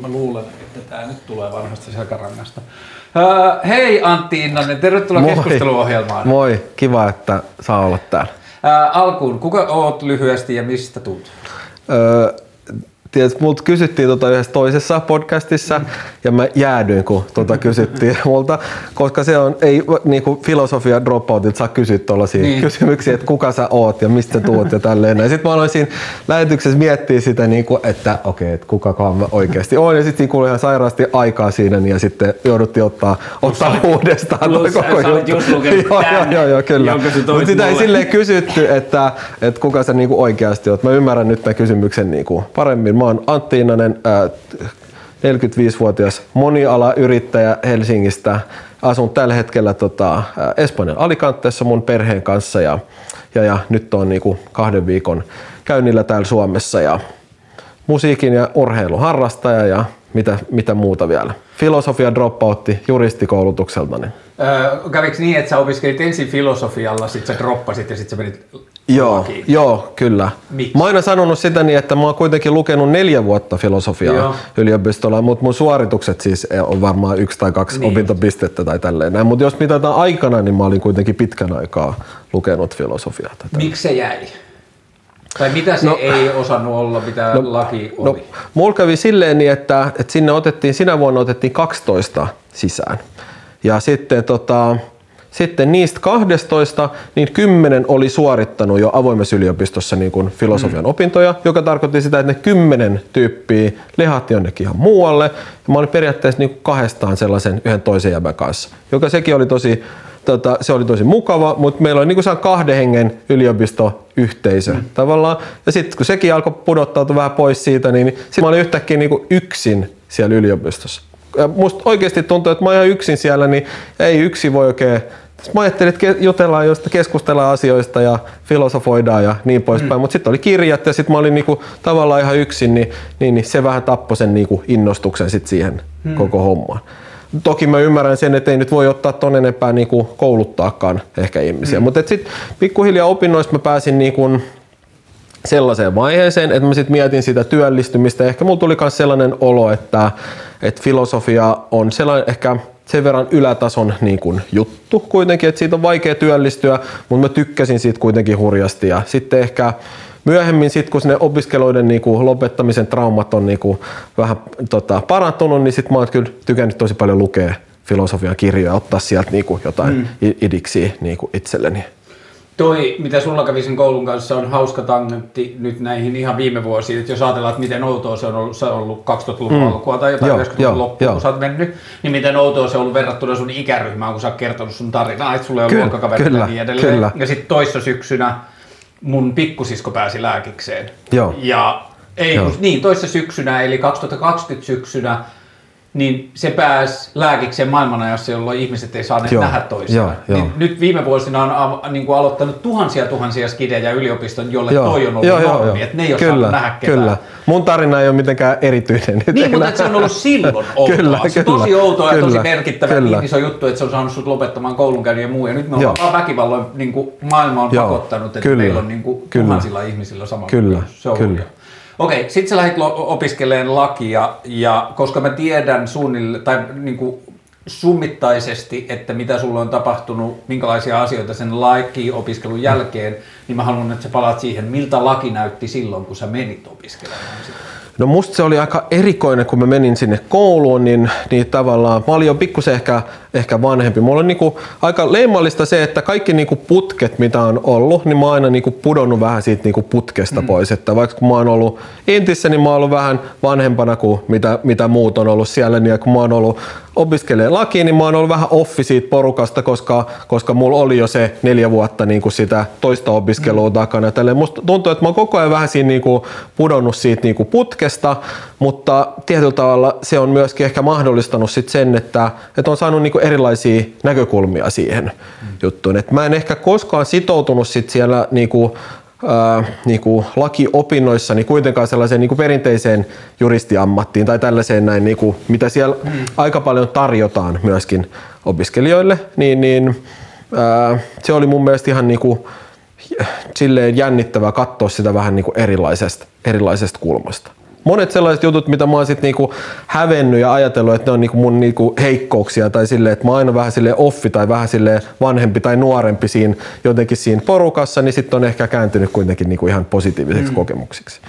Mä luulen, että tämä nyt tulee vanhasta selkärangasta. Uh, hei Antti Innanen, tervetuloa Moi. keskusteluohjelmaan. Moi, kiva, että saa olla täällä. Uh, alkuun, kuka oot lyhyesti ja mistä tulet? Öö, tiedät, multa kysyttiin tota yhdessä toisessa podcastissa ja mä jäädyin, kun tota kysyttiin multa, koska se on, ei niinku filosofia dropoutilta saa kysyä tuollaisia Niin. niin. kysymyksiä, että kuka sä oot ja mistä sä tuut ja tälleen. Ja sitten mä aloin siinä lähetyksessä miettiä sitä, niinku, että okei, että kukakaan mä oikeasti oon. Ja sitten siinä kului ihan sairaasti aikaa siinä niin ja sitten jouduttiin ottaa, ottaa olit- uudestaan plus koko sä juttu. just joo, joo, joo, joo, kyllä. Mutta sitä ei mulle. silleen kysytty, että, että kuka sä niinku oikeasti oot. Mä ymmärrän nyt tämän kysymyksen niinku paremmin. Mä oon Antti Innanen, ää, 45-vuotias monialayrittäjä Helsingistä. Asun tällä hetkellä tota, Espanjan Alicanteessa mun perheen kanssa ja, ja, ja nyt on niinku kahden viikon käynnillä täällä Suomessa ja musiikin ja urheilun harrastaja ja mitä, mitä muuta vielä. Filosofia dropoutti juristikoulutukseltani. Uh, kävikö niin, että sä opiskelit ensin filosofialla, sit sä droppasit ja sit sä menit Joo, lakiin? joo, kyllä. Miksi? Mä oon aina sanonut sitä niin, että mä oon kuitenkin lukenut neljä vuotta filosofiaa Joo. yliopistolla, mutta mun suoritukset siis on varmaan yksi tai kaksi Niin. opintopistettä tai tälleen. Mutta jos mitataan aikana, niin mä olin kuitenkin pitkän aikaa lukenut filosofiaa. Miksi se jäi? Tai mitä se No- ei osannut olla, mitä laki oli? No, mulla kävi silleen niin, että, että sinne otettiin, sinä vuonna otettiin 12 sisään. Ja sitten, tota, sitten niistä 12, niin 10 oli suorittanut jo avoimessa yliopistossa niin kuin filosofian mm. opintoja, joka tarkoitti sitä, että ne 10 tyyppiä lehati jonnekin ihan muualle. Ja mä olin periaatteessa niin kuin kahdestaan sellaisen yhden toisen jäbän kanssa, joka sekin oli tosi, tota, se oli tosi mukava, mutta meillä oli niin kuin kahden hengen yliopistoyhteisö mm. tavallaan. Ja sitten kun sekin alkoi pudottautua vähän pois siitä, niin sitten mä olin yhtäkkiä niin kuin yksin siellä yliopistossa. Ja musta oikeasti tuntuu, että mä oon ihan yksin siellä, niin ei yksi voi oikein Sitten Mä ajattelin, että jutellaan josta, keskustellaan asioista ja filosofoidaan ja niin poispäin, mm. mutta sitten oli kirjat ja sitten mä olin niinku tavallaan ihan yksin, niin, niin, niin se vähän tappoi sen niinku innostuksen sit siihen mm. koko hommaan. Toki mä ymmärrän sen, että ei nyt voi ottaa ton enempää niinku kouluttaakaan ehkä ihmisiä, mm. mutta sitten pikkuhiljaa opinnoista mä pääsin niinku sellaiseen vaiheeseen, että mä sitten mietin sitä työllistymistä. Ehkä mulla tuli myös sellainen olo, että, että filosofia on sellainen ehkä sen verran ylätason niin kuin juttu kuitenkin, että siitä on vaikea työllistyä, mutta mä tykkäsin siitä kuitenkin hurjasti. Ja sitten ehkä myöhemmin, sit, kun ne opiskeluiden niin kuin lopettamisen traumat on niin kuin vähän tota, parantunut, niin sitten mä oon kyllä tykännyt tosi paljon lukea filosofian kirjoja, ottaa sieltä niin kuin jotain mm. idiksiä niin kuin itselleni. Toi, mitä sulla kävi sen koulun kanssa, on hauska tangentti nyt näihin ihan viime vuosiin. Että jos ajatellaan, että miten outoa se on ollut, se on ollut 2000-luvun mm. alkua tai jotain Joo, 90-luvun joo, loppuun, joo. kun sä oot mennyt, niin miten outoa se on ollut verrattuna sun ikäryhmään, kun sä oot kertonut sun tarinaa, että sulla ei Kyllä, luokkakavereita ja niin edelleen. kyllä. Ja sitten toissa syksynä mun pikkusisko pääsi lääkikseen. Joo. Ja ei, Joo. kun, niin, toissa syksynä, eli 2020 syksynä, niin se pääsi lääkikseen maailmanajassa, jolloin ihmiset ei saaneet Joo, nähdä toisiaan. joo, joo. Niin nyt viime vuosina on av- niin kuin aloittanut tuhansia tuhansia skidejä yliopiston, jolle Joo, toi on ollut joo, joo, normi, joo. että ne ei ole kyllä, saanut nähdä ketään. Kyllä. Mun tarina ei ole mitenkään erityinen. Niin, mutta se on ollut silloin outoa. Kyllä, se on kyllä, tosi outoa ja tosi kyllä, merkittävä kyllä. niin iso juttu, että se on saanut sut lopettamaan koulunkäynnin ja muu. Ja nyt me Joo. ollaan vaan väkivalloin, niin kuin maailma on Joo, pakottanut, että kyllä, meillä on niin kuin kyllä. tuhansilla ihmisillä sama Kyllä. Se on kyllä. Okei, sit sä lähdit opiskelemaan lakia ja koska mä tiedän suunnilleen, tai niin kuin summittaisesti, että mitä sulla on tapahtunut, minkälaisia asioita sen laki-opiskelun jälkeen, niin mä haluan, että sä palaat siihen, miltä laki näytti silloin, kun sä menit opiskelemaan. No musta se oli aika erikoinen, kun mä menin sinne kouluun, niin, niin tavallaan mä olin jo pikkusen ehkä, ehkä vanhempi. Mulla on niinku aika leimallista se, että kaikki niinku putket, mitä on ollut, niin mä oon aina niinku pudonnut vähän siitä niinku putkesta mm. pois. Että vaikka kun mä oon ollut entissä, niin mä oon ollut vähän vanhempana kuin mitä, mitä muut on ollut siellä. Niin ja kun mä oon ollut opiskelee lakiin, niin mä oon ollut vähän offi siitä porukasta, koska, koska mulla oli jo se neljä vuotta niin kuin sitä toista opiskelua mm. takana. Tälleen musta tuntuu, että mä oon koko ajan vähän siinä niin kuin pudonnut siitä niin kuin putkesta, mutta tietyllä tavalla se on myöskin ehkä mahdollistanut sit sen, että, että on saanut niin kuin erilaisia näkökulmia siihen mm. juttuun. Et mä en ehkä koskaan sitoutunut sit siellä niin kuin ää, niin kuin lakiopinnoissa niin kuitenkaan sellaiseen niin kuin perinteiseen juristiammattiin tai tällaiseen näin, niin kuin, mitä siellä mm. aika paljon tarjotaan myöskin opiskelijoille, niin, niin ää, se oli mun mielestä ihan niin kuin, silleen jännittävää katsoa sitä vähän niin kuin erilaisesta, erilaisesta kulmasta. Monet sellaiset jutut, mitä mä oon sit niinku hävennyt ja ajatellut, että ne on niinku mun niinku heikkouksia tai silleen, että mä oon aina vähän sille offi tai vähän sille vanhempi tai nuorempi siinä jotenkin siinä porukassa, niin sitten on ehkä kääntynyt kuitenkin niinku ihan positiiviseksi mm. kokemuksiksi.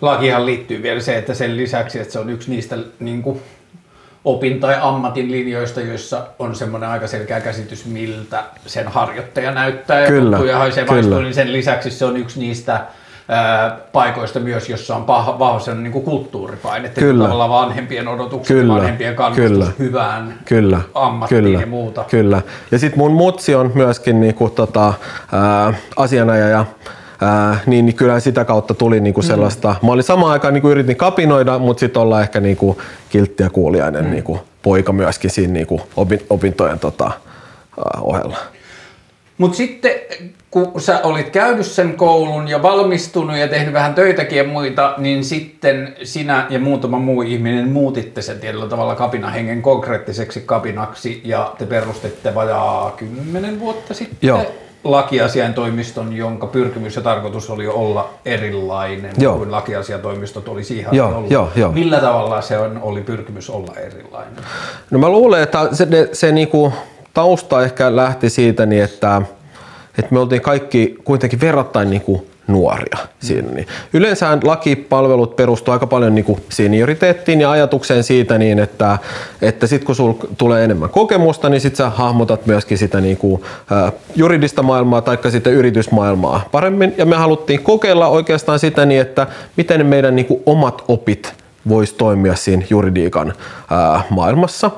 Lakihan liittyy vielä se, että sen lisäksi, että se on yksi niistä niin kuin opin tai ammatin linjoista, joissa on semmoinen aika selkeä käsitys, miltä sen harjoittaja näyttää ja kyllä, ja haisee maistuu, niin sen lisäksi se on yksi niistä ää, paikoista myös, jossa on paha, vahva sen niin kulttuuripaine, kyllä. tavallaan vanhempien odotukset, kyllä, vanhempien kannustus kyllä, hyvään kyllä, ammattiin kyllä, ja muuta. Kyllä. Ja sitten mun mutsi on myöskin niin kuin, tota, ää, asianajaja Ää, niin, niin kyllä sitä kautta tuli niinku mm. sellaista, mm. mä olin samaan aikaan niinku yritin kapinoida, mutta sitten olla ehkä niinku kiltti ja kuuliainen mm. niinku poika myöskin siinä niinku opintojen tota, ohella. Mutta sitten kun sä olit käynyt sen koulun ja valmistunut ja tehnyt vähän töitäkin ja muita, niin sitten sinä ja muutama muu ihminen muutitte sen tietyllä tavalla kapinahengen konkreettiseksi kapinaksi ja te perustitte vajaa kymmenen vuotta sitten. Joo lakiasiaintoimiston, jonka pyrkimys ja tarkoitus oli olla erilainen Joo. kuin lakiasiatoimistot oli siihen Joo, ollut. Jo, jo. Millä tavalla se on, oli pyrkimys olla erilainen? No mä luulen, että se, se, se niinku tausta ehkä lähti siitä, niin että, että me oltiin kaikki kuitenkin verrattain niinku nuoria siinä. Niin. Yleensä lakipalvelut perustuu aika paljon niin kuin senioriteettiin ja ajatukseen siitä, niin että, että sitten kun sulla tulee enemmän kokemusta, niin sitten sä hahmotat myöskin sitä niin kuin, ä, juridista maailmaa tai sitten yritysmaailmaa paremmin. Ja me haluttiin kokeilla oikeastaan sitä niin, että miten meidän niin kuin omat opit voisi toimia siinä juridiikan ää, maailmassa.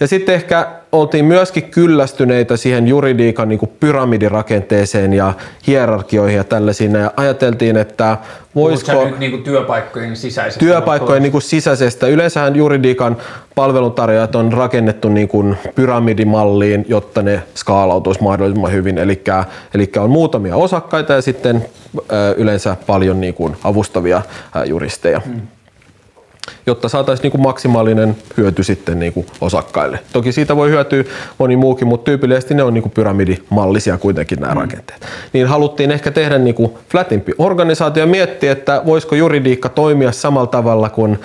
Ja sitten ehkä oltiin myöskin kyllästyneitä siihen juridiikan niin pyramidirakenteeseen ja hierarkioihin ja tällaisiin. Ja ajateltiin, että voisiko... Nyt niin kuin työpaikkojen sisäisestä? Työpaikkojen niin kuin sisäisestä. Yleensähän juridiikan palveluntarjoajat on rakennettu niin kuin pyramidimalliin, jotta ne skaalautuisi mahdollisimman hyvin. Eli, on muutamia osakkaita ja sitten yleensä paljon niin kuin avustavia juristeja. Hmm jotta saataisiin niin kuin maksimaalinen hyöty sitten niin kuin osakkaille. Toki siitä voi hyötyä moni muukin, mutta tyypillisesti ne on niin kuin pyramidimallisia kuitenkin nämä mm. rakenteet. Niin haluttiin ehkä tehdä niin kuin flatimpi organisaatio ja miettiä, että voisiko juridiikka toimia samalla tavalla kuin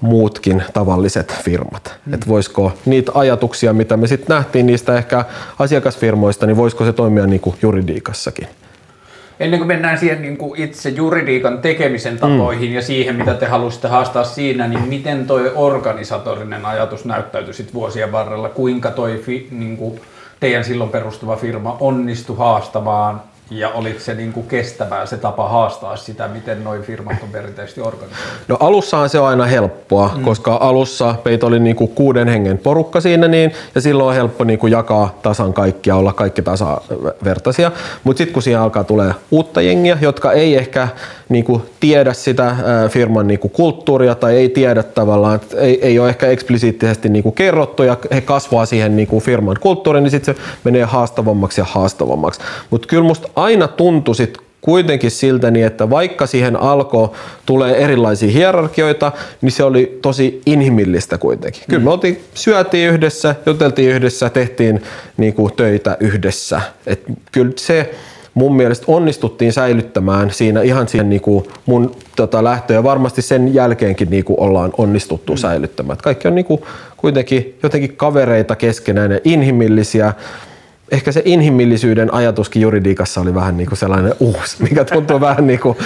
muutkin tavalliset firmat. Mm. Että voisiko niitä ajatuksia, mitä me sitten nähtiin niistä ehkä asiakasfirmoista, niin voisiko se toimia niin kuin juridiikassakin ennen kuin mennään siihen niin kuin itse juridiikan tekemisen tapoihin mm. ja siihen, mitä te halusitte haastaa siinä, niin miten toi organisatorinen ajatus näyttäytyi sit vuosien varrella? Kuinka toi fi, niin kuin teidän silloin perustuva firma onnistui haastamaan ja oliko se niin kuin kestävää se tapa haastaa sitä, miten noin firmat on perinteisesti organisoitu? No alussahan se on aina helppoa, mm. koska alussa meitä oli niin kuin kuuden hengen porukka siinä niin, ja silloin on helppo niin kuin jakaa tasan kaikkia, olla kaikki tasavertaisia. Mutta sitten kun siihen alkaa tulee uutta jengiä, jotka ei ehkä niin kuin tiedä sitä firman niin kuin kulttuuria tai ei tiedä tavallaan, että ei, ei ole ehkä eksplisiittisesti niin kuin kerrottu ja he kasvaa siihen niin kuin firman kulttuuriin, niin sitten se menee haastavammaksi ja haastavammaksi. Mutta kyllä musta aina tuntui sit kuitenkin siltä, niin että vaikka siihen alkoi tulee erilaisia hierarkioita, niin se oli tosi inhimillistä kuitenkin. Kyllä me mm. oltiin, syötiin yhdessä, juteltiin yhdessä, tehtiin niin kuin, töitä yhdessä. Et kyllä se mun mielestä onnistuttiin säilyttämään siinä ihan siihen niin kuin mun tota, lähtö ja varmasti sen jälkeenkin niin kuin ollaan onnistuttu mm. säilyttämään. Et kaikki on niin kuin, kuitenkin jotenkin kavereita keskenään ja inhimillisiä ehkä se inhimillisyyden ajatuskin juridiikassa oli vähän niin kuin sellainen uusi, mikä tuntuu vähän niin kuin,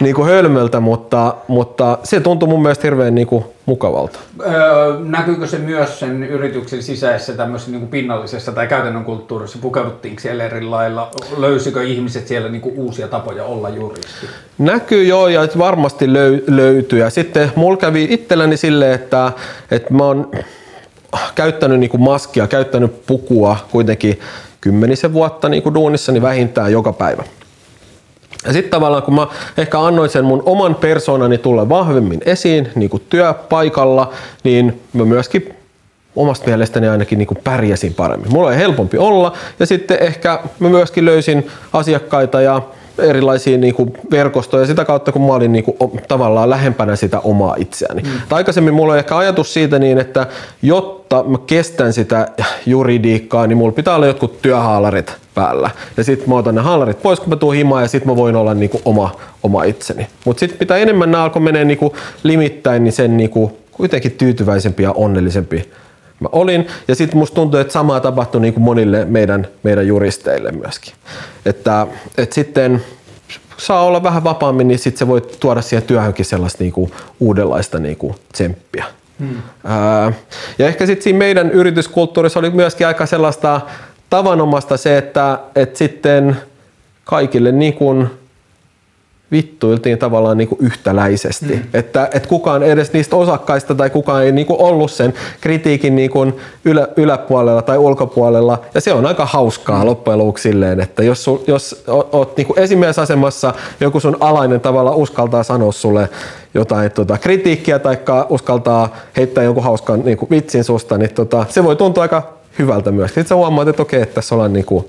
niin kuin hölmöltä, mutta, mutta se tuntuu mun mielestä hirveän niin kuin mukavalta. Öö, näkyykö se myös sen yrityksen sisäisessä tämmöisessä niin kuin pinnallisessa tai käytännön kulttuurissa? Pukeuduttiinko siellä eri lailla? Löysikö ihmiset siellä niin kuin uusia tapoja olla juristi? Näkyy joo ja varmasti löy- löytyy. Ja sitten mulla kävi itselläni silleen, että, että mä oon käyttänyt niin kuin maskia, käyttänyt pukua kuitenkin kymmenisen vuotta niin kuin duunissa, niin vähintään joka päivä. Ja sitten tavallaan kun mä ehkä annoin sen mun oman persoonani tulla vahvemmin esiin niin kuin työpaikalla, niin mä myöskin omasta mielestäni ainakin niin kuin pärjäsin paremmin. Mulla oli helpompi olla ja sitten ehkä mä myöskin löysin asiakkaita ja erilaisia niin kuin verkostoja sitä kautta, kun mä olin niin kuin, tavallaan lähempänä sitä omaa itseäni. Mm. aikaisemmin mulla oli ehkä ajatus siitä niin, että jotta mä kestän sitä juridiikkaa, niin mulla pitää olla jotkut työhaalarit päällä. Ja sitten mä otan ne haalarit pois, kun mä tuun himaan ja sitten mä voin olla niin kuin oma, oma itseni. Mutta sitten mitä enemmän nämä alkoi menee niin kuin limittäin, niin sen niin kuin kuitenkin tyytyväisempi ja onnellisempi mä olin. Ja sitten musta tuntuu, että samaa tapahtui niin kuin monille meidän, meidän juristeille myöskin. Että, että sitten saa olla vähän vapaammin, niin sitten se voi tuoda siihen työhönkin sellaista niin kuin uudenlaista niin kuin tsemppiä. Hmm. Ää, ja ehkä sitten siinä meidän yrityskulttuurissa oli myöskin aika sellaista tavanomasta se, että, että sitten kaikille niin kuin vittuiltiin tavallaan niin kuin yhtäläisesti. Mm. Että, että kukaan edes niistä osakkaista tai kukaan ei niin kuin ollut sen kritiikin niin kuin ylä, yläpuolella tai ulkopuolella. Ja se on aika hauskaa mm. loppujen lopuksi silleen, että jos, sul, jos oot niin kuin esimiesasemassa, joku sun alainen tavalla uskaltaa sanoa sulle jotain tota, kritiikkiä tai uskaltaa heittää jonkun hauskan niin kuin vitsin susta, niin tota, se voi tuntua aika hyvältä myös. Sitten sä huomaat, että okei, että tässä ollaan niin kuin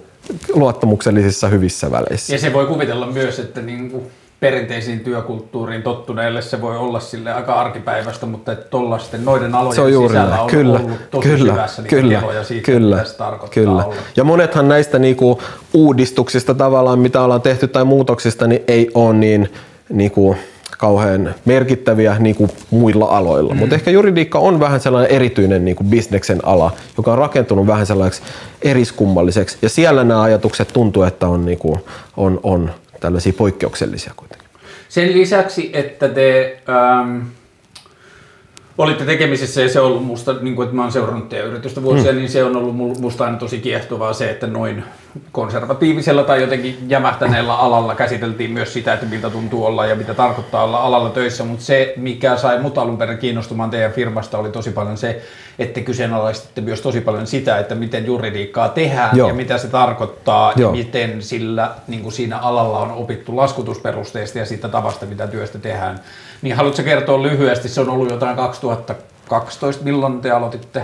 luottamuksellisissa hyvissä väleissä. Ja se voi kuvitella myös, että niin kuin perinteisiin työkulttuuriin tottuneille se voi olla sille aika arkipäivästä, mutta tollasten noiden alojen se on juuri sisällä on kyllä, ollut tosi kyllä, syvässä kyllä, siitä, kyllä, mitä se tarkoittaa kyllä. Olla. Ja monethan näistä niinku uudistuksista tavallaan, mitä ollaan tehty tai muutoksista, niin ei ole niin niinku, kauhean merkittäviä niin kuin muilla aloilla. Mm. Mutta ehkä juridiikka on vähän sellainen erityinen niin kuin bisneksen ala, joka on rakentunut vähän sellaiseksi eriskummalliseksi. Ja siellä nämä ajatukset tuntuu, että on, niin kuin, on, on tällaisia poikkeuksellisia kuitenkin. Sen lisäksi, että te ähm, olitte tekemisissä ja se on ollut musta, niin kuin, että mä oon seurannut teidän yritystä vuosia, mm. niin se on ollut musta aina tosi kiehtovaa se, että noin konservatiivisella tai jotenkin jämähtäneellä alalla käsiteltiin myös sitä, että miltä tuntuu olla ja mitä tarkoittaa olla alalla töissä, mutta se, mikä sai mut alun perin kiinnostumaan teidän firmasta, oli tosi paljon se, että kyseenalaistitte myös tosi paljon sitä, että miten juridiikkaa tehdään Joo. ja mitä se tarkoittaa Joo. ja miten sillä niin kuin siinä alalla on opittu laskutusperusteista ja siitä tavasta, mitä työstä tehdään. Niin haluatko kertoa lyhyesti, se on ollut jotain 2012, milloin te aloititte?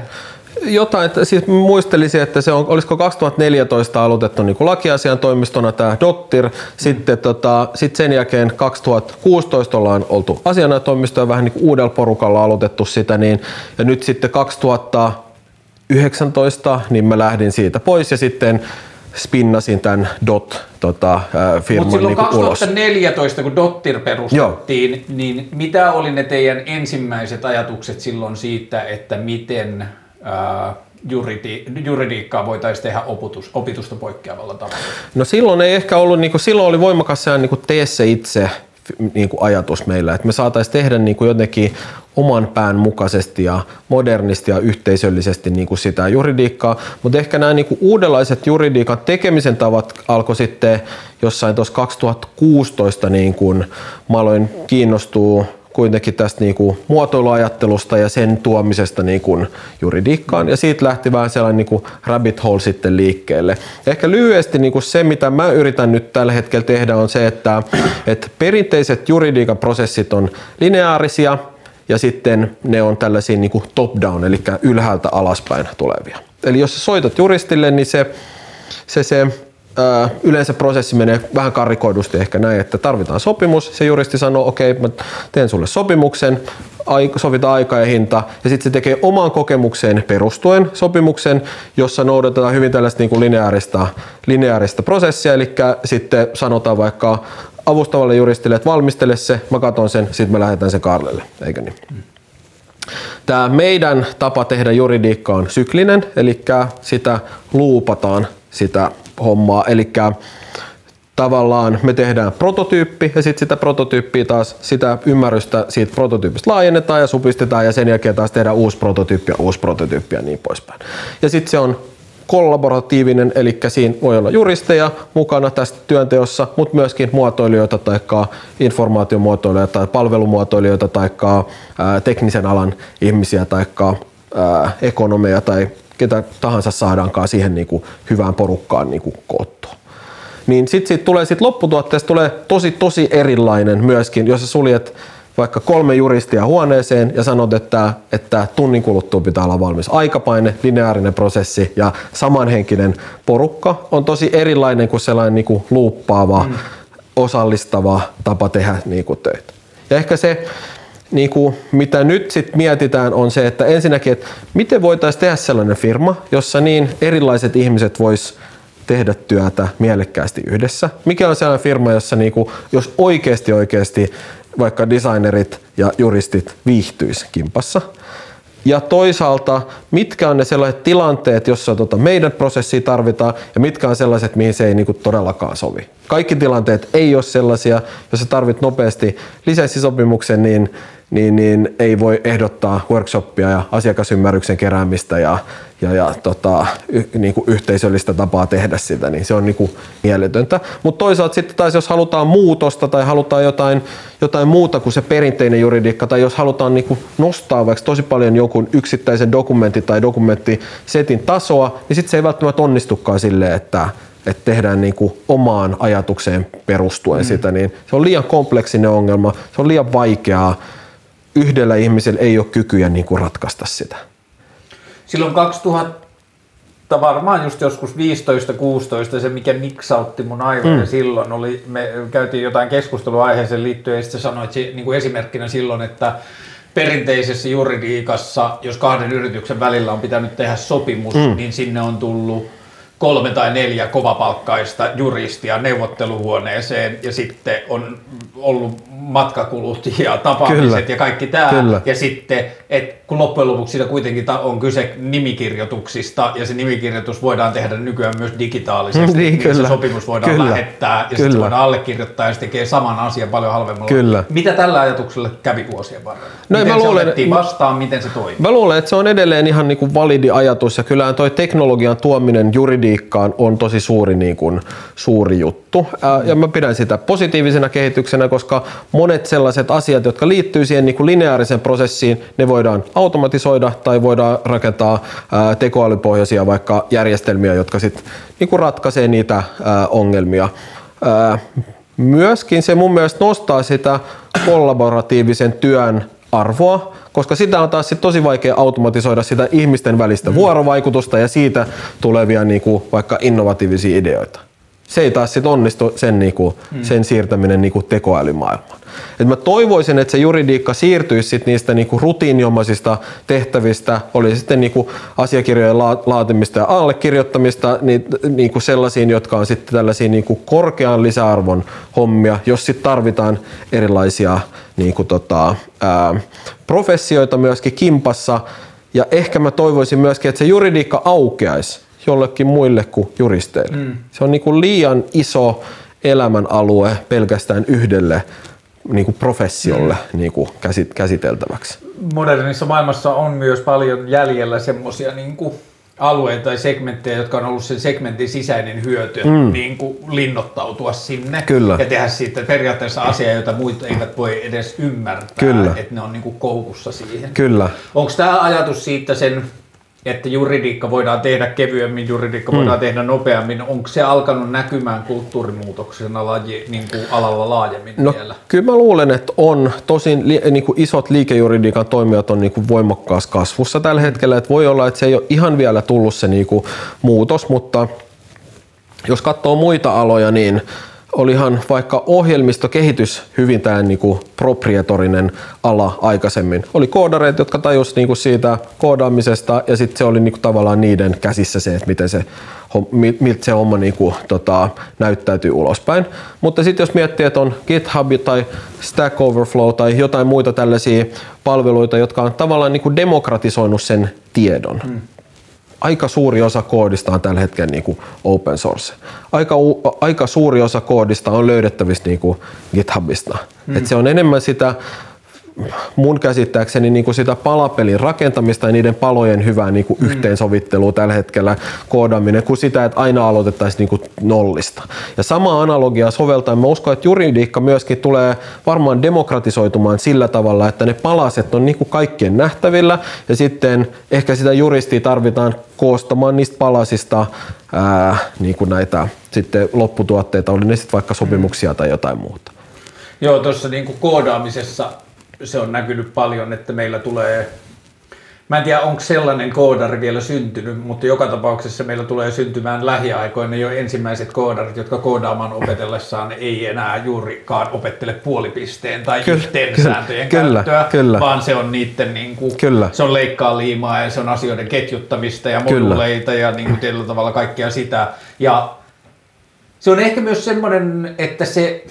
Jotain, siis muistelisin, että se on, olisiko 2014 aloitettu niin lakiasian toimistona tämä Dottir, mm. sitten tota, sit sen jälkeen 2016 ollaan oltu asianajotoimisto ja vähän niin kuin uudella porukalla aloitettu sitä, niin, ja nyt sitten 2019 niin mä lähdin siitä pois ja sitten spinnasin tämän DOT tota, firman Mutta silloin niin 2014, ulos. kun Dottir perustettiin, Joo. niin mitä oli ne teidän ensimmäiset ajatukset silloin siitä, että miten ää, juridi, juridiikkaa voitaisiin tehdä opetus, opitusta poikkeavalla tavalla? No silloin ei ehkä ollut, niin kuin, silloin oli voimakas se niin kuin tee se itse niin kuin ajatus meillä, että me saataisiin tehdä niin kuin jotenkin oman pään mukaisesti ja modernisti ja yhteisöllisesti niin kuin sitä juridiikkaa, mutta ehkä nämä niin kuin uudenlaiset juridiikan tekemisen tavat alkoi sitten jossain tuossa 2016 niin kuin mä aloin kiinnostua kuitenkin tästä niin kuin muotoiluajattelusta ja sen tuomisesta niin kuin juridiikkaan. Ja siitä lähti vähän sellainen niin kuin rabbit hole sitten liikkeelle. Ehkä lyhyesti niin kuin se, mitä mä yritän nyt tällä hetkellä tehdä, on se, että, että perinteiset juridiikan prosessit on lineaarisia ja sitten ne on tällaisia niin top-down, eli ylhäältä alaspäin tulevia. Eli jos sä soitat juristille, niin se, se, se yleensä prosessi menee vähän karikoidusti ehkä näin, että tarvitaan sopimus. Se juristi sanoo, okei, okay, mä teen sulle sopimuksen, sovitaan aika ja hinta, ja sitten se tekee omaan kokemukseen perustuen sopimuksen, jossa noudatetaan hyvin tällaista niin kuin lineaarista, lineaarista prosessia, eli sitten sanotaan vaikka avustavalle juristille, että valmistele se, mä katon sen, sitten mä lähetän sen Karlelle, eikö niin? Tämä meidän tapa tehdä juridiikka on syklinen, eli sitä luupataan sitä hommaa. Eli tavallaan me tehdään prototyyppi ja sitten sitä prototyyppiä taas, sitä ymmärrystä siitä prototyypistä laajennetaan ja supistetaan ja sen jälkeen taas tehdään uusi prototyyppi ja uusi prototyyppi ja niin poispäin. Ja sitten se on kollaboratiivinen, eli siinä voi olla juristeja mukana tästä työnteossa, mutta myöskin muotoilijoita tai informaatiomuotoilijoita tai palvelumuotoilijoita tai teknisen alan ihmisiä tai ekonomeja tai ketä tahansa saadaankaan siihen niin kuin hyvään porukkaan niin kuin koottua. Niin sitten sit tulee sit lopputuotteesta tulee tosi tosi erilainen myöskin, jos sä suljet vaikka kolme juristia huoneeseen ja sanot, että, että tunnin kuluttua pitää olla valmis aikapaine, lineaarinen prosessi ja samanhenkinen porukka on tosi erilainen kuin sellainen niin kuin luuppaava mm osallistava tapa tehdä niin kuin töitä. Ja ehkä se, niin kuin, mitä nyt sit mietitään, on se, että ensinnäkin, että miten voitaisiin tehdä sellainen firma, jossa niin erilaiset ihmiset vois tehdä työtä mielekkäästi yhdessä. Mikä on sellainen firma, jossa niin kuin, jos oikeasti oikeasti vaikka designerit ja juristit viihtyisi kimpassa. Ja toisaalta, mitkä on ne sellaiset tilanteet, jossa tota meidän prosessia tarvitaan ja mitkä on sellaiset, mihin se ei niinku todellakaan sovi. Kaikki tilanteet ei ole sellaisia, jos sä tarvit nopeasti lisenssisopimuksen, niin niin, niin ei voi ehdottaa workshoppia ja asiakasymmärryksen keräämistä ja, ja, ja tota, y, niin kuin yhteisöllistä tapaa tehdä sitä, niin se on niin kuin mieletöntä. Mutta toisaalta sitten taas jos halutaan muutosta tai halutaan jotain, jotain muuta kuin se perinteinen juridiikka, tai jos halutaan niin kuin nostaa vaikka tosi paljon jonkun yksittäisen dokumentin tai dokumenttisetin tasoa, niin sitten se ei välttämättä onnistukaan silleen, että että tehdään niin kuin omaan ajatukseen perustuen mm. sitä, niin se on liian kompleksinen ongelma, se on liian vaikeaa yhdellä ihmisellä ei ole kykyjä niin kuin ratkaista sitä. Silloin 2000 varmaan just joskus 15-16 se, mikä niksautti mun aivoja mm. silloin, oli, me käytiin jotain keskustelua aiheeseen liittyen ja sitten sanoit niin kuin esimerkkinä silloin, että perinteisessä juridiikassa, jos kahden yrityksen välillä on pitänyt tehdä sopimus, mm. niin sinne on tullut kolme tai neljä kovapalkkaista juristia neuvotteluhuoneeseen ja sitten on ollut matkakulut ja tapaamiset Kyllä. ja kaikki tämä. Kyllä. Ja sitten, että kun loppujen lopuksi siitä kuitenkin on kyse nimikirjoituksista ja se nimikirjoitus voidaan tehdä nykyään myös digitaalisesti, niin, niin se sopimus voidaan kyllä. lähettää ja kyllä. sitten se voidaan allekirjoittaa ja se tekee saman asian paljon halvemmalla. Kyllä. Mitä tällä ajatuksella kävi vuosien varrella? No, miten mä se luulen, vastaan, miten se toimii? Mä luulen, että se on edelleen ihan niin kuin validi ajatus ja kyllähän toi teknologian tuominen juridiikkaan on tosi suuri, niin kuin, suuri juttu. Ja mä pidän sitä positiivisena kehityksenä, koska monet sellaiset asiat, jotka liittyy siihen niin kuin lineaariseen prosessiin, ne voidaan automatisoida tai voidaan rakentaa tekoälypohjaisia vaikka järjestelmiä, jotka sitten niin ratkaisee niitä ongelmia. Myöskin se mun mielestä nostaa sitä kollaboratiivisen työn arvoa, koska sitä on taas sit tosi vaikea automatisoida sitä ihmisten välistä mm. vuorovaikutusta ja siitä tulevia niin kuin, vaikka innovatiivisia ideoita se ei taas sit onnistu sen, niinku, mm. sen siirtäminen niinku tekoälymaailmaan. Et mä toivoisin, että se juridiikka siirtyisi sit niistä niinku rutiiniomaisista tehtävistä, oli sitten niinku asiakirjojen la- laatimista ja allekirjoittamista, niin, niinku sellaisiin, jotka on sitten tällaisia niinku korkean lisäarvon hommia, jos sitten tarvitaan erilaisia niinku tota, ää, professioita myöskin kimpassa. Ja ehkä mä toivoisin myöskin, että se juridiikka aukeaisi jollekin muille kuin juristeille. Mm. Se on niin kuin liian iso elämänalue pelkästään yhdelle niin kuin professiolle mm. niin kuin käsiteltäväksi. Modernissa maailmassa on myös paljon jäljellä semmoisia niin alueita tai segmenttejä, jotka on ollut sen segmentin sisäinen hyöty, mm. niin kuin linnoittautua sinne Kyllä. ja tehdä siitä periaatteessa asiaa, jota muut eivät voi edes ymmärtää, Kyllä. että ne on niin kuin koukussa siihen. Kyllä. Onko tämä ajatus siitä sen että juridiikka voidaan tehdä kevyemmin, juridiikka mm. voidaan tehdä nopeammin. Onko se alkanut näkymään kulttuurimuutoksena laji, niin kuin alalla laajemmin no, vielä? Kyllä mä luulen, että on. Tosin li, niin kuin isot liikejuridiikan toimijat on niin kuin voimakkaassa kasvussa tällä hetkellä. Että voi olla, että se ei ole ihan vielä tullut se niin kuin muutos, mutta jos katsoo muita aloja, niin olihan vaikka ohjelmistokehitys hyvin tämä niinku proprietorinen ala aikaisemmin. Oli koodareita, jotka tajusivat niinku siitä koodaamisesta ja sitten se oli niinku tavallaan niiden käsissä se, että miten se, miltä se homma niinku, tota, näyttäytyy ulospäin. Mutta sitten jos miettii, että on GitHub tai Stack Overflow tai jotain muita tällaisia palveluita, jotka on tavallaan niinku demokratisoinut sen tiedon. Hmm aika suuri osa koodista on tällä hetkellä niin kuin open source. Aika, aika suuri osa koodista on löydettävissä niin kuin GitHubista. Mm. Et se on enemmän sitä mun käsittääkseni niin kuin sitä palapelin rakentamista ja niiden palojen hyvää niin kuin mm. yhteensovittelua tällä hetkellä koodaaminen kuin sitä, että aina aloitettaisiin niin kuin nollista. Ja sama analogia soveltaa. Mä uskon, että juridiikka myöskin tulee varmaan demokratisoitumaan sillä tavalla, että ne palaset on niin kuin kaikkien nähtävillä ja sitten ehkä sitä juristia tarvitaan koostamaan niistä palasista ää, niin kuin näitä sitten lopputuotteita, oli ne sitten vaikka sopimuksia tai jotain muuta. Joo, tuossa niin koodaamisessa se on näkynyt paljon, että meillä tulee Mä en tiedä, onko sellainen koodari vielä syntynyt, mutta joka tapauksessa meillä tulee syntymään lähiaikoina jo ensimmäiset koodarit, jotka koodaamaan opetellessaan ei enää juurikaan opettele puolipisteen tai Kyllä, yhteen kyllä, sääntöjen kyllä, käyttöä, kyllä. vaan se on niiden niin kuin, Kyllä. se on leikkaa liimaa ja se on asioiden ketjuttamista ja Kyllä. moduleita ja niin kuin tietyllä tavalla kaikkea sitä. Ja se on ehkä myös semmoinen, että se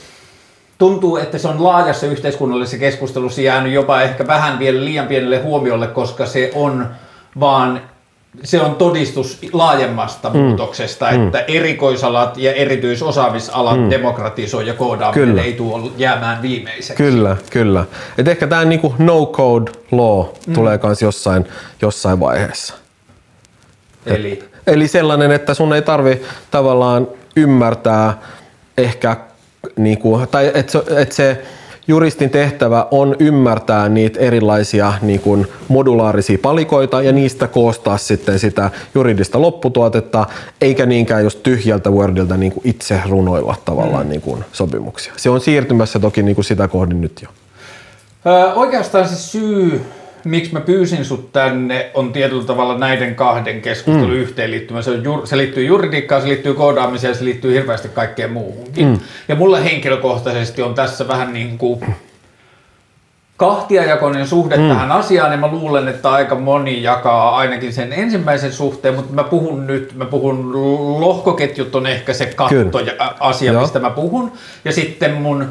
tuntuu, että se on laajassa yhteiskunnallisessa keskustelussa jäänyt jopa ehkä vähän vielä liian pienelle huomiolle, koska se on vaan se on todistus laajemmasta mm. muutoksesta, että erikoisalat ja erityisosaamisalat mm. demokratisoi ja koodaaminen Kyllä. ei tule jäämään viimeiseksi. Kyllä, kyllä. Et ehkä tämä niinku no code law mm. tulee kans jossain, jossain vaiheessa. Eli Eli sellainen, että sun ei tarvi tavallaan ymmärtää ehkä, niinku, tai että se, et se juristin tehtävä on ymmärtää niitä erilaisia niin kuin modulaarisia palikoita ja niistä koostaa sitten sitä juridista lopputuotetta, eikä niinkään just tyhjältä Wordilta niin kuin itse runoilla tavallaan niin kuin sopimuksia. Se on siirtymässä toki niin kuin sitä kohdin nyt jo. Ö, oikeastaan se syy, miksi mä pyysin sut tänne, on tietyllä tavalla näiden kahden keskustelun mm. yhteenliittymä. Se, on jur, se liittyy juridiikkaan, se liittyy koodaamiseen ja se liittyy hirveästi kaikkeen muuhunkin. Mm. Ja mulle henkilökohtaisesti on tässä vähän niin kuin kahtiajakoinen suhde mm. tähän asiaan, ja mä luulen, että aika moni jakaa ainakin sen ensimmäisen suhteen, mutta mä puhun nyt, mä puhun, lohkoketjut on ehkä se katto ja ä, asia, Joo. mistä mä puhun, ja sitten mun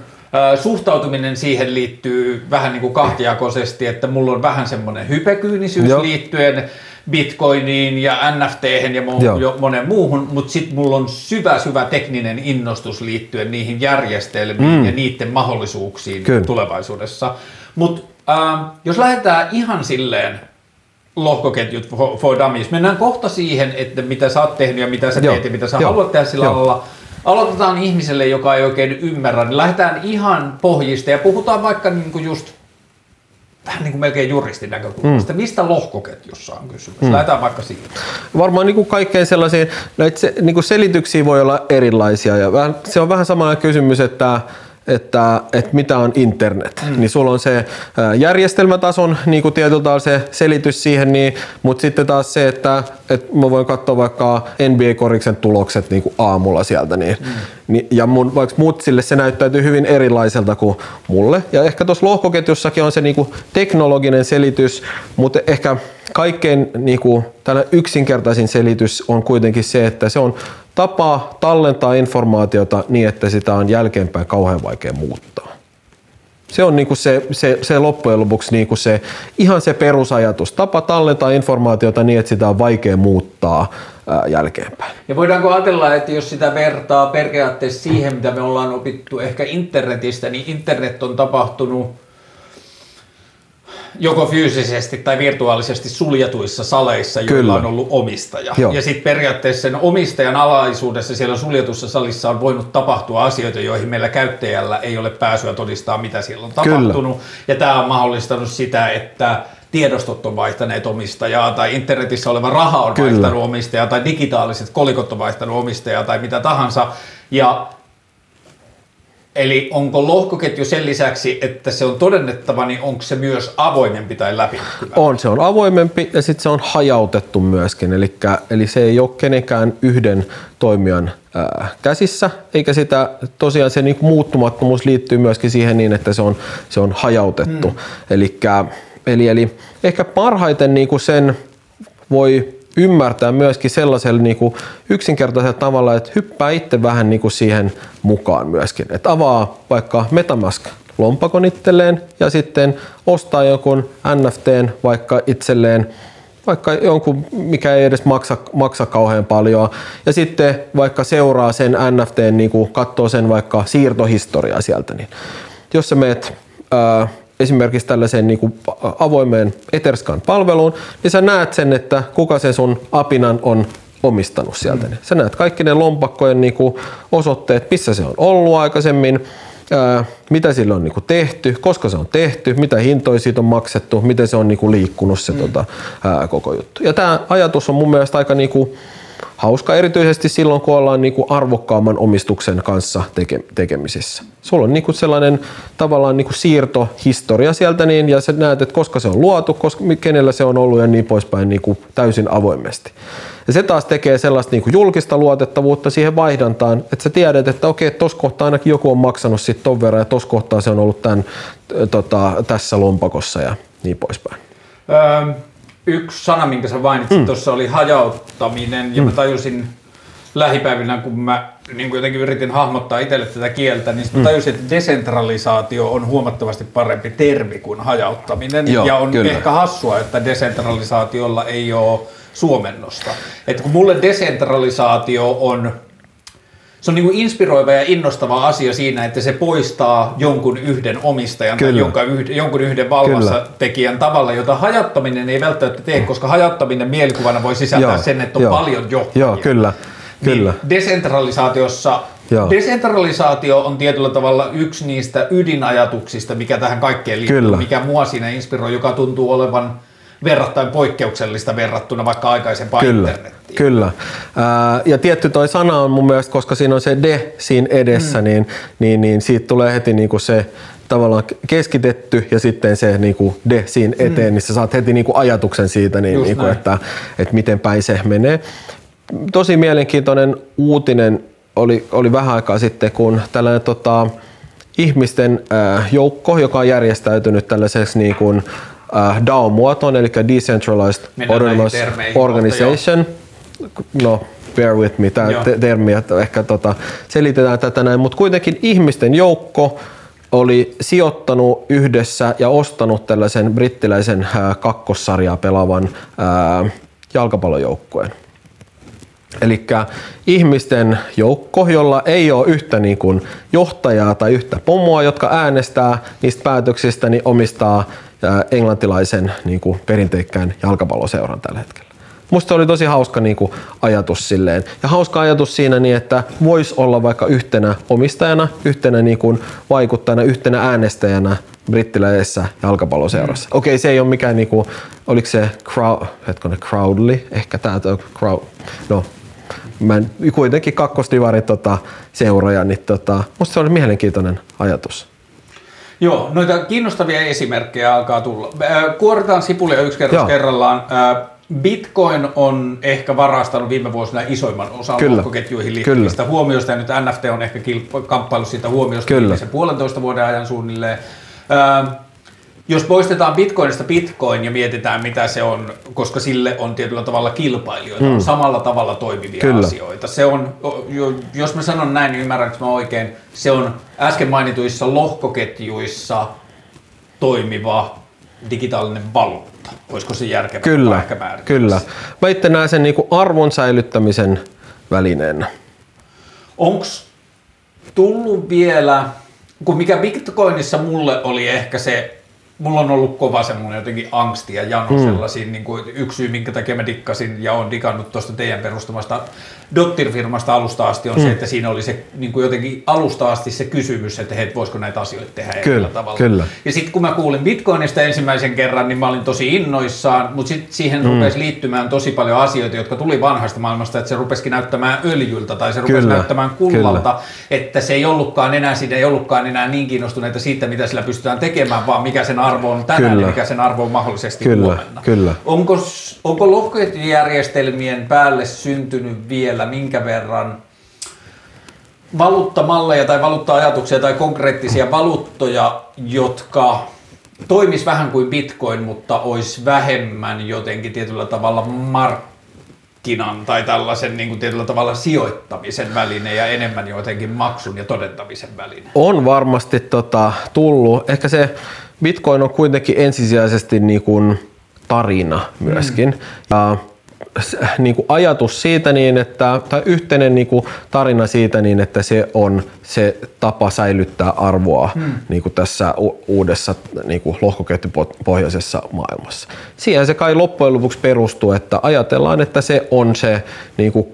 suhtautuminen siihen liittyy vähän niin kuin kahtiakoisesti, että mulla on vähän semmoinen hypekyynisyys Joo. liittyen Bitcoiniin ja NFT ja mo- jo monen muuhun, mutta sitten mulla on syvä, syvä tekninen innostus liittyen niihin järjestelmiin mm. ja niiden mahdollisuuksiin Kyllä. tulevaisuudessa. Mutta ähm, jos lähdetään ihan silleen lohkoketjut for, for dummies, mennään kohta siihen, että mitä sä oot tehnyt ja mitä sä Joo. teet ja mitä sä Joo. haluat tehdä sillä Joo. alalla. Aloitetaan ihmiselle, joka ei oikein ymmärrä, niin lähdetään ihan pohjista ja puhutaan vaikka niinku just vähän niin kuin melkein juristin näkökulmasta. Mm. Mistä lohkoketjussa on kysymys? Mm. Lähdetään vaikka siitä. Varmaan niin kuin kaikkein sellaisia, näitä se, niin kuin selityksiä voi olla erilaisia ja vähän, se on vähän samalla kysymys, että että, että mitä on internet. Mm. Niin sulla on se ää, järjestelmätason niin kuin tietyllä se selitys siihen, niin, mutta sitten taas se, että, että mä voin katsoa vaikka NBA-koriksen tulokset niin kuin aamulla sieltä. Niin, mm. niin, ja mun, vaikka mutsille se näyttäytyy hyvin erilaiselta kuin mulle. Ja ehkä tuossa lohkoketjussakin on se niin kuin teknologinen selitys, mutta ehkä kaikkein niin kuin, yksinkertaisin selitys on kuitenkin se, että se on tapa tallentaa informaatiota niin, että sitä on jälkeenpäin kauhean vaikea muuttaa. Se on niinku se, se, se loppujen lopuksi niinku se, ihan se perusajatus. Tapa tallentaa informaatiota niin, että sitä on vaikea muuttaa ää, jälkeenpäin. Ja voidaanko ajatella, että jos sitä vertaa periaatteessa siihen, mitä me ollaan opittu ehkä internetistä, niin internet on tapahtunut joko fyysisesti tai virtuaalisesti suljetuissa saleissa, joilla Kyllä. on ollut omistaja. Joo. Ja sitten periaatteessa sen omistajan alaisuudessa siellä suljetussa salissa on voinut tapahtua asioita, joihin meillä käyttäjällä ei ole pääsyä todistaa, mitä siellä on Kyllä. tapahtunut. Ja tämä on mahdollistanut sitä, että tiedostot on vaihtaneet omistajaa tai internetissä oleva raha on Kyllä. vaihtanut omistajaa tai digitaaliset kolikot on vaihtanut omistajaa tai mitä tahansa. Ja Eli onko lohkoketju sen lisäksi, että se on todennettava, niin onko se myös avoimempi tai läpinäkyvä? On, se on avoimempi ja sitten se on hajautettu myöskin, eli, eli se ei ole kenenkään yhden toimijan ää, käsissä, eikä sitä tosiaan se niin muuttumattomuus liittyy myöskin siihen niin, että se on, se on hajautettu. Mm. Elikkä, eli, eli ehkä parhaiten niin kuin sen voi ymmärtää myöskin sellaisella niin kuin yksinkertaisella tavalla, että hyppää itse vähän niin kuin siihen mukaan myöskin. Että avaa vaikka Metamask lompakon itselleen ja sitten ostaa jonkun NFTn vaikka itselleen vaikka jonkun, mikä ei edes maksa, maksa kauhean paljon. Ja sitten vaikka seuraa sen NFT, niin kuin katsoo sen vaikka siirtohistoriaa sieltä, niin jos sä meet ää, esimerkiksi tällaiseen niin kuin avoimeen Etherscan-palveluun, niin sä näet sen, että kuka se sun apinan on omistanut sieltä. Mm. Sä näet kaikki ne lompakkojen niin kuin osoitteet, missä se on ollut aikaisemmin, ää, mitä sille on niinku tehty, koska se on tehty, mitä hintoja siitä on maksettu, miten se on niinku liikkunut se mm. tota, ää, koko juttu. Ja tämä ajatus on mun mielestä aika niinku, hauska erityisesti silloin, kun ollaan niin kuin arvokkaamman omistuksen kanssa teke, tekemisissä. Sulla on niin kuin sellainen tavallaan niin kuin siirtohistoria sieltä niin, ja sä näet, että koska se on luotu, koska, kenellä se on ollut ja niin poispäin niin kuin täysin avoimesti. Ja se taas tekee sellaista niin kuin julkista luotettavuutta siihen vaihdantaan, että sä tiedät, että okei, tuossa kohtaa ainakin joku on maksanut sitten ton verran ja tuossa kohtaa se on ollut tämän, tota, tässä lompakossa ja niin poispäin. Öö, yksi sana, minkä sä mainitsit mm. tuossa oli hajauttaminen ja mm. mä tajusin lähipäivinä, kun mä niin kuin jotenkin yritin hahmottaa itselle tätä kieltä, niin mä mm. tajusin, että desentralisaatio on huomattavasti parempi termi kuin hajauttaminen. Joo, ja on kyllä. ehkä hassua, että desentralisaatiolla ei ole suomennosta. Että kun mulle desentralisaatio on se on niin kuin inspiroiva ja innostava asia siinä, että se poistaa jonkun yhden omistajan Kyllä. tai jonka yhden, jonkun yhden valvassa tekijän tavalla, jota hajattaminen ei välttämättä tee, koska hajattaminen mielikuvana voi sisältää Joo. sen, että on Joo. paljon johtajia. Joo, kyllä. Niin kyllä. Niin desentralisaatiossa Joo. Desentralisaatio on tietyllä tavalla yksi niistä ydinajatuksista, mikä tähän kaikkeen liittyy, Kyllä. mikä mua siinä inspiroi, joka tuntuu olevan – verrattain poikkeuksellista verrattuna vaikka aikaisempaan kyllä, internettiin. Kyllä. Ää, ja tietty toi sana on mun mielestä, koska siinä on se de siinä edessä, mm. niin, niin, niin siitä tulee heti niinku se tavallaan keskitetty ja sitten se niinku de siinä mm. eteen, mm. niin sä saat heti niinku ajatuksen siitä, niin, niinku, että, että miten päin se menee. Tosi mielenkiintoinen uutinen oli, oli vähän aikaa sitten, kun tällainen tota, ihmisten äh, joukko, joka on järjestäytynyt tällaiseksi niin kuin, äh, DAO-muotoon, eli Decentralized Autonomous Organization. No, bear with me, tämä te- termi, että ehkä tota, selitetään tätä näin, mutta kuitenkin ihmisten joukko oli sijoittanut yhdessä ja ostanut tällaisen brittiläisen äh, kakkossarjaa pelaavan äh, jalkapallojoukkueen. Eli ihmisten joukko, jolla ei ole yhtä niin kuin johtajaa tai yhtä pomoa, jotka äänestää niistä päätöksistä, niin omistaa englantilaisen niin kuin perinteikkään jalkapalloseuran tällä hetkellä. Musta oli tosi hauska niin kuin, ajatus silleen. Ja hauska ajatus siinä niin, että voisi olla vaikka yhtenä omistajana, yhtenä niin kuin, vaikuttajana, yhtenä äänestäjänä brittiläisessä jalkapalloseurassa. Mm. Okei, okay, se ei ole mikään, niin kuin, oliko se crowd, hetkone, Crowdly, ehkä tämä crowd, no mä en, kuitenkin kakkostivari tota, seuroja, niin tota, musta se oli mielenkiintoinen ajatus. Joo, noita kiinnostavia esimerkkejä alkaa tulla. Kuoritaan sipulia yksi kerros Joo. kerrallaan. Bitcoin on ehkä varastanut viime vuosina isoimman osan lohkoketjuihin liittyvistä Kyllä. huomioista, ja nyt NFT on ehkä kamppailu siitä huomiosta viimeisen puolentoista vuoden ajan suunnilleen. Jos poistetaan bitcoinista bitcoin ja mietitään mitä se on, koska sille on tietyllä tavalla kilpailijoita, on samalla tavalla toimivia Kyllä. asioita. Se on, jos mä sanon näin, niin ymmärränkö mä oikein, se on äsken mainituissa lohkoketjuissa toimiva digitaalinen valuutta. Olisiko se järkevää kyllä, ehkä Kyllä. Mä itse näen sen niin arvon säilyttämisen välineenä. Onko tullut vielä, kun mikä Bitcoinissa mulle oli ehkä se mulla on ollut kova semmoinen jotenkin angsti ja jano mm. sellaisiin, niin kuin yksi syy, minkä takia mä dikkasin ja on dikannut tuosta teidän perustamasta Dottir-firmasta alusta asti on mm. se, että siinä oli se niin kuin jotenkin alusta asti se kysymys, että hei, voisiko näitä asioita tehdä kyllä, tavalla. Kyllä. Ja sitten kun mä kuulin Bitcoinista ensimmäisen kerran, niin mä olin tosi innoissaan, mutta sitten siihen mm. rupesi liittymään tosi paljon asioita, jotka tuli vanhasta maailmasta, että se rupesikin näyttämään öljyltä tai se rupesi kyllä, näyttämään kullalta, kyllä. että se ei ollutkaan enää, siinä ei ollutkaan enää niin kiinnostuneita siitä, mitä sillä pystytään tekemään, vaan mikä sen arvo on tänään kyllä. ja mikä sen arvo on mahdollisesti kyllä, huomenna. Kyllä. Onko, onko lohkojärjestelmien päälle syntynyt vielä minkä verran valuuttamalleja tai valuutta-ajatuksia tai konkreettisia valuuttoja, jotka toimis vähän kuin bitcoin, mutta olisi vähemmän jotenkin tietyllä tavalla markkinan tai tällaisen niin kuin tietyllä tavalla sijoittamisen väline ja enemmän jotenkin maksun ja todentamisen väline? On varmasti tota, tullut. Ehkä se Bitcoin on kuitenkin ensisijaisesti niin kuin tarina myöskin. Mm. Ja niin kuin ajatus siitä niin, että, tai yhteinen niin kuin tarina siitä niin, että se on se tapa säilyttää arvoa hmm. niin kuin tässä uudessa niin kuin lohkoketjupohjaisessa maailmassa. Siihen se kai loppujen lopuksi perustuu, että ajatellaan, että se on se niin kuin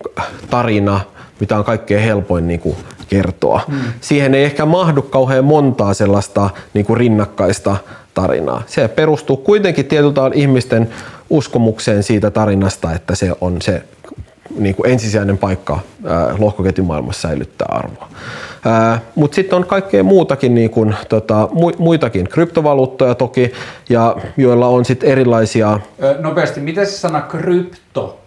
tarina, mitä on kaikkein helpoin niin kuin kertoa. Hmm. Siihen ei ehkä mahdu kauhean montaa sellaista niin kuin rinnakkaista tarinaa. Se perustuu kuitenkin tietyltä ihmisten uskomukseen siitä tarinasta, että se on se niin kuin ensisijainen paikka ää, lohkoketjumaailmassa säilyttää arvoa. Mutta sitten on kaikkea muutakin, niin kuin, tota, muitakin kryptovaluuttoja toki, ja joilla on sitten erilaisia... Nopeasti, mitä se sana krypto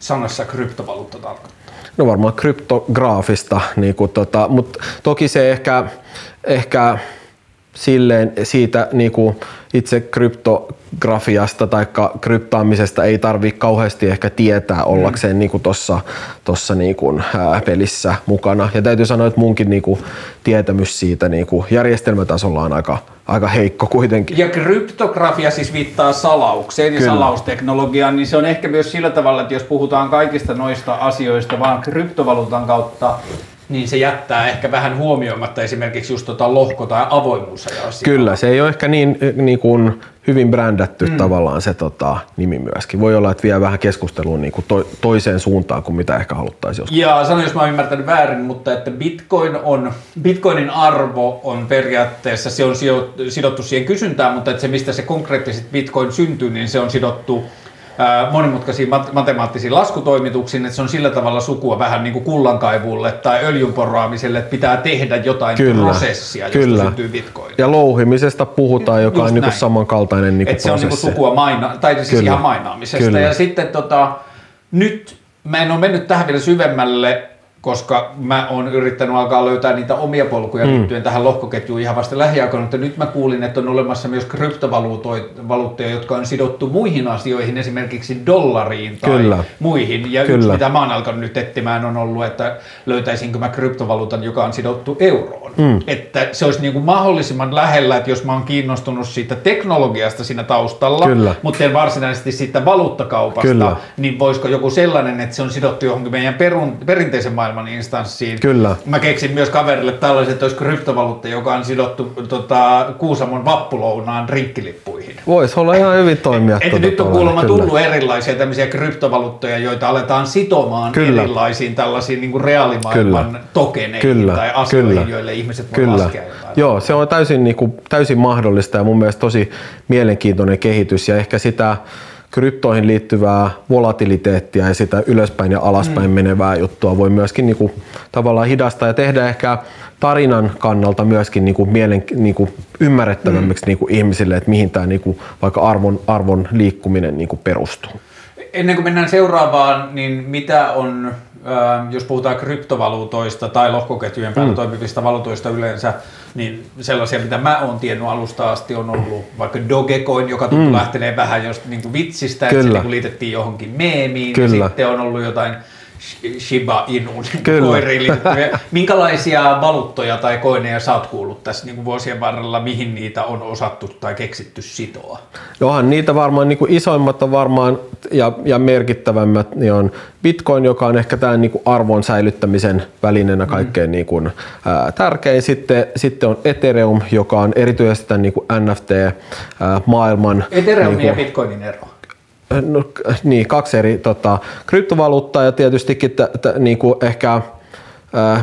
sanassa kryptovaluutta tarkoittaa? No varmaan kryptograafista, niin tota, mutta toki se ehkä, ehkä silleen siitä niin kuin itse kryptografiasta tai kryptaamisesta ei tarvitse kauheasti ehkä tietää ollakseen mm. niin tuossa tossa niin kuin, ää, pelissä mukana. Ja täytyy sanoa, että munkin niin kuin, tietämys siitä niin kuin järjestelmätasolla on aika, aika heikko kuitenkin. Ja kryptografia siis viittaa salaukseen ja Kyllä. salausteknologiaan, niin se on ehkä myös sillä tavalla, että jos puhutaan kaikista noista asioista vaan kryptovaluutan kautta, niin se jättää ehkä vähän huomioimatta esimerkiksi just tota lohko- tai avoimuusasiaa. Kyllä, se ei ole ehkä niin, niin kuin hyvin brändätty mm. tavallaan se tota, nimi myöskin. Voi olla, että vie vähän keskusteluun niin kuin to, toiseen suuntaan kuin mitä ehkä haluttaisiin joskus. Ja sano, jos mä oon ymmärtänyt väärin, mutta että Bitcoin on, Bitcoinin arvo on periaatteessa, se on sidottu siihen kysyntään, mutta että se mistä se konkreettisesti Bitcoin syntyy, niin se on sidottu monimutkaisiin matemaattisiin laskutoimituksiin, että se on sillä tavalla sukua vähän niin kuin kullankaivulle tai öljyn porraamiselle, että pitää tehdä jotain kyllä, prosessia, josta kyllä. syntyy bitcoin. Ja louhimisesta puhutaan, joka Just on niin kuin samankaltainen niin kuin se on niin kuin sukua maina, tai siis kyllä. ihan mainaamisesta. Kyllä. Ja sitten tota, nyt mä en ole mennyt tähän vielä syvemmälle, koska mä oon yrittänyt alkaa löytää niitä omia polkuja mm. liittyen tähän lohkoketjuun ihan vasta lähiaikoina, mutta nyt mä kuulin, että on olemassa myös kryptovaluutteja, jotka on sidottu muihin asioihin, esimerkiksi dollariin tai Kyllä. muihin. Ja Kyllä. yksi, mitä mä oon alkanut nyt etsimään, on ollut, että löytäisinkö mä kryptovaluutan, joka on sidottu euroon. Mm. Että se olisi niin kuin mahdollisimman lähellä, että jos mä oon kiinnostunut siitä teknologiasta siinä taustalla, Kyllä. mutta en varsinaisesti siitä valuuttakaupasta, Kyllä. niin voisiko joku sellainen, että se on sidottu johonkin meidän perun, perinteisen maailman maailman instanssiin. Kyllä. Mä keksin myös kaverille tällaiset, että olisi kryptovaluutta, joka on sidottu tota, Kuusamon vappulounaan rinkkilippuihin. Voisi olla ihan hyvin toimia. Että tuota nyt on kuulemma kyllä. tullut erilaisia tämmöisiä kryptovaluuttoja, joita aletaan sitomaan kyllä. erilaisiin tällaisiin niin kuin reaalimaailman kyllä. tokeneihin kyllä. tai asioihin, kyllä. joille ihmiset voi kyllä. laskea jotain. Joo, se on täysin, niin kuin, täysin mahdollista ja mun mielestä tosi mielenkiintoinen kehitys ja ehkä sitä kryptoihin liittyvää volatiliteettia ja sitä ylöspäin ja alaspäin mm. menevää juttua voi myöskin niin kuin, tavallaan hidastaa ja tehdä ehkä tarinan kannalta myöskin niin kuin mielen, niin kuin ymmärrettävämmiksi mm. niin kuin ihmisille, että mihin tämä niin kuin, vaikka arvon, arvon liikkuminen niin kuin perustuu. Ennen kuin mennään seuraavaan, niin mitä on, jos puhutaan kryptovaluutoista tai lohkoketjujen päällä mm. toimivista valuutoista yleensä, niin sellaisia, mitä mä oon tiennyt alusta asti, on ollut vaikka Dogecoin, joka tuntuu mm. lähteneen vähän just niin kuin vitsistä, Kyllä. että se niin liitettiin johonkin meemiin, Kyllä. ja sitten on ollut jotain Shiba Inun koiriin. Minkälaisia valuuttoja tai koineja sä oot kuullut tässä niin kuin vuosien varrella, mihin niitä on osattu tai keksitty sitoa? Johan niitä varmaan niin kuin isoimmat on varmaan ja, ja merkittävämmät niin on Bitcoin, joka on ehkä tämän niin kuin arvon säilyttämisen välineenä kaikkein mm. niin kuin, ää, tärkein. Sitten, sitten on Ethereum, joka on erityisesti tämän niin kuin NFT-maailman... Ethereum niin kuin, ja Bitcoinin ero no, niin, kaksi eri tota, kryptovaluuttaa ja tietystikin t- t- niin kuin ehkä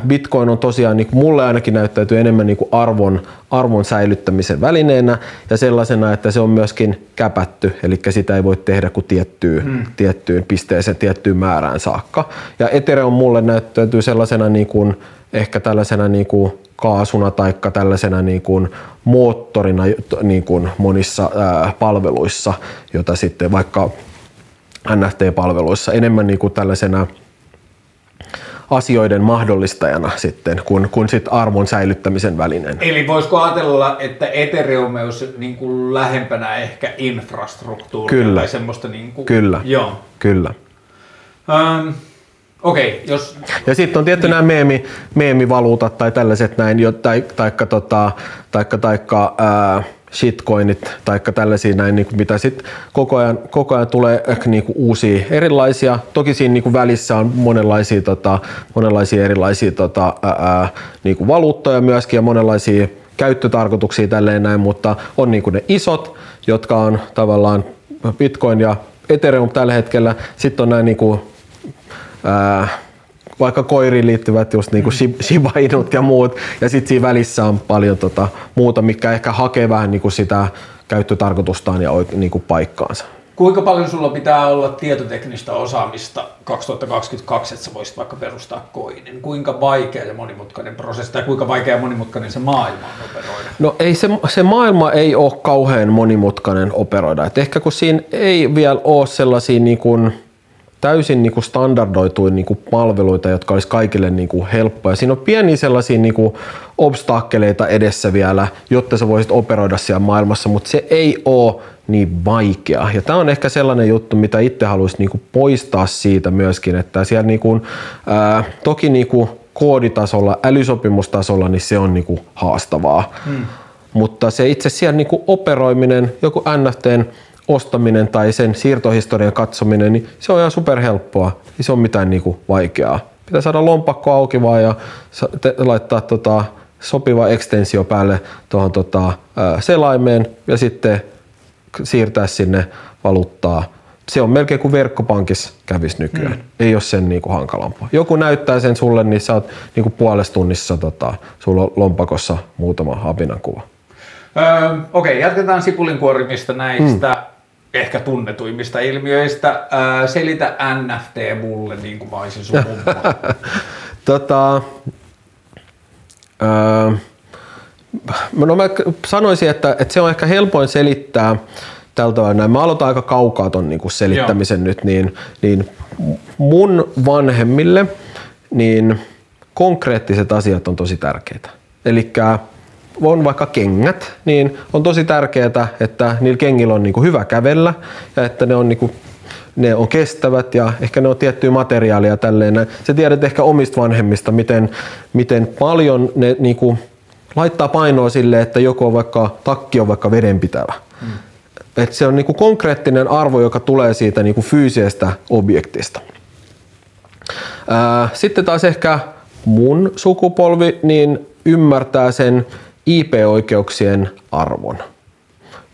Bitcoin on tosiaan, niin kuin mulle ainakin näyttäytyy enemmän niin kuin arvon, arvon säilyttämisen välineenä ja sellaisena, että se on myöskin käpätty, eli sitä ei voi tehdä kuin tiettyyn, hmm. tiettyyn pisteeseen, tiettyyn määrään saakka. Ja Ethereum mulle näyttäytyy sellaisena niin kuin, ehkä tällaisena niin kuin kaasuna tai tällaisena niin kuin moottorina niin kuin monissa ää, palveluissa, jota sitten vaikka NFT-palveluissa enemmän niin kuin tällaisena asioiden mahdollistajana sitten, kun, kun sit arvon säilyttämisen välinen. Eli voisiko ajatella, että Ethereum olisi niin kuin lähempänä ehkä infrastruktuuria Kyllä. tai semmoista niin kuin... Kyllä. Joo. Kyllä. Um, Okei, okay, jos... Ja sitten on tietty niin. nämä meemi, meemivaluutat tai tällaiset näin, jo, tai, taikka, tota, taikka, taikka ää, shitcoinit, taikka tällaisia näin, niin kuin mitä sitten koko ajan, koko ajan tulee ehkä niin kuin uusia erilaisia. Toki siinä niin kuin välissä on monenlaisia, tota, monenlaisia erilaisia tota, ää, niin kuin valuuttoja myöskin ja monenlaisia käyttötarkoituksia tälleen näin, mutta on niin kuin ne isot, jotka on tavallaan Bitcoin ja Ethereum tällä hetkellä. Sitten on nämä niin kuin ää, vaikka koiriin liittyvät just niinku mm. Shiba Inut ja muut, ja sitten siinä välissä on paljon tota, muuta, mikä ehkä hakee vähän niinku sitä käyttötarkoitustaan ja niinku paikkaansa. Kuinka paljon sulla pitää olla tietoteknistä osaamista 2022, että sä voisit vaikka perustaa koinin? Kuinka vaikea ja monimutkainen prosessi tai kuinka vaikea ja monimutkainen se maailma on operoida? No ei se, se maailma ei ole kauhean monimutkainen operoida. Et ehkä kun siinä ei vielä ole sellaisia niin kuin, täysin niin kuin standardoituja niin kuin palveluita, jotka olisi kaikille niin kuin helppoja. Siinä on pieniä sellaisia niin kuin obstakkeleita edessä vielä, jotta sä voisit operoida siellä maailmassa, mutta se ei ole niin vaikea. Ja tämä on ehkä sellainen juttu, mitä itse haluaisin niin kuin poistaa siitä myöskin, että siellä niin kuin, ää, toki niin kuin kooditasolla, älysopimustasolla, niin se on niin kuin haastavaa. Hmm. Mutta se itse siellä niin kuin operoiminen, joku NFTn ostaminen tai sen siirtohistorian katsominen, niin se on ihan superhelppoa. Ei se ole mitään niin kuin vaikeaa. Pitää saada lompakko auki vaan ja laittaa tota, sopiva ekstensio päälle tuohon tota, selaimeen ja sitten siirtää sinne valuuttaa. Se on melkein kuin verkkopankissa kävisi nykyään. Mm. Ei ole sen niin kuin hankalampaa. Joku näyttää sen sulle, niin sä oot niin kuin puolessa tunnissa, tota, sulla on lompakossa muutama apinan kuva. Öö, Okei, okay, jatketaan sipulin kuorimista näistä mm. Ehkä tunnetuimmista ilmiöistä. Öö, selitä NFT mulle, niin kuin mä olisin sun tota, öö, no mä sanoisin, että, että se on ehkä helpoin selittää tältä tavalla. Mä aloitan aika kaukaa ton niin kuin selittämisen Joo. nyt, niin, niin mun vanhemmille niin konkreettiset asiat on tosi tärkeitä. Eli on vaikka kengät, niin on tosi tärkeää, että niillä kengillä on niin kuin hyvä kävellä ja että ne on niin kuin ne on kestävät ja ehkä ne on tiettyä materiaalia tälleen. Sä tiedät ehkä omista vanhemmista, miten, miten paljon ne niin kuin, laittaa painoa sille, että joku on vaikka, takki on vaikka vedenpitävä. Mm. Et se on niinku konkreettinen arvo, joka tulee siitä niinku fyysisestä objektista. Ää, sitten taas ehkä mun sukupolvi niin ymmärtää sen IP-oikeuksien arvon.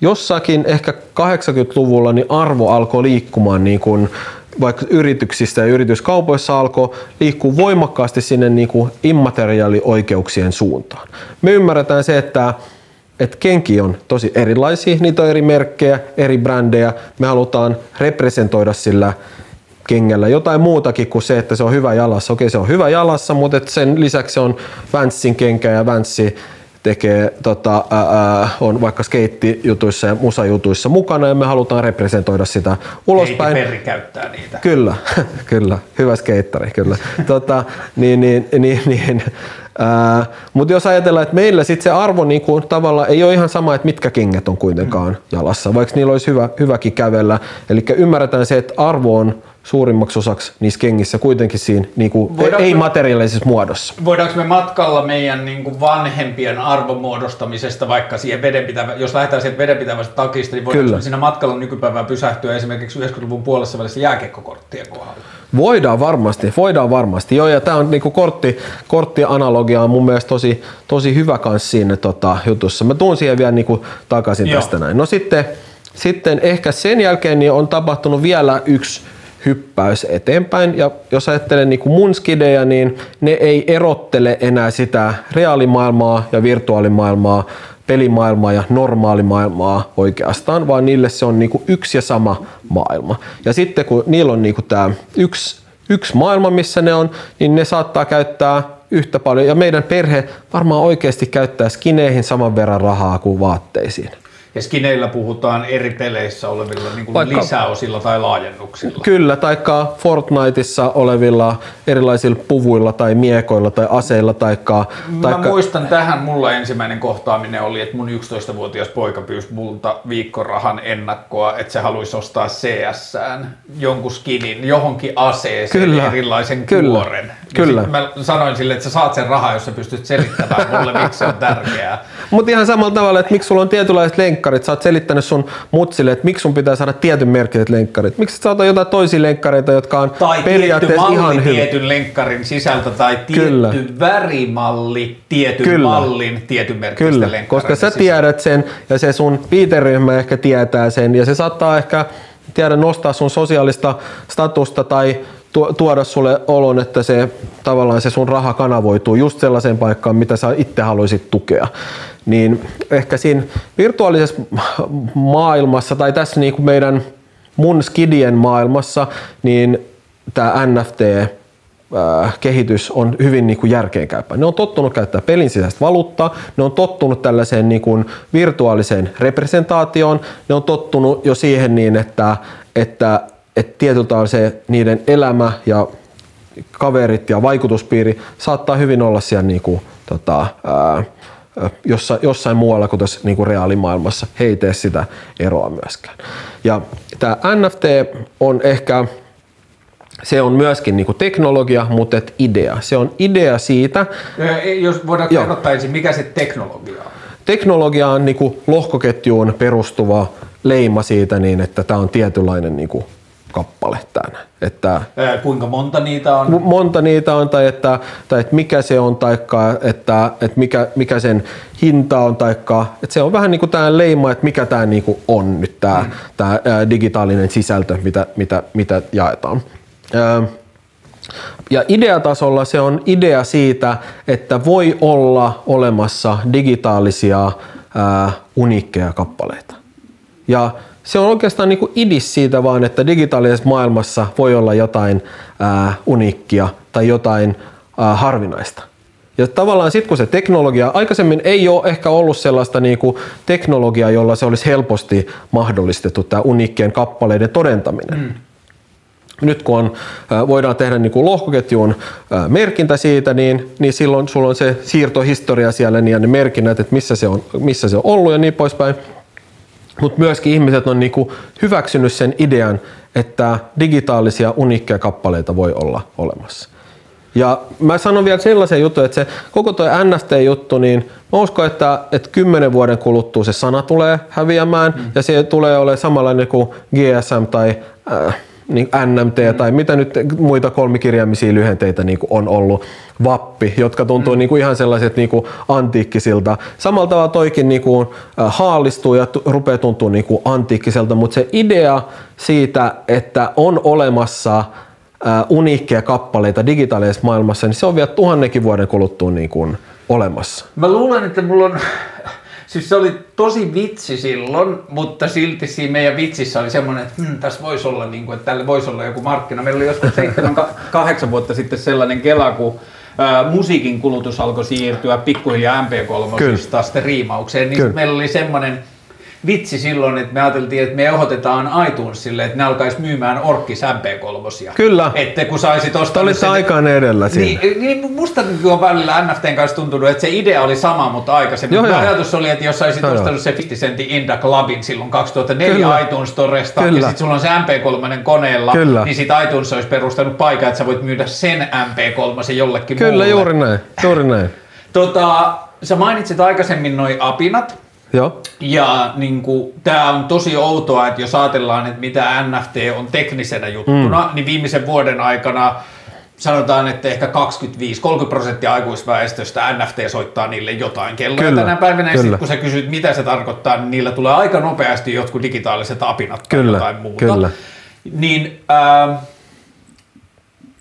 Jossakin ehkä 80-luvulla niin arvo alkoi liikkumaan niin kuin vaikka yrityksissä ja yrityskaupoissa alkoi liikkua voimakkaasti sinne niin kuin immateriaalioikeuksien suuntaan. Me ymmärretään se, että että kenki on tosi erilaisia, niitä on eri merkkejä, eri brändejä. Me halutaan representoida sillä kengällä jotain muutakin kuin se, että se on hyvä jalassa. Okei, se on hyvä jalassa, mutta sen lisäksi se on Vanssin kenkä ja Vanssi tekee, tota, ää, on vaikka skeittijutuissa ja musajutuissa mukana ja me halutaan representoida sitä ulospäin. Perri käyttää niitä. Kyllä, kyllä. Hyvä skeittari, kyllä. tota, niin, niin, niin, niin, mutta jos ajatellaan, että meillä sit se arvo niin kuin, tavallaan ei ole ihan sama, että mitkä kengät on kuitenkaan mm. jalassa, vaikka niillä olisi hyvä, hyväkin kävellä. Eli ymmärretään se, että arvo on suurimmaksi osaksi niissä kengissä kuitenkin siinä niin kuin ei-materiaalisessa muodossa. Voidaanko me matkalla meidän niin kuin vanhempien arvomuodostamisesta vaikka siihen vedenpitävä, jos lähdetään sieltä vedenpitävästä takista, niin voidaanko Kyllä. siinä matkalla nykypäivään pysähtyä esimerkiksi 90-luvun puolessa välissä jääkiekkokorttien kohdalla? Voidaan varmasti, voidaan varmasti. Joo, ja tämä on niinku kortti, korttianalogia on mun mielestä tosi, tosi hyvä kans siinä tota, jutussa. Mä tuun siihen vielä niinku takaisin Joo. tästä näin. No sitten, sitten ehkä sen jälkeen niin on tapahtunut vielä yksi hyppäys eteenpäin. Ja jos ajattelen niin kuin mun skidejä, niin ne ei erottele enää sitä reaalimaailmaa ja virtuaalimaailmaa, pelimaailmaa ja normaalimaailmaa oikeastaan, vaan niille se on niin kuin yksi ja sama maailma. Ja sitten kun niillä on niin kuin tämä yksi, yksi maailma, missä ne on, niin ne saattaa käyttää yhtä paljon. Ja meidän perhe varmaan oikeasti käyttää skineihin saman verran rahaa kuin vaatteisiin. Ja skineillä puhutaan eri peleissä olevilla niin kuin Vaikka, lisäosilla tai laajennuksilla. Kyllä, taikka Fortniteissa olevilla erilaisilla puvuilla tai miekoilla tai aseilla. Taikka, Mä taikka... muistan tähän, mulla ensimmäinen kohtaaminen oli, että mun 11-vuotias poika pyysi multa viikkorahan ennakkoa, että se haluaisi ostaa CSään jonkun skinin, johonkin aseeseen, kyllä, erilaisen kyllä, kuoren. Kyllä. mä sanoin sille, että sä saat sen rahaa, jos sä pystyt selittämään mulle, miksi se on tärkeää. Mutta ihan samalla tavalla, että miksi sulla on tietynlaiset lenkkarit, sä oot selittänyt sun mutsille, että miksi sun pitää saada tietyn merkkiset lenkkarit. Miksi sä jotain toisia lenkkareita, jotka on tai periaatteessa ihan hyvä. tietyn lenkkarin sisältö tai tietty Kyllä. värimalli tietyn Kyllä. mallin tietyn merkkistä Kyllä, koska sä sisältö. tiedät sen ja se sun viiteryhmä ehkä tietää sen ja se saattaa ehkä tiedä nostaa sun sosiaalista statusta tai tuoda sulle olon, että se tavallaan se sun raha kanavoituu just sellaiseen paikkaan, mitä sä itse haluaisit tukea. Niin ehkä siinä virtuaalisessa maailmassa tai tässä niin kuin meidän mun skidien maailmassa, niin tämä NFT kehitys on hyvin niin kuin järkeenkäypä. Ne on tottunut käyttää pelin sisäistä valuuttaa, ne on tottunut tällaiseen niin kuin virtuaaliseen representaatioon, ne on tottunut jo siihen niin, että, että, että tietyltä se niiden elämä ja kaverit ja vaikutuspiiri saattaa hyvin olla siellä niin kuin, tota, ää, jossa, jossain muualla kuin tässä niin kuin reaalimaailmassa. He ei tee sitä eroa myöskään. Ja tämä NFT on ehkä, se on myöskin niin kuin teknologia, mutta et idea. Se on idea siitä. Jos voidaan kerrottaa ensin, mikä se teknologia on? Teknologia on niin kuin lohkoketjuun perustuva leima siitä niin, että tämä on tietynlainen niin kuin kappale tänne. Että Ää, kuinka monta niitä on? Monta niitä on, tai että, tai että mikä se on, tai että, että mikä, mikä sen hinta on, tai että se on vähän niin kuin tämä leima, että mikä tämä niin kuin on nyt tämä, mm. tämä digitaalinen sisältö, mitä, mitä, mitä jaetaan. Ja ideatasolla se on idea siitä, että voi olla olemassa digitaalisia ää, uniikkeja kappaleita. Ja se on oikeastaan niin kuin idis siitä vaan, että digitaalisessa maailmassa voi olla jotain ää, uniikkia tai jotain ää, harvinaista. Ja tavallaan sitten kun se teknologia, aikaisemmin ei ole ehkä ollut sellaista niin kuin teknologiaa, jolla se olisi helposti mahdollistettu tämä uniikkien kappaleiden todentaminen. Mm. Nyt kun on, voidaan tehdä niin kuin lohkoketjuun merkintä siitä, niin, niin silloin sulla on se siirtohistoria siellä niin ja ne merkinnät, että missä se on, missä se on ollut ja niin poispäin. Mutta myöskin ihmiset on niinku hyväksynyt sen idean, että digitaalisia uniikkeja kappaleita voi olla olemassa. Ja mä sanon vielä sellaisen jutun, että se koko tuo NFT-juttu, niin mä uskon, että, että kymmenen vuoden kuluttua se sana tulee häviämään mm. ja se tulee olemaan samanlainen kuin GSM tai äh, niin NMT mm. tai mitä nyt muita kolmikirjaimisia lyhenteitä niin kuin on ollut, Vappi, jotka tuntuu mm. niin kuin ihan sellaiset niin kuin antiikkisilta. Samalla tavalla toikin niin kuin haalistuu ja t- rupeaa tuntua niin kuin antiikkiselta, mutta se idea siitä, että on olemassa uniikkeja kappaleita digitaalisessa maailmassa, niin se on vielä tuhannenkin vuoden kuluttua niin kuin olemassa. Mä luulen, että mulla on Siis se oli tosi vitsi silloin, mutta silti siinä meidän vitsissä oli semmoinen, että hmm, tässä voisi olla, niin kuin, että tälle voisi olla joku markkina. Meillä oli joskus 7-8 vuotta sitten sellainen kela, kun ää, musiikin kulutus alkoi siirtyä pikkuhiljaa MP3 sitten riimaukseen, niin meillä oli semmoinen vitsi silloin, että me ajateltiin, että me ehdotetaan iTunesille, että ne alkaisi myymään orkkis MP3. Kyllä. Että kun saisit ostaa... Olit sen... aikaan edellä siinä. Niin, niin musta on välillä NFTn kanssa tuntunut, että se idea oli sama, mutta aikaisemmin. Joo, joo. ajatus oli, että jos saisit joo, ostanut se 50 sentin Inda Clubin silloin 2004 Kyllä. iTunes Storesta, Kyllä. ja sitten sulla on se MP3 koneella, Kyllä. niin sit iTunes olisi perustanut paikan, että sä voit myydä sen MP3 jollekin Kyllä, muulle. juuri näin. Juuri näin. tota, sä mainitsit aikaisemmin noi apinat. Joo. Ja niin kuin, tämä on tosi outoa, että jos ajatellaan, että mitä NFT on teknisenä juttuna, mm. niin viimeisen vuoden aikana sanotaan, että ehkä 25-30 prosenttia aikuisväestöstä NFT soittaa niille jotain kelloa tänä päivänä. Ja sitten kun sä kysyt, mitä se tarkoittaa, niin niillä tulee aika nopeasti jotkut digitaaliset apinat tai kyllä, jotain muuta. Kyllä. Niin, äh,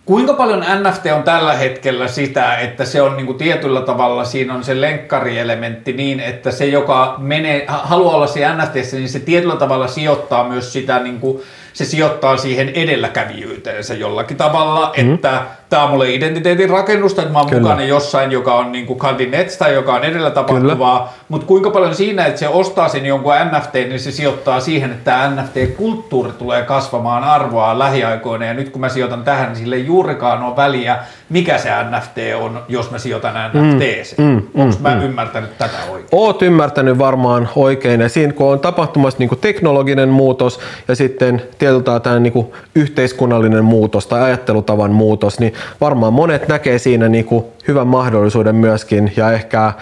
Kuinka paljon NFT on tällä hetkellä sitä, että se on niin kuin tietyllä tavalla, siinä on se lenkkarielementti niin, että se, joka menee, haluaa olla siinä NFTssä, niin se tietyllä tavalla sijoittaa myös sitä niin kuin se sijoittaa siihen edelläkävijyyteensä jollakin tavalla, mm. että tämä on mulle identiteetin rakennusta, että mä oon Kyllä. mukana jossain, joka on niin kuin tai joka on edellä tapahtuvaa, mutta kuinka paljon siinä, että se ostaa sen jonkun NFT, niin se sijoittaa siihen, että tämä NFT-kulttuuri tulee kasvamaan arvoa lähiaikoina, ja nyt kun mä sijoitan tähän, niin sille ei juurikaan ole väliä, mikä se NFT on, jos mä sijoitan NFT. Mm, mm, Onko mm, mä mm. ymmärtänyt tätä oikein? Oot ymmärtänyt varmaan oikein, ja siinä kun on tapahtumassa niin kuin teknologinen muutos, ja sitten tietyllä tämä niin kuin yhteiskunnallinen muutos tai ajattelutavan muutos, niin varmaan monet näkee siinä niin kuin hyvän mahdollisuuden myöskin ja ehkä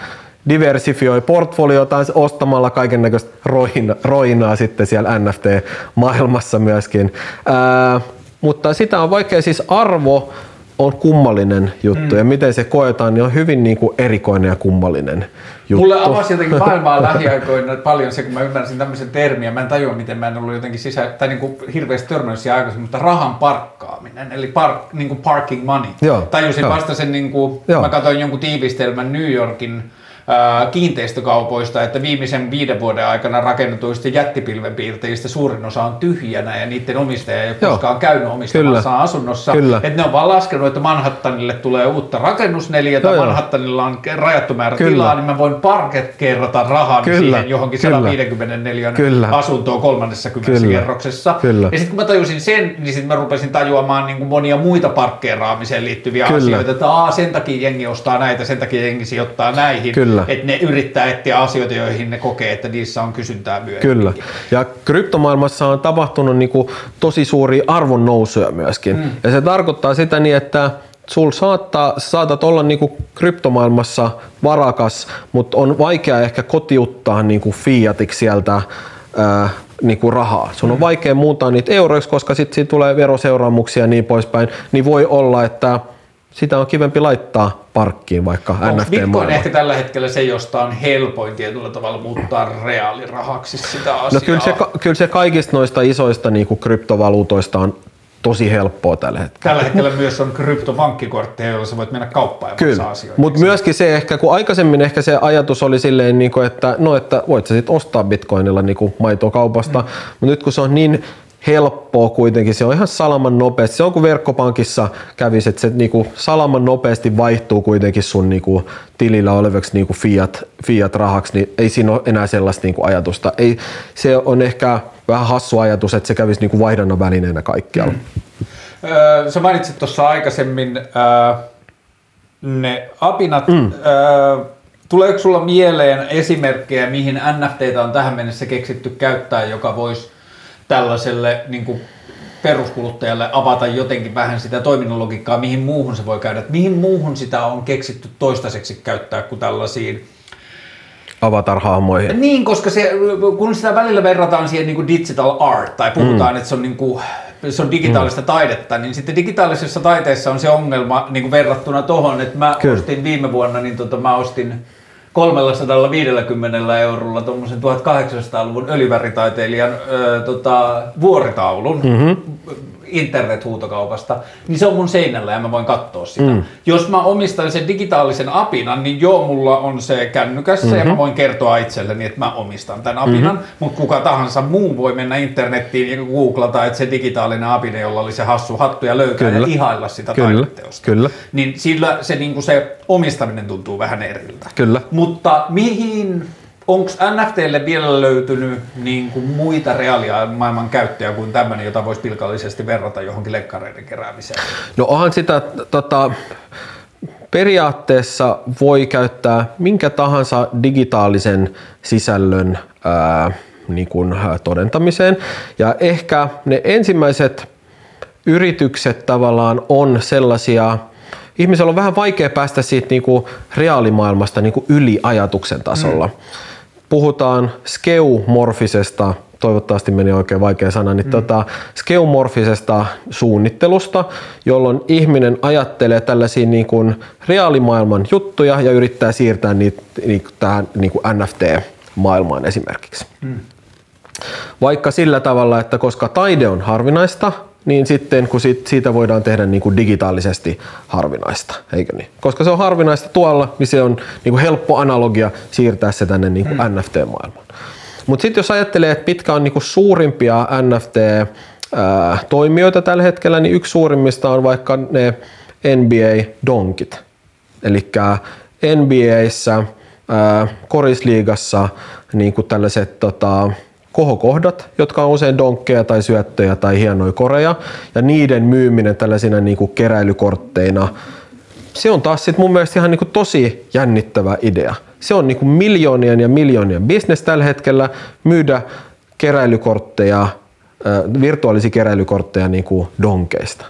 diversifioi portfoliota ostamalla kaiken näköistä roina, roinaa sitten siellä NFT-maailmassa myöskin. Ää, mutta sitä on vaikea siis arvo on kummallinen juttu mm. ja miten se koetaan, niin on hyvin niin kuin erikoinen ja kummallinen juttu. Mulle avasi jotenkin maailmaa lähiaikoina paljon se, kun mä ymmärsin tämmöisen termiä. Mä en tajua, miten mä en ollut jotenkin sisä, tai niin kuin hirveästi törmännyt siihen aikaisemmin, mutta rahan parkkaaminen, eli park, niin kuin parking money. Joo, Tajusin jo. vasta sen, niin kuin, mä katsoin jonkun tiivistelmän New Yorkin kiinteistökaupoista, että viimeisen viiden vuoden aikana rakennetuista jättipilvenpiirteistä suurin osa on tyhjänä ja niiden omistaja ei ole Joo. koskaan käynyt omistamassa Kyllä. asunnossa. Kyllä. Että ne on vaan laskenut, että Manhattanille tulee uutta rakennusneliötä, Joo. Manhattanilla on rajattu määrä Kyllä. tilaa, niin mä voin parket kerrata rahan Kyllä. siihen johonkin Kyllä. 154 Kyllä. asuntoon 30 Kyllä. kerroksessa. Kyllä. Ja sitten kun mä tajusin sen, niin sitten mä rupesin tajuamaan niin kuin monia muita parkkeeraamiseen liittyviä Kyllä. asioita, että aa, sen takia jengi ostaa näitä, sen takia jengi sijoittaa näihin, Kyllä. Että ne yrittää etsiä asioita, joihin ne kokee, että niissä on kysyntää myöhemmin. Kyllä. Ja kryptomaailmassa on tapahtunut niin kuin tosi suuria arvon nousuja myöskin. Mm. Ja se tarkoittaa sitä niin, että sul saattaa, saatat olla niin kuin kryptomaailmassa varakas, mutta on vaikea ehkä kotiuttaa niin kuin fiatiksi sieltä ää, niin kuin rahaa. Sun on vaikea muuntaa niitä euroiksi, koska sitten siitä tulee veroseuraamuksia ja niin poispäin. Niin voi olla, että sitä on kivempi laittaa parkkiin vaikka Onko NFT Bitcoin ehkä tällä hetkellä se, josta on helpoin tietyllä tavalla muuttaa reaalirahaksi sitä asiaa? No kyllä se, kyllä se kaikista noista isoista niin kuin kryptovaluutoista on tosi helppoa tällä hetkellä. Tällä hetkellä myös on kryptovankkikortteja, joilla sä voit mennä kauppaan ja Kyllä, asioita. mutta myöskin se ehkä, kun aikaisemmin ehkä se ajatus oli silleen, niin kuin, että no, että voit sä sit ostaa bitcoinilla niin kuin maitoa kaupasta, mm. mutta nyt kun se on niin helppoa kuitenkin, se on ihan salaman nopeasti. Se on kuin verkkopankissa kävisi, että se niin kuin salaman nopeasti vaihtuu kuitenkin sun niin kuin tilillä olevaksi niin kuin fiat, fiat-rahaksi, niin ei siinä ole enää sellaista niin kuin ajatusta. Ei, se on ehkä vähän hassu ajatus, että se kävisi niin kuin vaihdannan välineenä kaikkialla. Mm. Öö, sä mainitsit tuossa aikaisemmin öö, ne apinat. Mm. Öö, tuleeko sulla mieleen esimerkkejä, mihin NFTtä on tähän mennessä keksitty käyttää, joka voisi tällaiselle niin kuin peruskuluttajalle avata jotenkin vähän sitä toiminnan logiikkaa, mihin muuhun se voi käydä, että mihin muuhun sitä on keksitty toistaiseksi käyttää kuin tällaisiin Avatar-hahmoihin. niin, koska se, kun sitä välillä verrataan siihen niin kuin digital art, tai puhutaan, mm. että se on, niin kuin, se on digitaalista mm. taidetta, niin sitten digitaalisessa taiteessa on se ongelma niin kuin verrattuna tuohon, että mä Kyllä. ostin viime vuonna, niin tota, mä ostin 350 eurolla tuommoisen 1800-luvun öljyväritaiteilijan ö, tota, vuoritaulun mm-hmm. Internethuutokaupasta, niin se on mun seinällä ja mä voin katsoa sitä. Mm. Jos mä omistan sen digitaalisen apinan, niin joo, mulla on se kännykässä mm-hmm. ja mä voin kertoa itselleni, että mä omistan tämän apinan, mm-hmm. mutta kuka tahansa muu voi mennä internettiin ja googlata, että se digitaalinen apina, jolla oli se hassu hattu ja löytää Kyllä. ja ihailla sitä Kyllä. Kyllä. Niin sillä se, niin se omistaminen tuntuu vähän eriltä. Kyllä. Mutta mihin, onko NFTlle vielä löytynyt niin kuin muita reaalimaailman käyttöjä kuin tämmöinen, jota voisi pilkallisesti verrata johonkin lekkareiden keräämiseen? No onhan sitä tota, periaatteessa voi käyttää minkä tahansa digitaalisen sisällön ää, niin kuin, ää, todentamiseen. Ja ehkä ne ensimmäiset yritykset tavallaan on sellaisia, ihmisellä on vähän vaikea päästä siitä niin kuin reaalimaailmasta niin kuin yli ajatuksen tasolla. Mm. Puhutaan skeumorfisesta, toivottavasti meni oikein vaikea sana, niin mm. tota, skeumorfisesta suunnittelusta, jolloin ihminen ajattelee tällaisia niin kuin reaalimaailman juttuja ja yrittää siirtää niitä niin kuin tähän niin kuin NFT-maailmaan esimerkiksi. Mm. Vaikka sillä tavalla, että koska taide on harvinaista, niin sitten kun siitä, siitä voidaan tehdä niin kuin digitaalisesti harvinaista, eikö niin? Koska se on harvinaista tuolla, niin se on niin kuin helppo analogia siirtää se tänne niin kuin mm. NFT-maailmaan. Mutta sitten jos ajattelee, että mitkä on niin kuin suurimpia NFT-toimijoita tällä hetkellä, niin yksi suurimmista on vaikka ne NBA-donkit. Eli NBAissä, korisliigassa niin kuin tällaiset tota, kohokohdat, jotka on usein donkkeja tai syöttöjä tai hienoja koreja, ja niiden myyminen tällaisina niin kuin keräilykortteina, se on taas sit mun mielestä ihan niin kuin tosi jännittävä idea. Se on niin kuin miljoonien ja miljoonien bisnes tällä hetkellä myydä keräilykortteja, virtuaalisia keräilykortteja niin kuin donkeista.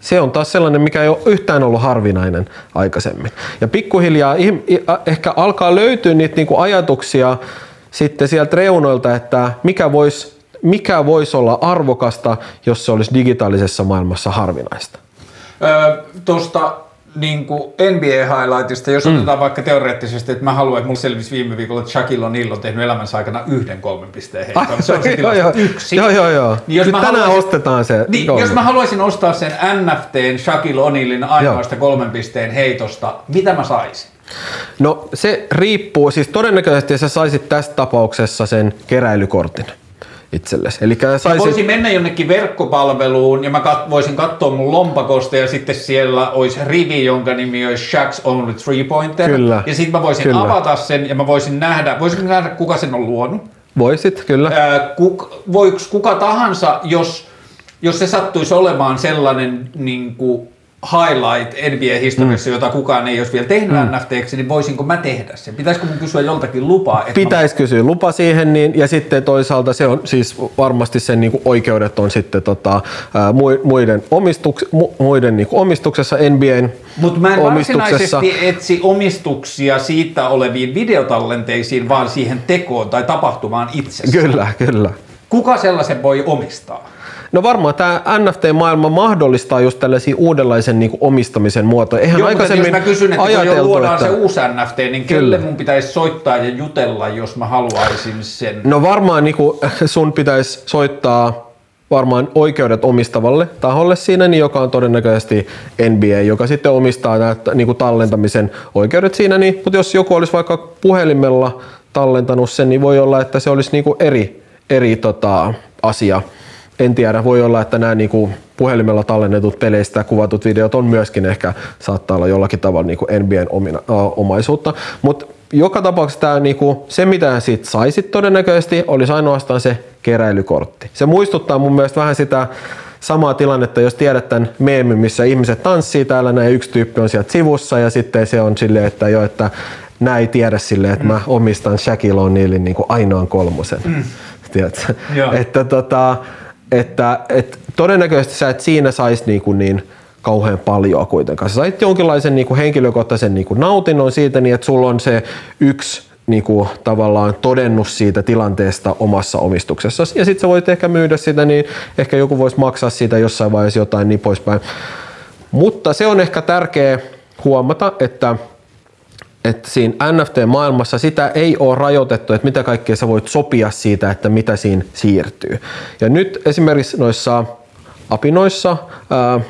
Se on taas sellainen, mikä ei ole yhtään ollut harvinainen aikaisemmin. Ja pikkuhiljaa ehkä alkaa löytyä niitä niin kuin ajatuksia, sitten sieltä reunoilta, että mikä voisi mikä vois olla arvokasta, jos se olisi digitaalisessa maailmassa harvinaista? Öö, Tuosta niin NBA-highlightista, jos mm. otetaan vaikka teoreettisesti, että mä haluan, että mulla selvisi viime viikolla, että Shaquille O'Neal on tehnyt elämänsä aikana yhden kolmen pisteen heiton. Se on se joo, joo. yksi. Joo, joo, joo. Niin jos Nyt mä tänään haluaisin- ostetaan se. Niin, kolme. jos mä haluaisin ostaa sen NFTn Shaquille O'Nealin ainoasta kolmen pisteen heitosta, mitä mä saisin? No se riippuu, siis todennäköisesti sä saisit tässä tapauksessa sen keräilykortin itsellesi. Eli Mä saisit... voisin mennä jonnekin verkkopalveluun ja mä kat- voisin katsoa mun lompakosta ja sitten siellä olisi rivi, jonka nimi olisi Shaq's Only Three Pointer. Kyllä. Ja sitten mä voisin Kyllä. avata sen ja mä voisin nähdä, voisin nähdä kuka sen on luonut. Voisit, kyllä. Ää, kuk, voiko kuka tahansa, jos, jos se sattuisi olemaan sellainen niin kuin highlight NBA-historiassa, mm. jota kukaan ei olisi vielä tehnyt mm. NFTksi, niin voisinko mä tehdä sen? Pitäisikö mun kysyä joltakin lupaa? Että Pitäisi kysyä lupa siihen, niin, ja sitten toisaalta se on siis varmasti sen niin kuin oikeudet on sitten tota, muiden, omistuks, mu, muiden niin kuin omistuksessa, NBAn Mutta mä en omistuksessa. varsinaisesti etsi omistuksia siitä oleviin videotallenteisiin, vaan siihen tekoon tai tapahtumaan itsessään. Kyllä, kyllä. Kuka sellaisen voi omistaa? No varmaan tämä NFT-maailma mahdollistaa just tällaisia uudenlaisen niin kuin omistamisen muotoja. Eihän Joo, mutta jos aikaisemmin mä kysyn, että kun jo luodaan että... se uusi NFT, niin kelle mun pitäisi soittaa ja jutella, jos mä haluaisin sen? No varmaan niin kuin sun pitäisi soittaa varmaan oikeudet omistavalle taholle siinä, niin joka on todennäköisesti NBA, joka sitten omistaa nämä niin kuin tallentamisen oikeudet siinä. Niin, mutta jos joku olisi vaikka puhelimella tallentanut sen, niin voi olla, että se olisi niin kuin eri, eri tota, asia. En tiedä, voi olla, että nämä niin kuin puhelimella tallennetut peleistä kuvatut videot on myöskin ehkä saattaa olla jollakin tavalla niin kuin NBAn omina, ä, omaisuutta. Mutta joka tapauksessa tämä, niinku, se, mitä siitä saisit todennäköisesti, olisi ainoastaan se keräilykortti. Se muistuttaa mun mielestä vähän sitä samaa tilannetta, jos tiedät tämän meemin, missä ihmiset tanssii täällä näin yksi tyyppi on sieltä sivussa ja sitten se on silleen, että jo, että nää ei tiedä silleen, että mä omistan Shaquille O'Nealin niin kuin ainoan kolmosen. Mm. Tiedätkö? Joo. Että, tota, että, että todennäköisesti sä et siinä saisi niin, kuin niin kauhean paljon kuitenkaan. Sä sait jonkinlaisen niin kuin henkilökohtaisen niin kuin nautinnon siitä, niin että sulla on se yksi niin kuin, tavallaan todennut siitä tilanteesta omassa omistuksessa. Ja sitten sä voit ehkä myydä sitä, niin ehkä joku voisi maksaa siitä jossain vaiheessa jotain niin poispäin. Mutta se on ehkä tärkeä huomata, että että siinä NFT-maailmassa sitä ei ole rajoitettu, että mitä kaikkea sä voit sopia siitä, että mitä siinä siirtyy. Ja nyt esimerkiksi noissa apinoissa, ää,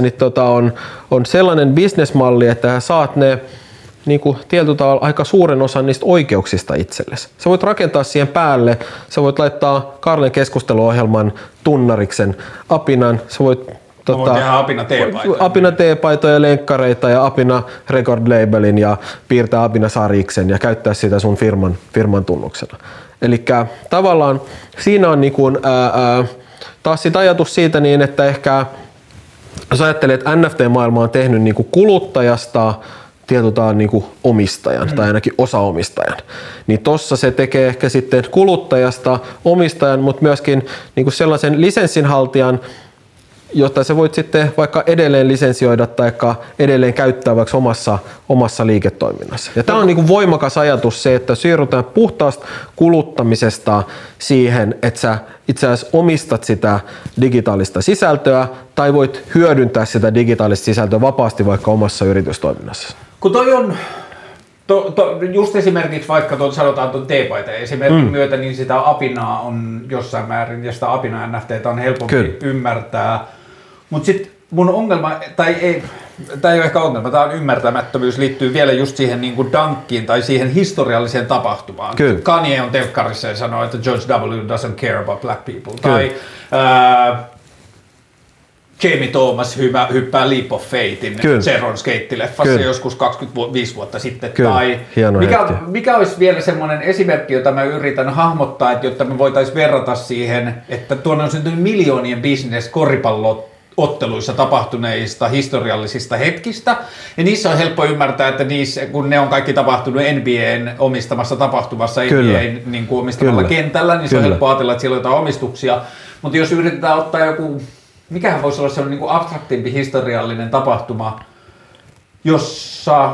niin tota on, on sellainen bisnesmalli, että saat ne niin kuin tietyllä tavalla aika suuren osan niistä oikeuksista itsellesi. Sä voit rakentaa siihen päälle, sä voit laittaa Karlen keskusteluohjelman tunnariksen apinan, sä voit Voin tehdä apina teepaitoja. Apina teepaitoja, lenkkareita ja Apina record labelin ja piirtää Apina sarjiksen ja käyttää sitä sun firman, firman tunnuksena. Eli tavallaan siinä on niin kuin, ää, ää, taas sit ajatus siitä niin, että ehkä jos ajattelee, että NFT-maailma on tehnyt niin kuin kuluttajasta tietyllä niin omistajan tai ainakin osaomistajan, niin tossa se tekee ehkä sitten kuluttajasta omistajan, mutta myöskin niin sellaisen lisenssinhaltijan, jotta sä voit sitten vaikka edelleen lisensioida tai edelleen käyttää vaikka omassa, omassa liiketoiminnassa. Ja tämä on niin kuin voimakas ajatus se, että siirrytään puhtaasta kuluttamisesta siihen, että sä itse asiassa omistat sitä digitaalista sisältöä tai voit hyödyntää sitä digitaalista sisältöä vapaasti vaikka omassa yritystoiminnassa. Kun toi on, to, to, just esimerkiksi vaikka tuon sanotaan tuon teepaita esimerkin mm. myötä, niin sitä apinaa on jossain määrin ja sitä apina NFTtä on helpompi Kyllä. ymmärtää. Mutta sitten mun ongelma, tai ei, tämä ei ole ehkä ongelma, tämä on ymmärtämättömyys, liittyy vielä just siihen niin kuin dankkiin tai siihen historialliseen tapahtumaan. Kyllä. Kanye on telkkarissa ja sanoo, että George W. doesn't care about black people. Kyllä. Tai ää, Jamie Thomas hyvä, hyppää Leap of Kyllä. Zeron skeittileffassa joskus 25 vuotta sitten. Kyllä. Tai Hieno mikä, hetki. mikä olisi vielä semmoinen esimerkki, jota mä yritän hahmottaa, että jotta me voitaisiin verrata siihen, että tuonne on syntynyt miljoonien business koripallo otteluissa tapahtuneista historiallisista hetkistä. Ja niissä on helppo ymmärtää, että niissä, kun ne on kaikki tapahtunut NBAn omistamassa tapahtumassa, Kyllä. NBAn niin kuin omistamalla Kyllä. kentällä, niin se on Kyllä. helppo ajatella, että siellä on jotain omistuksia. Mutta jos yritetään ottaa joku, mikähän voisi olla sellainen niin kuin abstraktimpi historiallinen tapahtuma, jossa,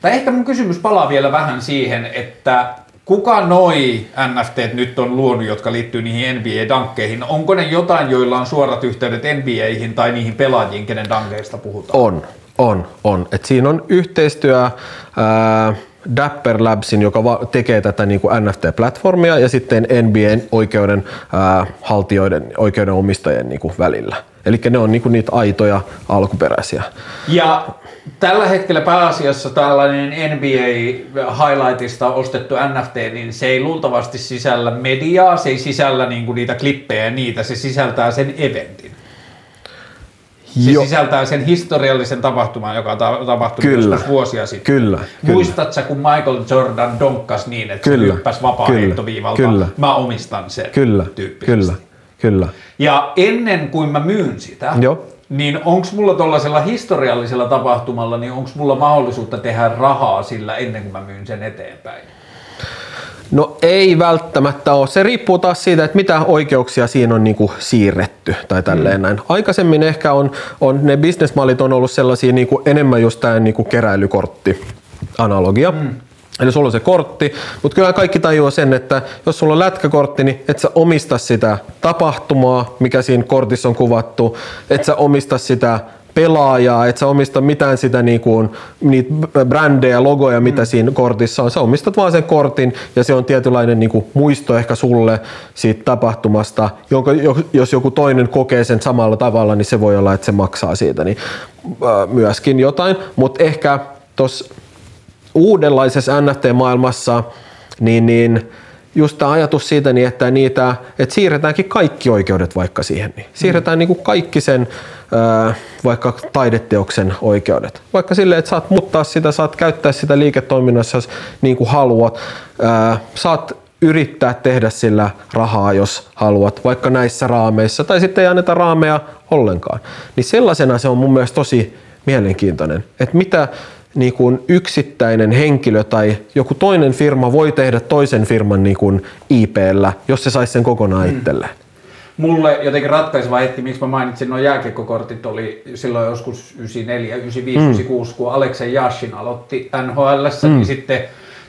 tai ehkä mun kysymys palaa vielä vähän siihen, että kuka noi NFT nyt on luonut, jotka liittyy niihin NBA-dankkeihin? Onko ne jotain, joilla on suorat yhteydet NBAihin tai niihin pelaajiin, kenen dankeista puhutaan? On, on, on. Et siinä on yhteistyö ää, Dapper Labsin, joka va- tekee tätä niin kuin NFT-platformia ja sitten NBAn oikeuden ää, haltijoiden, oikeuden omistajien niin kuin välillä. Eli ne on niinku niitä aitoja alkuperäisiä. Ja tällä hetkellä pääasiassa tällainen NBA highlightista ostettu NFT, niin se ei luultavasti sisällä mediaa, se ei sisällä niinku niitä klippejä ja niitä, se sisältää sen eventin. Se Jo- sisältää sen historiallisen tapahtuman, joka on ta- tapahtunut Kyllä. joskus vuosia sitten. Kyllä, kyllä. Muistatko, kun Michael Jordan donkkas niin, että Kyllä, se hyppäsi vapaa-heittoviivalta? kyllä. Mä omistan sen Kyllä, tyyppisesti. kyllä, kyllä. Ja ennen kuin mä myyn sitä, Joo. niin onko mulla tuollaisella historiallisella tapahtumalla, niin onko mulla mahdollisuutta tehdä rahaa sillä ennen kuin mä myyn sen eteenpäin? No ei välttämättä ole. Se riippuu taas siitä, että mitä oikeuksia siinä on niinku siirretty tai tälleen näin. Aikaisemmin ehkä on, on ne bisnesmallit on ollut sellaisia niinku enemmän just tämä niinku keräilykortti analogia. Mm. Eli sulla on se kortti, mutta kyllä kaikki tajuaa sen, että jos sulla on lätkäkortti, niin et sä omista sitä tapahtumaa, mikä siinä kortissa on kuvattu, et sä omista sitä pelaajaa, et sä omista mitään sitä niinku, niitä brändejä, logoja, mitä siinä kortissa on. Sä omistat vaan sen kortin ja se on tietynlainen niinku muisto ehkä sulle siitä tapahtumasta, jonka jo- jos joku toinen kokee sen samalla tavalla, niin se voi olla, että se maksaa siitä niin, äh, myöskin jotain. Mutta ehkä tuossa uudenlaisessa NFT-maailmassa, niin, niin just tämä ajatus siitä, niin että, niitä, että siirretäänkin kaikki oikeudet vaikka siihen. Niin. Siirretään niin kuin kaikki sen vaikka taideteoksen oikeudet. Vaikka silleen, että saat muuttaa sitä, saat käyttää sitä liiketoiminnassa niin kuin haluat. Saat yrittää tehdä sillä rahaa, jos haluat, vaikka näissä raameissa, tai sitten ei anneta raameja ollenkaan. Niin sellaisena se on mun mielestä tosi mielenkiintoinen, että mitä niin kuin yksittäinen henkilö tai joku toinen firma voi tehdä toisen firman niin kuin IPllä, jos se saisi sen kokonaan itselleen. Mulle jotenkin ratkaiseva hetki, miksi mä mainitsin nuo jääkiekkokortit, oli silloin joskus 94, 95, mm. 96, kun Aleksen Yashin aloitti NHL, mm. niin sitten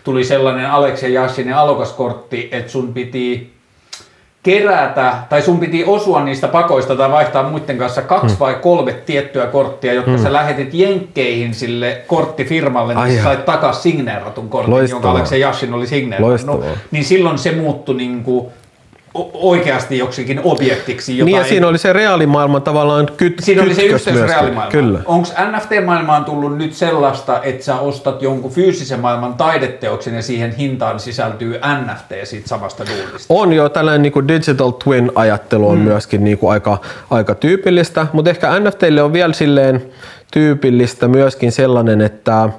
tuli sellainen Aleksen Yashinin alokaskortti, että sun piti kerätä, tai sun piti osua niistä pakoista tai vaihtaa muiden kanssa kaksi Hmm. vai kolme tiettyä korttia, jotka sä lähetit jenkkeihin sille korttifirmalle, niin sä sait takas signeeratun kortin, Loistavaa. jonka Aleksen Yashin oli signeerannut. Loistavaa. Niin silloin se muuttui niinku o- oikeasti joksikin objektiksi. Jota Niin ja ei- siinä oli se reaalimaailman tavallaan kyt, Siinä oli se yhteys reaalimaailmaan. Onko NFT-maailmaan tullut nyt sellaista, että sä ostat jonkun fyysisen maailman taideteoksen ja siihen hintaan sisältyy NFT siitä samasta duunista? On jo tällainen niin kuin digital twin ajattelu on mm. myöskin niin kuin aika, aika tyypillistä, mutta ehkä NFTille on vielä silleen tyypillistä myöskin sellainen, että,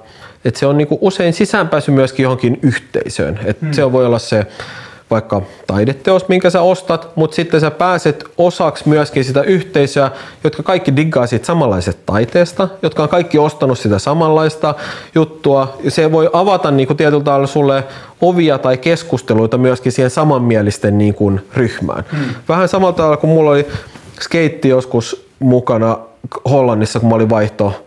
että se on niin kuin usein sisäänpääsy myöskin johonkin yhteisöön. Että mm. Se voi olla se vaikka taideteos, minkä sä ostat, mutta sitten sä pääset osaksi myöskin sitä yhteisöä, jotka kaikki diggaa siitä samanlaisesta taiteesta, jotka on kaikki ostanut sitä samanlaista juttua. Ja se voi avata niin kuin tietyllä tavalla sulle ovia tai keskusteluita myöskin siihen samanmielisten niin kuin ryhmään. Hmm. Vähän samalla tavalla kuin mulla oli skeitti joskus mukana Hollannissa, kun mä olin vaihto,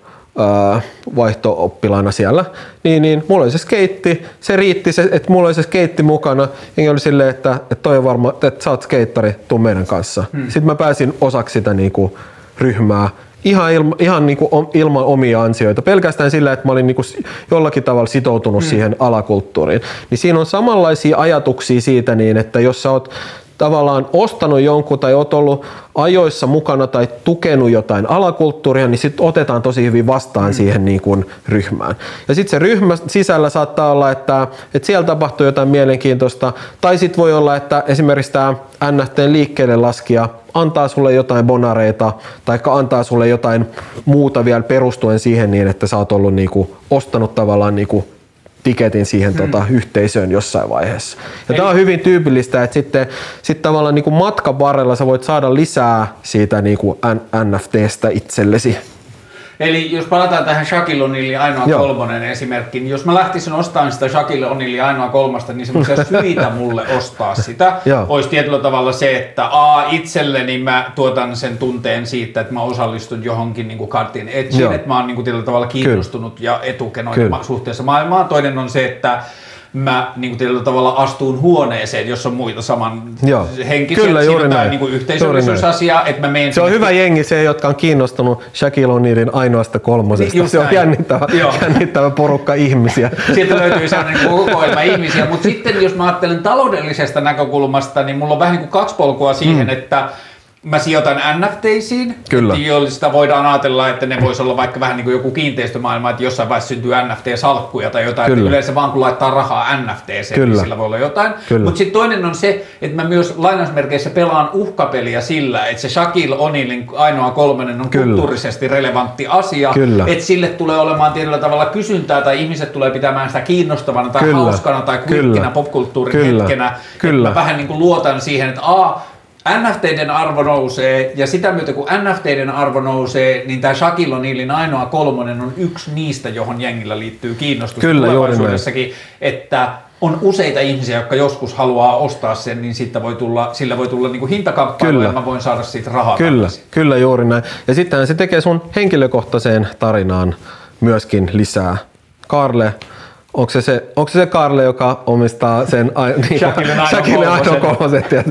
vaihto-oppilaana siellä, niin, niin mulla oli se skeitti, se riitti, se, että mulla oli se skeitti mukana, ja oli silleen, että, että toi on varma, että sä oot skeittari, tuu meidän kanssa. Hmm. Sitten mä pääsin osaksi sitä niinku, ryhmää, ihan, ilma, ihan niinku om, ilman omia ansioita, pelkästään sillä, että mä olin niinku s- jollakin tavalla sitoutunut hmm. siihen alakulttuuriin. Niin siinä on samanlaisia ajatuksia siitä, niin, että jos sä oot tavallaan ostanut jonkun tai oot ollut ajoissa mukana tai tukenut jotain alakulttuuria, niin sitten otetaan tosi hyvin vastaan mm. siihen niin kuin ryhmään. Ja sitten se ryhmä sisällä saattaa olla, että, että siellä tapahtuu jotain mielenkiintoista, tai sitten voi olla, että esimerkiksi tämä NFT liikkeelle laskija antaa sulle jotain bonareita, tai antaa sulle jotain muuta vielä perustuen siihen niin, että sä oot ollut niin kuin, ostanut tavallaan niin kuin tiketin siihen tota, yhteisöön jossain vaiheessa. Ja tämä on hyvin tyypillistä, että sitten sit tavallaan niin kuin matkan varrella sä voit saada lisää siitä niin kuin NFTstä itsellesi. Eli jos palataan tähän Shaquille O'Nealin ainoa Joo. kolmonen esimerkki, niin jos mä lähtisin ostamaan sitä Shaquille O'Nealin ainoa kolmasta, niin semmoisia syitä mulle ostaa sitä Joo. olisi tietyllä tavalla se, että a, itselleni mä tuotan sen tunteen siitä, että mä osallistun johonkin niin kartin Joo. että mä oon niin kuin tietyllä tavalla kiinnostunut ja etukenoinen Kyllä. suhteessa maailmaan. Toinen on se, että mä niin kuin tietyllä tavalla astuun huoneeseen, jos on muita saman Joo. henkisiä. Kyllä, juuri on näin. niin kuin yhteisöllisyysasia, että mä menen Se on hyvä jengi se, jotka on kiinnostunut Shaquille O'Nealin ainoasta kolmosesta. Niin, just se on näin. jännittävä, Joo. jännittävä porukka ihmisiä. Sieltä löytyy sellainen kokoelma ihmisiä, mutta sitten jos mä ajattelen taloudellisesta näkökulmasta, niin mulla on vähän niin kuin kaksi polkua siihen, mm. että mä sijoitan NFTisiin, Kyllä. joista voidaan ajatella, että ne voisi olla vaikka vähän niin kuin joku kiinteistömaailma, että jossain vaiheessa syntyy NFT-salkkuja tai jotain, Kyllä. että yleensä vaan kun laittaa rahaa Kyllä. niin sillä voi olla jotain. Mutta sitten toinen on se, että mä myös lainausmerkeissä pelaan uhkapeliä sillä, että se Shaquille O'Nealin ainoa kolmannen on Kyllä. kulttuurisesti relevantti asia, Kyllä. että sille tulee olemaan tietyllä tavalla kysyntää tai ihmiset tulee pitämään sitä kiinnostavana tai Kyllä. hauskana tai klikkinä popkulttuurin Kyllä. hetkenä. Kyllä. Mä vähän niin kuin luotan siihen, että a, NFTiden arvo nousee, ja sitä myötä kun NFTiden arvo nousee, niin tämä Shaquille O'Nealin ainoa kolmonen on yksi niistä, johon jengillä liittyy kiinnostus Kyllä, tulevaisuudessakin, että on useita ihmisiä, jotka joskus haluaa ostaa sen, niin siitä voi tulla, sillä voi tulla niin kuin hintakamppailu, Kyllä. ja mä voin saada siitä rahaa Kyllä, takaisin. kyllä juuri näin. Ja sittenhän se tekee sun henkilökohtaiseen tarinaan myöskin lisää. Karle, onko se se, onko se, se Karle, joka omistaa sen ai- niin, Shaquillen ainoa Shaquillen ainoa kolmosen.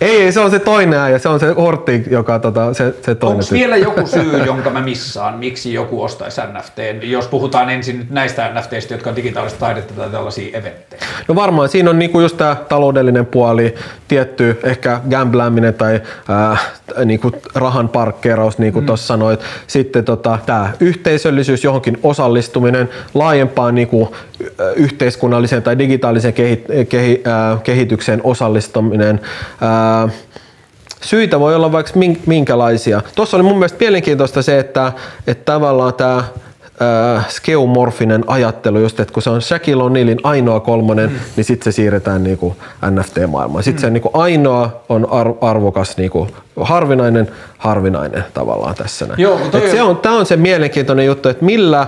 ei, ei, se on se toinen äijä, se on se Hortti, joka tota, se, se toinen. Onko vielä joku syy, jonka mä missaan, miksi joku ostaisi NFT, jos puhutaan ensin nyt näistä NFTistä, jotka on digitaalista taidetta tai tällaisia eventtejä? No varmaan siinä on niinku just tämä taloudellinen puoli, tietty ehkä gamblaaminen tai ää, niinku rahan parkkeeraus, niin kuin mm. tuossa sanoit. Sitten tota, tämä yhteisöllisyys, johonkin osallistuminen, laajempaan niinku, y- yhteiskunnalliseen tai digitaaliseen kehi, kehi, ää, kehitykseen osallistuminen. Ää, syitä voi olla vaikka min- minkälaisia. Tuossa oli mun mielestä mielenkiintoista se, että, että tavallaan tämä äh, skeumorfinen ajattelu, just, että kun se on Shaquille O'Nealin ainoa kolmonen, mm. niin sitten se siirretään niinku NFT-maailmaan. Sitten mm. se niinku ainoa on ar- arvokas, niinku, harvinainen, harvinainen tavallaan tässä. näin. Joo, toi Et se on- on, tämä on se mielenkiintoinen juttu, että millä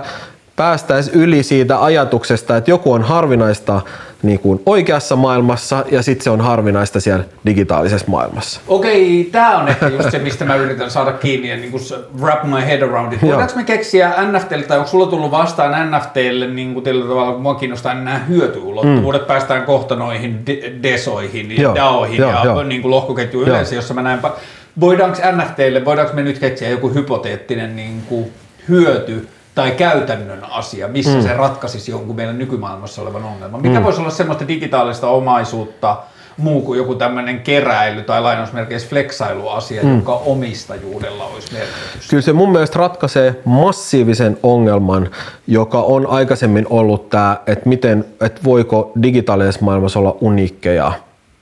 päästäisiin yli siitä ajatuksesta, että joku on harvinaista niin kuin oikeassa maailmassa ja sitten se on harvinaista siellä digitaalisessa maailmassa. Okei, tämä on ehkä just se, mistä mä yritän saada kiinni ja niin kuin wrap my head around it. Voidaanko me keksiä NFTlle, tai onko sulla tullut vastaan NFTlle niin kuin tällä tavalla, kun mua kiinnostaa niin nämä hyötyulottuvuudet, mm. päästään kohta noihin de- desoihin ja Joo, DAOihin joo, ja joo. niin kuin lohkoketjuun Joo. yleensä, jossa mä näen, pa- voidaanko NFTlle, voidaanko me nyt keksiä joku hypoteettinen niin kuin hyöty, tai käytännön asia, missä mm. se ratkaisisi jonkun meidän nykymaailmassa olevan ongelman. Mikä mm. voisi olla semmoista digitaalista omaisuutta, muu kuin joku tämmöinen keräily tai lainausmerkeissä flexailuasia, mm. jonka omistajuudella olisi merkitystä. Kyllä se mun mielestä ratkaisee massiivisen ongelman, joka on aikaisemmin ollut tämä, että miten, että voiko digitaalisessa maailmassa olla uniikkeja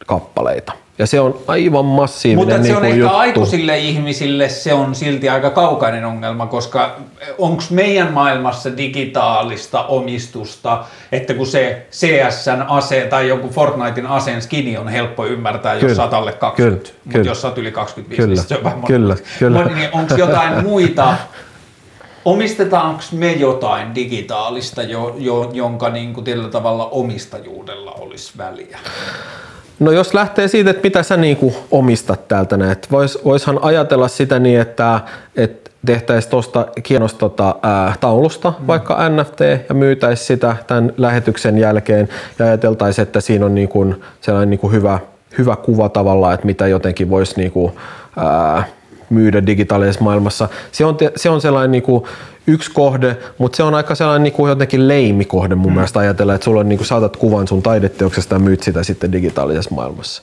kappaleita. Ja se on aivan massiivinen Mutta se niin on kuin ehkä juttu. aikuisille ihmisille se on silti aika kaukainen ongelma, koska onko meidän maailmassa digitaalista omistusta, että kun se CSN ase tai joku Fortnitein aseen skini on helppo ymmärtää, jos Kyllä. sä oot alle 20, Kyllä. mutta Kyllä. jos sä oot yli 25, Kyllä. niin se on vähän Kyllä. Kyllä. Niin onko jotain muita, omistetaanko me jotain digitaalista, jo, jo, jonka niin kuin tällä tavalla omistajuudella olisi väliä? No jos lähtee siitä, että mitä sä niinku omistat täältä näin, että vois, voishan ajatella sitä niin, että, että tehtäisiin tuosta hienosta tota, ää, taulusta mm. vaikka NFT ja myytäisiin sitä tämän lähetyksen jälkeen ja ajateltaisiin, että siinä on niinku sellainen niinku hyvä, hyvä kuva tavallaan, että mitä jotenkin voisi niinku, ää, myydä digitaalisessa maailmassa. Se on, se on sellainen niinku yksi kohde, mutta se on aika sellainen niinku jotenkin leimikohde mun mm. mielestä ajatella, että sulla on niinku, saatat kuvan sun taideteoksesta ja myyt sitä sitten digitaalisessa maailmassa.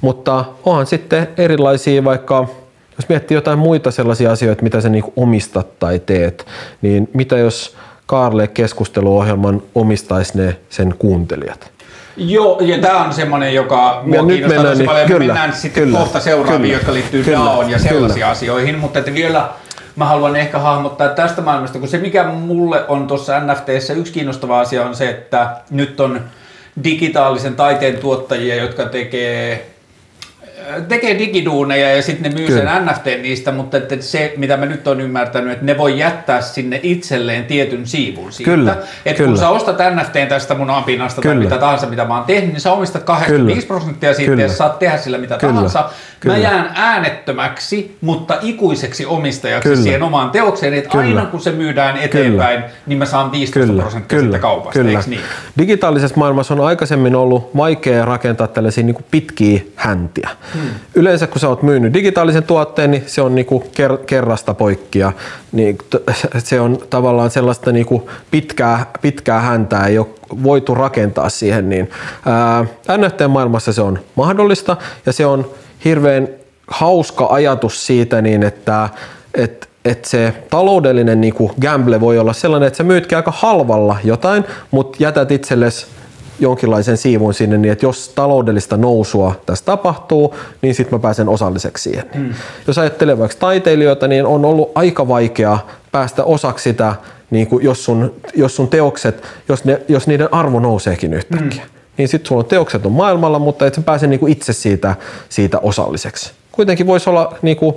Mutta onhan sitten erilaisia vaikka, jos miettii jotain muita sellaisia asioita, mitä sä niinku omistat tai teet, niin mitä jos Kaarle keskusteluohjelman omistaisi ne sen kuuntelijat? Joo, ja tämä on semmoinen, joka mua nyt kiinnostaa mennään tosi niin- paljon. kyllä, mennään sitten kyllä, kohta seuraaviin, kyllä, jotka liittyy kyllä, DAOon ja sellaisiin kyllä. asioihin, mutta että vielä mä haluan ehkä hahmottaa tästä maailmasta, kun se mikä mulle on tuossa NFTssä yksi kiinnostava asia on se, että nyt on digitaalisen taiteen tuottajia, jotka tekee tekee digiduuneja ja sitten ne myy Kyllä. sen NFT niistä, mutta että se, mitä mä nyt on ymmärtänyt, että ne voi jättää sinne itselleen tietyn siivun siitä. Kyllä, että kun kyllä. sä ostat NFTn tästä mun apinasta tai Kyllä. mitä tahansa, mitä mä oon tehnyt, niin sä omistat 85 Kyllä. prosenttia siitä Kyllä. ja saat tehdä sillä mitä Kyllä. tahansa. Kyllä. Mä jään äänettömäksi, mutta ikuiseksi omistajaksi Kyllä. siihen omaan teokseen, että Kyllä. aina kun se myydään eteenpäin, niin mä saan 15 prosenttia siitä kaupasta, kyllä. niin? Digitaalisessa maailmassa on aikaisemmin ollut vaikea rakentaa tällaisia niin pitkiä häntiä. Hmm. Yleensä kun sä oot myynyt digitaalisen tuotteen, niin se on niin kuin ker- kerrasta poikkia. Niin se on tavallaan sellaista niin kuin pitkää, pitkää häntää, ei ole voitu rakentaa siihen. Niin, ää, NFT-maailmassa se on mahdollista ja se on hirveän hauska ajatus siitä, niin että, että että se taloudellinen niin kuin gamble voi olla sellainen, että sä myytkin aika halvalla jotain, mutta jätät itsellesi jonkinlaisen siivun sinne, niin että jos taloudellista nousua tässä tapahtuu, niin sitten mä pääsen osalliseksi siihen. Mm. Jos ajattelee vaikka taiteilijoita, niin on ollut aika vaikea päästä osaksi sitä, niin kuin jos, sun, jos sun teokset, jos, ne, jos niiden arvo nouseekin yhtäkkiä. Mm. Niin sitten sulla on teokset on maailmalla, mutta et sä pääse niin kuin itse siitä, siitä osalliseksi. Kuitenkin voisi olla niin kuin,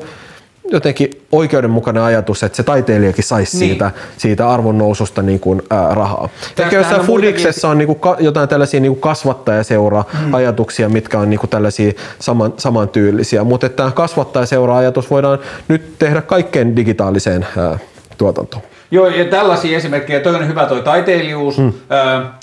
jotenkin oikeudenmukainen ajatus, että se taiteilijakin saisi niin. siitä, siitä arvonnoususta niin kuin, ää, rahaa. Ehkä jossain on Fudiksessa on niin kuin, ka, jotain tällaisia niin kuin kasvattajaseura-ajatuksia, mm. mitkä on niin kuin, tällaisia saman, samantyylisiä, mutta että kasvattajaseura-ajatus voidaan nyt tehdä kaikkeen digitaaliseen ää, tuotantoon. Joo, ja tällaisia esimerkkejä, toi on hyvä toi taiteilijuus, mm. ää,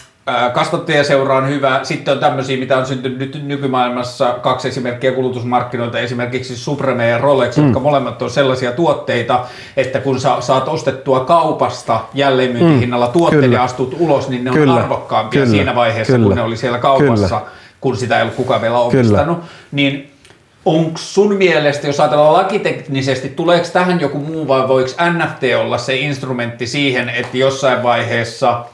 kasvattajaseura on hyvä. Sitten on tämmöisiä, mitä on syntynyt nyt nykymaailmassa, kaksi esimerkkiä kulutusmarkkinoilta, esimerkiksi Supreme ja Rolex, mm. jotka molemmat on sellaisia tuotteita, että kun sä saat ostettua kaupasta jälleenmyyntihinnalla mm. tuotteiden ja astut ulos, niin ne Kyllä. on arvokkaampia Kyllä. siinä vaiheessa, Kyllä. kun ne oli siellä kaupassa, Kyllä. kun sitä ei ollut kukaan vielä omistanut. Kyllä. Niin Onko sun mielestä, jos ajatellaan lakiteknisesti, tuleeko tähän joku muu vai voiko NFT olla se instrumentti siihen, että jossain vaiheessa –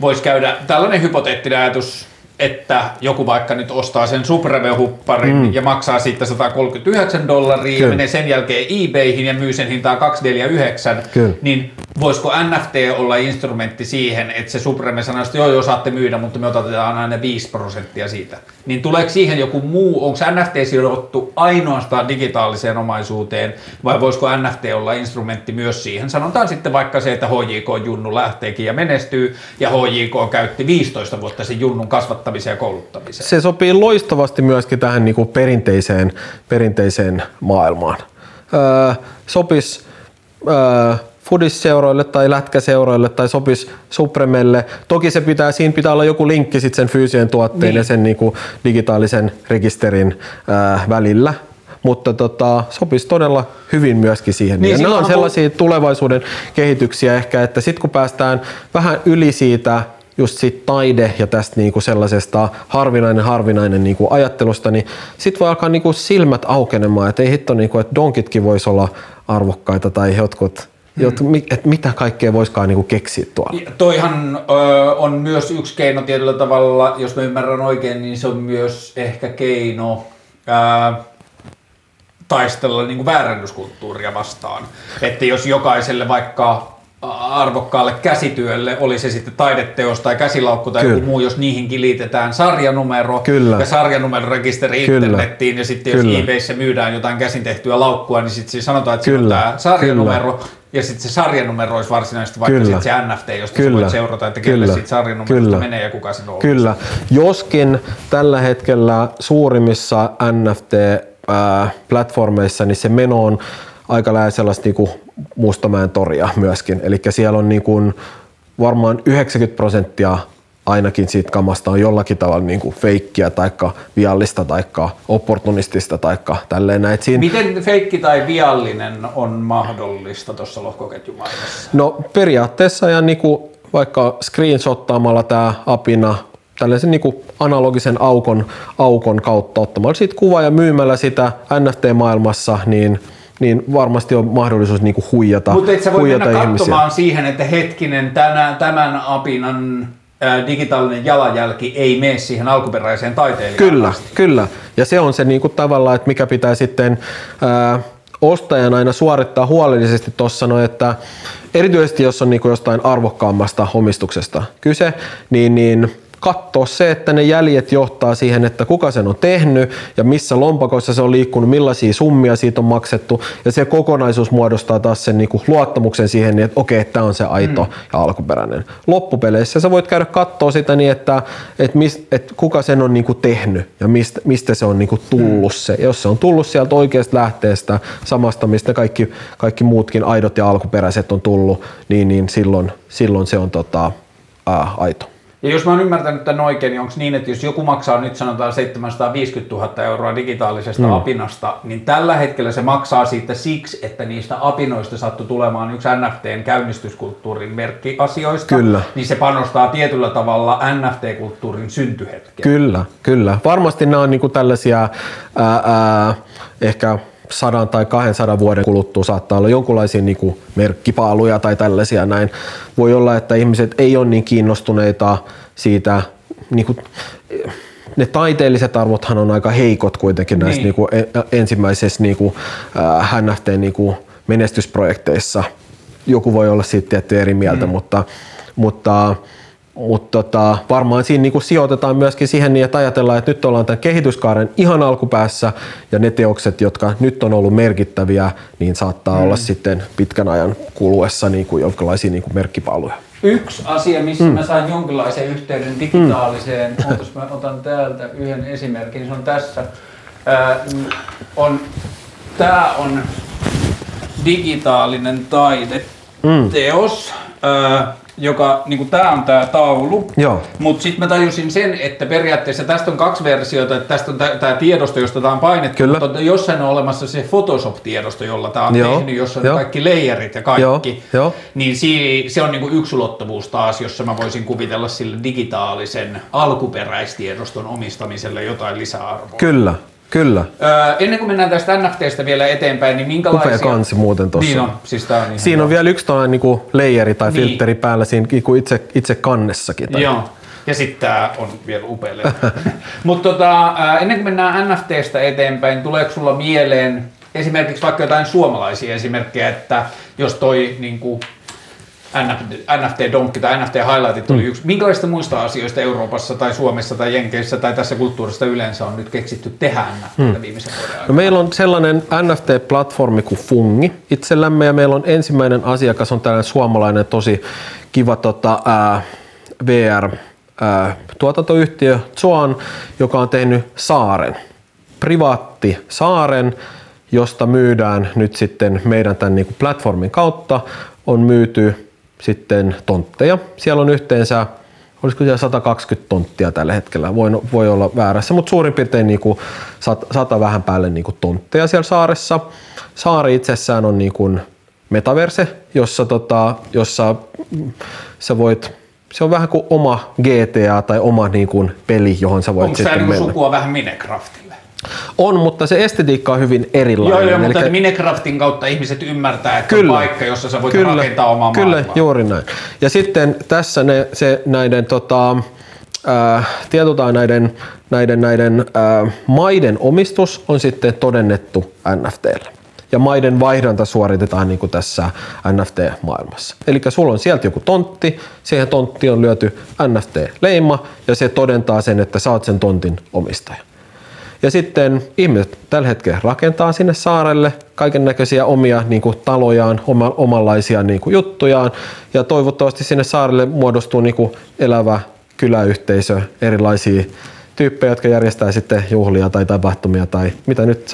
voisi käydä tällainen hypoteettinen ajatus, että joku vaikka nyt ostaa sen Supreme-hupparin mm. ja maksaa siitä 139 dollaria Kyllä. ja menee sen jälkeen eBayhin ja myy sen hintaan 249, Kyllä. niin voisiko NFT olla instrumentti siihen, että se Supreme sanoo, että joo, joo, saatte myydä, mutta me otetaan aina 5 prosenttia siitä. Niin tuleeko siihen joku muu, onko NFT sidottu ainoastaan digitaaliseen omaisuuteen, vai voisiko NFT olla instrumentti myös siihen? Sanotaan sitten vaikka se, että HJK Junnu lähteekin ja menestyy, ja HJK käytti 15 vuotta sen Junnun kasvattamiseen ja kouluttamiseen. Se sopii loistavasti myöskin tähän niin kuin perinteiseen, perinteiseen maailmaan. Öö, sopis öö, fudisseuroille tai lätkäseuroille tai sopis Supremelle. Toki se pitää, siinä pitää olla joku linkki sit sen fyysisen tuotteen niin. ja sen niinku digitaalisen rekisterin ää, välillä. Mutta tota, sopisi todella hyvin myöskin siihen. Niin, ja nämä on sellaisia tulevaisuuden kehityksiä ehkä, että sitten kun päästään vähän yli siitä just siitä taide ja tästä niinku sellaisesta harvinainen harvinainen niinku ajattelusta, niin sitten voi alkaa niinku silmät aukenemaan, että ei hitto, niinku, että donkitkin voisi olla arvokkaita tai jotkut. Että mitä kaikkea voisikaan niinku keksiä tuolla. Ja toihan ö, on myös yksi keino tietyllä tavalla, jos mä ymmärrän oikein, niin se on myös ehkä keino ö, taistella niin kuin väärännyskulttuuria vastaan. Että jos jokaiselle vaikka arvokkaalle käsityölle, oli se sitten taideteos tai käsilaukku tai Kyllä. joku muu, jos niihinkin liitetään sarjanumero Kyllä. ja sarjanumerorekisteri Kyllä. internettiin ja sitten jos Kyllä. eBayssä myydään jotain käsin tehtyä laukkua, niin sitten sanotaan, että Kyllä. se on tämä sarjanumero Kyllä. Ja sitten se sarjanumero olisi varsinaisesti vaikka Kyllä. se NFT, josta Kyllä. voit seurata, että kelle sitten sarjanumerosta Kyllä. menee ja kuka sen on Kyllä. Joskin tällä hetkellä suurimmissa NFT-platformeissa niin se meno on aika lähellä sellaista niinku Mustamäen toria myöskin. Eli siellä on niin kuin varmaan 90 prosenttia ainakin siitä kamasta on jollakin tavalla niin kuin feikkiä tai viallista tai opportunistista tai tälleen näin. Siinä... Miten feikki tai viallinen on mahdollista tuossa lohkoketjumaailmassa? No periaatteessa ja niin kuin vaikka screenshottaamalla tämä apina tällaisen niin analogisen aukon, aukon kautta ottamalla siitä kuva ja myymällä sitä NFT-maailmassa, niin – niin varmasti on mahdollisuus niinku huijata Mutta et sä voi huijata mennä katsomaan siihen, että hetkinen, tänä, tämän apinan digitaalinen jalanjälki ei mene siihen alkuperäiseen taiteilijaan Kyllä, asti. kyllä. Ja se on se niinku tavallaan, että mikä pitää sitten ää, ostajan aina suorittaa huolellisesti tuossa, no, että erityisesti jos on niinku jostain arvokkaammasta omistuksesta kyse, niin, niin katsoa se, että ne jäljet johtaa siihen, että kuka sen on tehnyt ja missä lompakoissa se on liikkunut, millaisia summia siitä on maksettu ja se kokonaisuus muodostaa taas sen niin kuin luottamuksen siihen, niin että okei, tämä on se aito mm. ja alkuperäinen. Loppupeleissä sä voit käydä katsoa sitä niin, että, että, mis, että kuka sen on niin kuin tehnyt ja mistä, mistä se on niin kuin tullut mm. se. Ja jos se on tullut sieltä oikeasta lähteestä, samasta mistä kaikki, kaikki muutkin aidot ja alkuperäiset on tullut, niin, niin silloin, silloin se on tota, ää, aito. Ja jos mä oon ymmärtänyt tämän oikein, niin onko niin, että jos joku maksaa nyt sanotaan 750 000 euroa digitaalisesta mm. apinasta, niin tällä hetkellä se maksaa siitä siksi, että niistä apinoista sattui tulemaan yksi NFTn käynnistyskulttuurin merkkiasioista. Kyllä. Niin se panostaa tietyllä tavalla NFT-kulttuurin syntyhetkeen. Kyllä, kyllä. Varmasti nämä on niinku tällaisia ää, ää, ehkä sadan tai 200 vuoden kuluttua saattaa olla jonkinlaisia niin kuin merkkipaaluja tai tällaisia näin. Voi olla, että ihmiset ei ole niin kiinnostuneita siitä, niin kuin, ne taiteelliset arvothan on aika heikot kuitenkin näissä niin. Niin kuin, ensimmäisessä niin kuin, äh, NFT niin kuin menestysprojekteissa. Joku voi olla siitä tietty eri mieltä, mm. mutta, mutta mutta tota, varmaan siinä niinku sijoitetaan myöskin siihen niin, että ajatellaan, että nyt ollaan tämän kehityskaaren ihan alkupäässä ja ne teokset, jotka nyt on ollut merkittäviä, niin saattaa mm. olla sitten pitkän ajan kuluessa niinku jonkinlaisia niinku merkkipaaluja. Yksi asia, missä mm. mä sain jonkinlaisen yhteyden digitaaliseen, mm. Ootas, mä otan täältä yhden esimerkin, se on tässä, ää, on, tää on digitaalinen taide, mm. teos, ää, joka, niin kuin tämä on tämä taulu, mutta sitten mä tajusin sen, että periaatteessa tästä on kaksi versiota, että tästä on tämä tiedosto, josta tämä on painettu, Kyllä. mutta jossain on olemassa se Photoshop-tiedosto, jolla tämä on Joo. tehnyt, jossa on Joo. kaikki layerit ja kaikki, Joo. Joo. niin si- se on niin kuin yksi ulottuvuus taas, jossa mä voisin kuvitella sille digitaalisen alkuperäistiedoston omistamiselle jotain lisäarvoa. Kyllä, Kyllä. Öö, ennen kuin mennään tästä NFTstä vielä eteenpäin, niin minkälaisia... Upea kansi muuten tuossa. Niin on, siis tää on ihan Siinä on vielä yksi tällainen niin leijeri tai niin. filtteri päällä siinä niin itse, itse kannessakin. Tai... Joo. Ja sitten tämä on vielä upea Mutta tota, ennen kuin mennään NFTstä eteenpäin, tuleeko sulla mieleen esimerkiksi vaikka jotain suomalaisia esimerkkejä, että jos toi niin kuin, NFT-donkki tai NFT-highlightit oli mm. yksi. Minkälaista muista asioista Euroopassa tai Suomessa tai Jenkeissä tai tässä kulttuurista yleensä on nyt keksitty tehdä NFT mm. viimeisen vuoden aikana? No meillä on sellainen NFT-platformi kuin Fungi itsellämme ja meillä on ensimmäinen asiakas on tällainen suomalainen tosi kiva tota, ää, VR ää, tuotantoyhtiö Zoan, joka on tehnyt saaren, privaatti saaren, josta myydään nyt sitten meidän tämän niin kuin platformin kautta on myyty sitten tontteja. Siellä on yhteensä, olisiko siellä 120 tonttia tällä hetkellä, voi, voi olla väärässä, mutta suurin piirtein niin kuin sata, sata vähän päälle niin kuin tontteja siellä saaressa. Saari itsessään on niin kuin metaverse, jossa, tota, jossa sä voit se on vähän kuin oma GTA tai oma niin kuin peli, johon sä voit Onko sitten niinku mennä. Onko sukua vähän Minecraftille? On, mutta se estetiikka on hyvin erilainen. Joo, joo mutta Eli... Minecraftin kautta ihmiset ymmärtää, että kyllä, on paikka, jossa sä voit kyllä, rakentaa omaa Kyllä, maailmaa. juuri näin. Ja sitten tässä ne, se, näiden tota, äh, tietotaan näiden, näiden, näiden äh, maiden omistus on sitten todennettu NFTllä. Ja maiden vaihdanta suoritetaan niin kuin tässä NFT-maailmassa. Eli sulla on sieltä joku tontti, siihen tonttiin on lyöty NFT-leima ja se todentaa sen, että sä oot sen tontin omistaja. Ja sitten ihmiset tällä hetkellä rakentaa sinne saarelle kaiken näköisiä omia niin kuin, talojaan, oma, omanlaisia niin kuin, juttujaan. Ja toivottavasti sinne saarelle muodostuu niin kuin, elävä kyläyhteisö, erilaisia tyyppejä, jotka järjestää sitten juhlia tai tapahtumia tai mitä nyt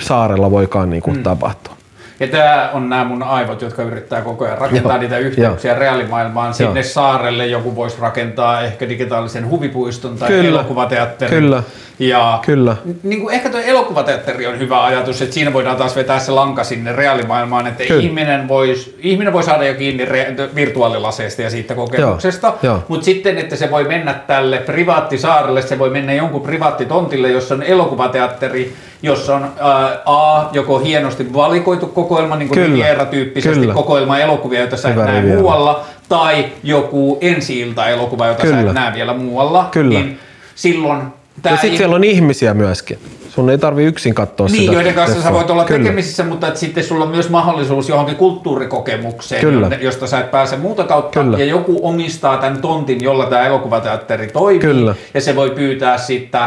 saarella voikaan niin kuin, mm. tapahtua. Ja tämä on nämä mun aivot, jotka yrittää koko ajan rakentaa Joo. niitä yhteyksiä Joo. reaalimaailmaan. Sinne Joo. saarelle joku voisi rakentaa ehkä digitaalisen huvipuiston tai Kyllä. elokuvateatterin. Kyllä. Ja Kyllä. Niin kuin ehkä tuo elokuvateatteri on hyvä ajatus, että siinä voidaan taas vetää se lanka sinne reaalimaailmaan, että ihminen voisi ihminen voi saada jo kiinni re- virtuaalilaseesta ja siitä kokemuksesta, mutta sitten, että se voi mennä tälle privaattisaarelle, se voi mennä jonkun privaattitontille, jossa on elokuvateatteri, jossa on ää, A, joko hienosti valikoitu kokoelma, niin kuin Riviera-tyyppisesti Kyllä. kokoelma elokuvia, joita sä et näe muualla, tai joku ensi-ilta-elokuva, jota Kyllä. sä et näe vielä muualla, Kyllä. niin silloin Tää ja sitten siellä on ihmisiä myöskin. Sun ei tarvi yksin katsoa niin, sitä. joiden kanssa sä voit olla Kyllä. tekemisissä, mutta että sitten sulla on myös mahdollisuus johonkin kulttuurikokemukseen, Kyllä. josta sä et pääse muuta kautta. Kyllä. Ja joku omistaa tämän tontin, jolla tämä elokuvateatteri toimii. Kyllä. Ja se voi pyytää sitten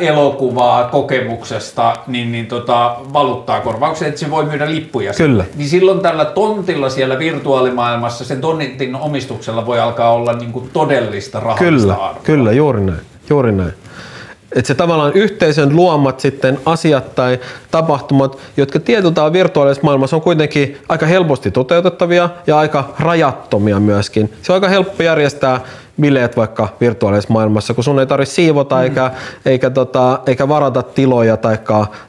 elokuvaa kokemuksesta, niin, niin tota, valuuttaa korvauksia, että se voi myydä lippuja. Kyllä. Niin silloin tällä tontilla siellä virtuaalimaailmassa, sen tontin omistuksella voi alkaa olla niin kuin todellista rahallista Kyllä, arvoa. kyllä, juuri näin. Juuri näin. Että se tavallaan yhteisön luomat sitten asiat tai tapahtumat, jotka tietyltä virtuaalisessa maailmassa on kuitenkin aika helposti toteutettavia ja aika rajattomia myöskin. Se on aika helppo järjestää bileet vaikka virtuaalisessa maailmassa, kun sun ei tarvitse siivota mm. eikä, eikä, tota, eikä varata tiloja tai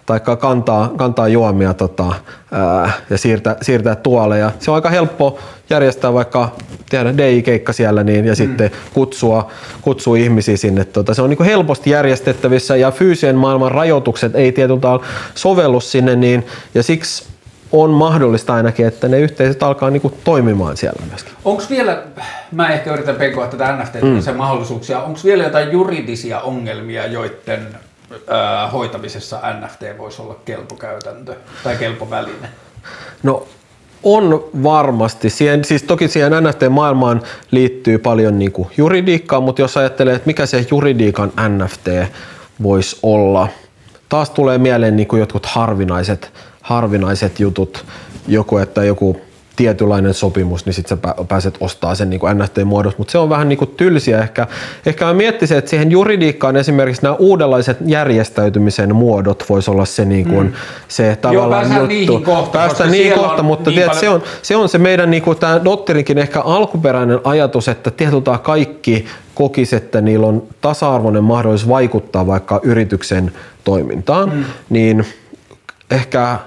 taikka kantaa, kantaa juomia tota, ää, ja siirtää, siirtää tuoleja. Se on aika helppo järjestää vaikka tehdä DI-keikka siellä niin, ja mm. sitten kutsua, kutsua ihmisiä sinne. Tota, se on niin helposti järjestettävissä ja fyysisen maailman rajoitukset ei tietyllä sovellu sinne niin, ja siksi on mahdollista ainakin, että ne yhteisöt alkaa niinku toimimaan siellä myöskin. Onko vielä, mä ehkä yritän pekoa tätä NFT mm. mahdollisuuksia, onko vielä jotain juridisia ongelmia, joiden äh, hoitamisessa NFT voisi olla kelpokäytäntö tai kelpoväline? No on varmasti. Siihen, siis toki siihen NFT-maailmaan liittyy paljon niin kuin juridiikkaa, mutta jos ajattelee, että mikä se juridiikan NFT voisi olla, taas tulee mieleen niin kuin jotkut harvinaiset harvinaiset jutut, joku, että joku tietynlainen sopimus, niin sitten sä pääset ostaa sen niin NFT-muodossa, mutta se on vähän niin kuin tylsiä ehkä. Ehkä mä miettisin, että siihen juridiikkaan esimerkiksi nämä uudenlaiset järjestäytymisen muodot voisi olla se, niin kuin, mm. se tavallaan Joo, juttu. Niihin kohta, päästään niihin kohta, mutta niin tiedät, paljon... se, on, se on se meidän niin kuin, tämä Dotterinkin ehkä alkuperäinen ajatus, että tietyllä kaikki kokisi, että niillä on tasa-arvoinen mahdollisuus vaikuttaa vaikka yrityksen toimintaan, mm. niin ehkä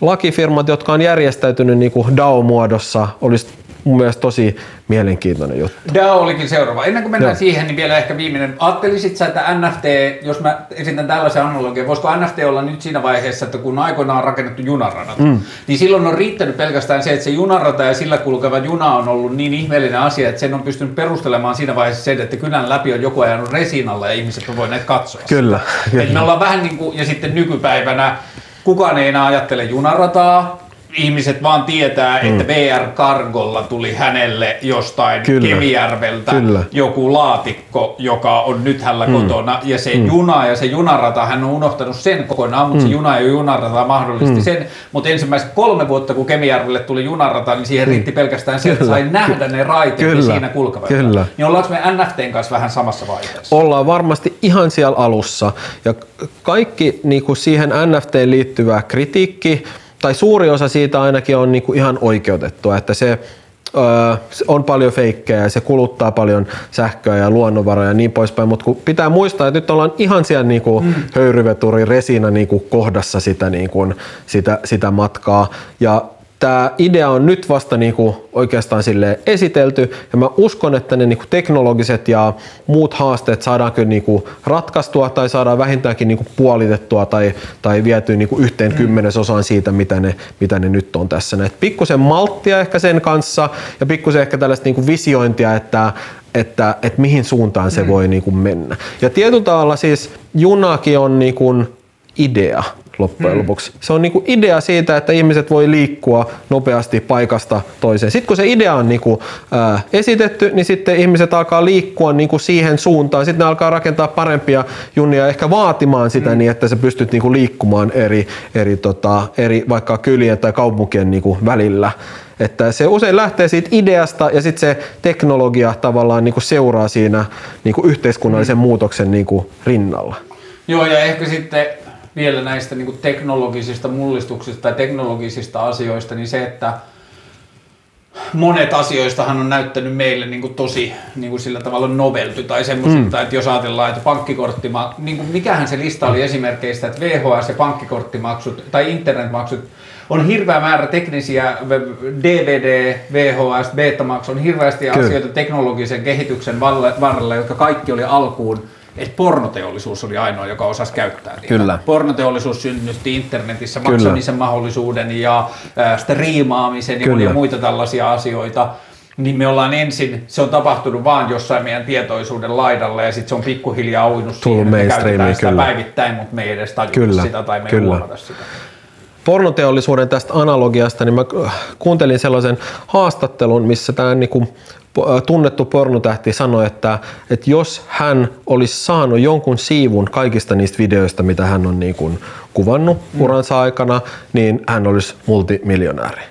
lakifirmat, jotka on järjestäytynyt niin kuin DAO-muodossa, olisi mun mielestä tosi mielenkiintoinen juttu. DAO olikin seuraava. Ennen kuin mennään Joo. siihen, niin vielä ehkä viimeinen. Ajattelisit sä, että NFT, jos mä esitän tällaisen analogian, voisiko NFT olla nyt siinä vaiheessa, että kun aikoinaan on rakennettu junaradat, mm. niin silloin on riittänyt pelkästään se, että se junarata ja sillä kulkeva juna on ollut niin ihmeellinen asia, että sen on pystynyt perustelemaan siinä vaiheessa sen, että kylän läpi on joku ajanut resinalla ja ihmiset on voineet katsoa. Kyllä. kyllä. me ollaan vähän niin kuin, ja sitten nykypäivänä kukaan ei enää ajattele junarataa, ihmiset vaan tietää, mm. että VR-kargolla tuli hänelle jostain kyllä, Kemijärveltä kyllä. joku laatikko, joka on nyt hänellä mm. kotona, ja se mm. juna ja se junarata, hän on unohtanut sen kokonaan, mutta mm. se juna ja junarata mahdollisti mm. sen, mutta ensimmäiset kolme vuotta, kun Kemijärvelle tuli junarata, niin siihen mm. riitti pelkästään se, että sai nähdä ne raiteet kyllä. siinä kulkevat. Niin ollaanko me NFTn kanssa vähän samassa vaiheessa? Ollaan varmasti ihan siellä alussa, ja kaikki niin kuin siihen NFT liittyvä kritiikki, tai suuri osa siitä ainakin on niinku ihan oikeutettua, että se Öö, on paljon feikkejä ja se kuluttaa paljon sähköä ja luonnonvaroja ja niin poispäin, mutta pitää muistaa, että nyt ollaan ihan siellä niinku mm. höyryveturi resina niinku kohdassa sitä, niinku, sitä, sitä matkaa ja tämä idea on nyt vasta niinku oikeastaan sille esitelty ja mä uskon, että ne niinku teknologiset ja muut haasteet saadaan kyllä niinku ratkaistua tai saadaan vähintäänkin niinku puolitettua tai, tai vietyä niinku yhteen mm. kymmenesosaan siitä, mitä ne, mitä ne nyt on tässä. Et pikkusen malttia ehkä sen kanssa ja pikkusen ehkä tällaista niinku visiointia, että että, että mihin suuntaan se mm. voi niinku mennä. Ja tietyllä tavalla siis junakin on niinku idea loppujen hmm. lopuksi. Se on niinku idea siitä, että ihmiset voi liikkua nopeasti paikasta toiseen. Sitten kun se idea on niinku, ää, esitetty, niin sitten ihmiset alkaa liikkua niinku siihen suuntaan. Sitten ne alkaa rakentaa parempia junia, ehkä vaatimaan sitä hmm. niin, että sä pystyt niinku liikkumaan eri, eri, tota, eri vaikka kylien tai kaupunkien niinku välillä. Että se usein lähtee siitä ideasta ja sitten se teknologia tavallaan niinku seuraa siinä niinku yhteiskunnallisen hmm. muutoksen niinku rinnalla. Joo, ja ehkä sitten vielä näistä niin kuin teknologisista mullistuksista tai teknologisista asioista, niin se, että monet asioistahan on näyttänyt meille niin kuin tosi niin kuin sillä tavalla novelty tai semmoisilta, mm. että jos ajatellaan, että pankkikortti, niin kuin mikähän se lista oli esimerkkeistä, että VHS ja pankkikorttimaksut tai internetmaksut on hirveä määrä teknisiä DVD, VHS, Betamax, on hirveästi Kyllä. asioita teknologisen kehityksen varrella, jotka kaikki oli alkuun että pornoteollisuus oli ainoa, joka osasi käyttää niitä. Kyllä. Pornoteollisuus synnytti internetissä maksamisen mahdollisuuden ja äh, striimaamisen Kyllä. ja muita tällaisia asioita. Niin me ollaan ensin, se on tapahtunut vaan jossain meidän tietoisuuden laidalla ja sitten se on pikkuhiljaa uinut siihen, että me käytetään sitä kyllä. päivittäin, mutta me ei edes tajuta kyllä. sitä tai me ei kyllä. huomata sitä pornoteollisuuden tästä analogiasta, niin mä kuuntelin sellaisen haastattelun, missä tämä niin tunnettu pornotähti sanoi, että, että jos hän olisi saanut jonkun siivun kaikista niistä videoista, mitä hän on niin kuin kuvannut mm. uransa aikana, niin hän olisi multimiljonääri.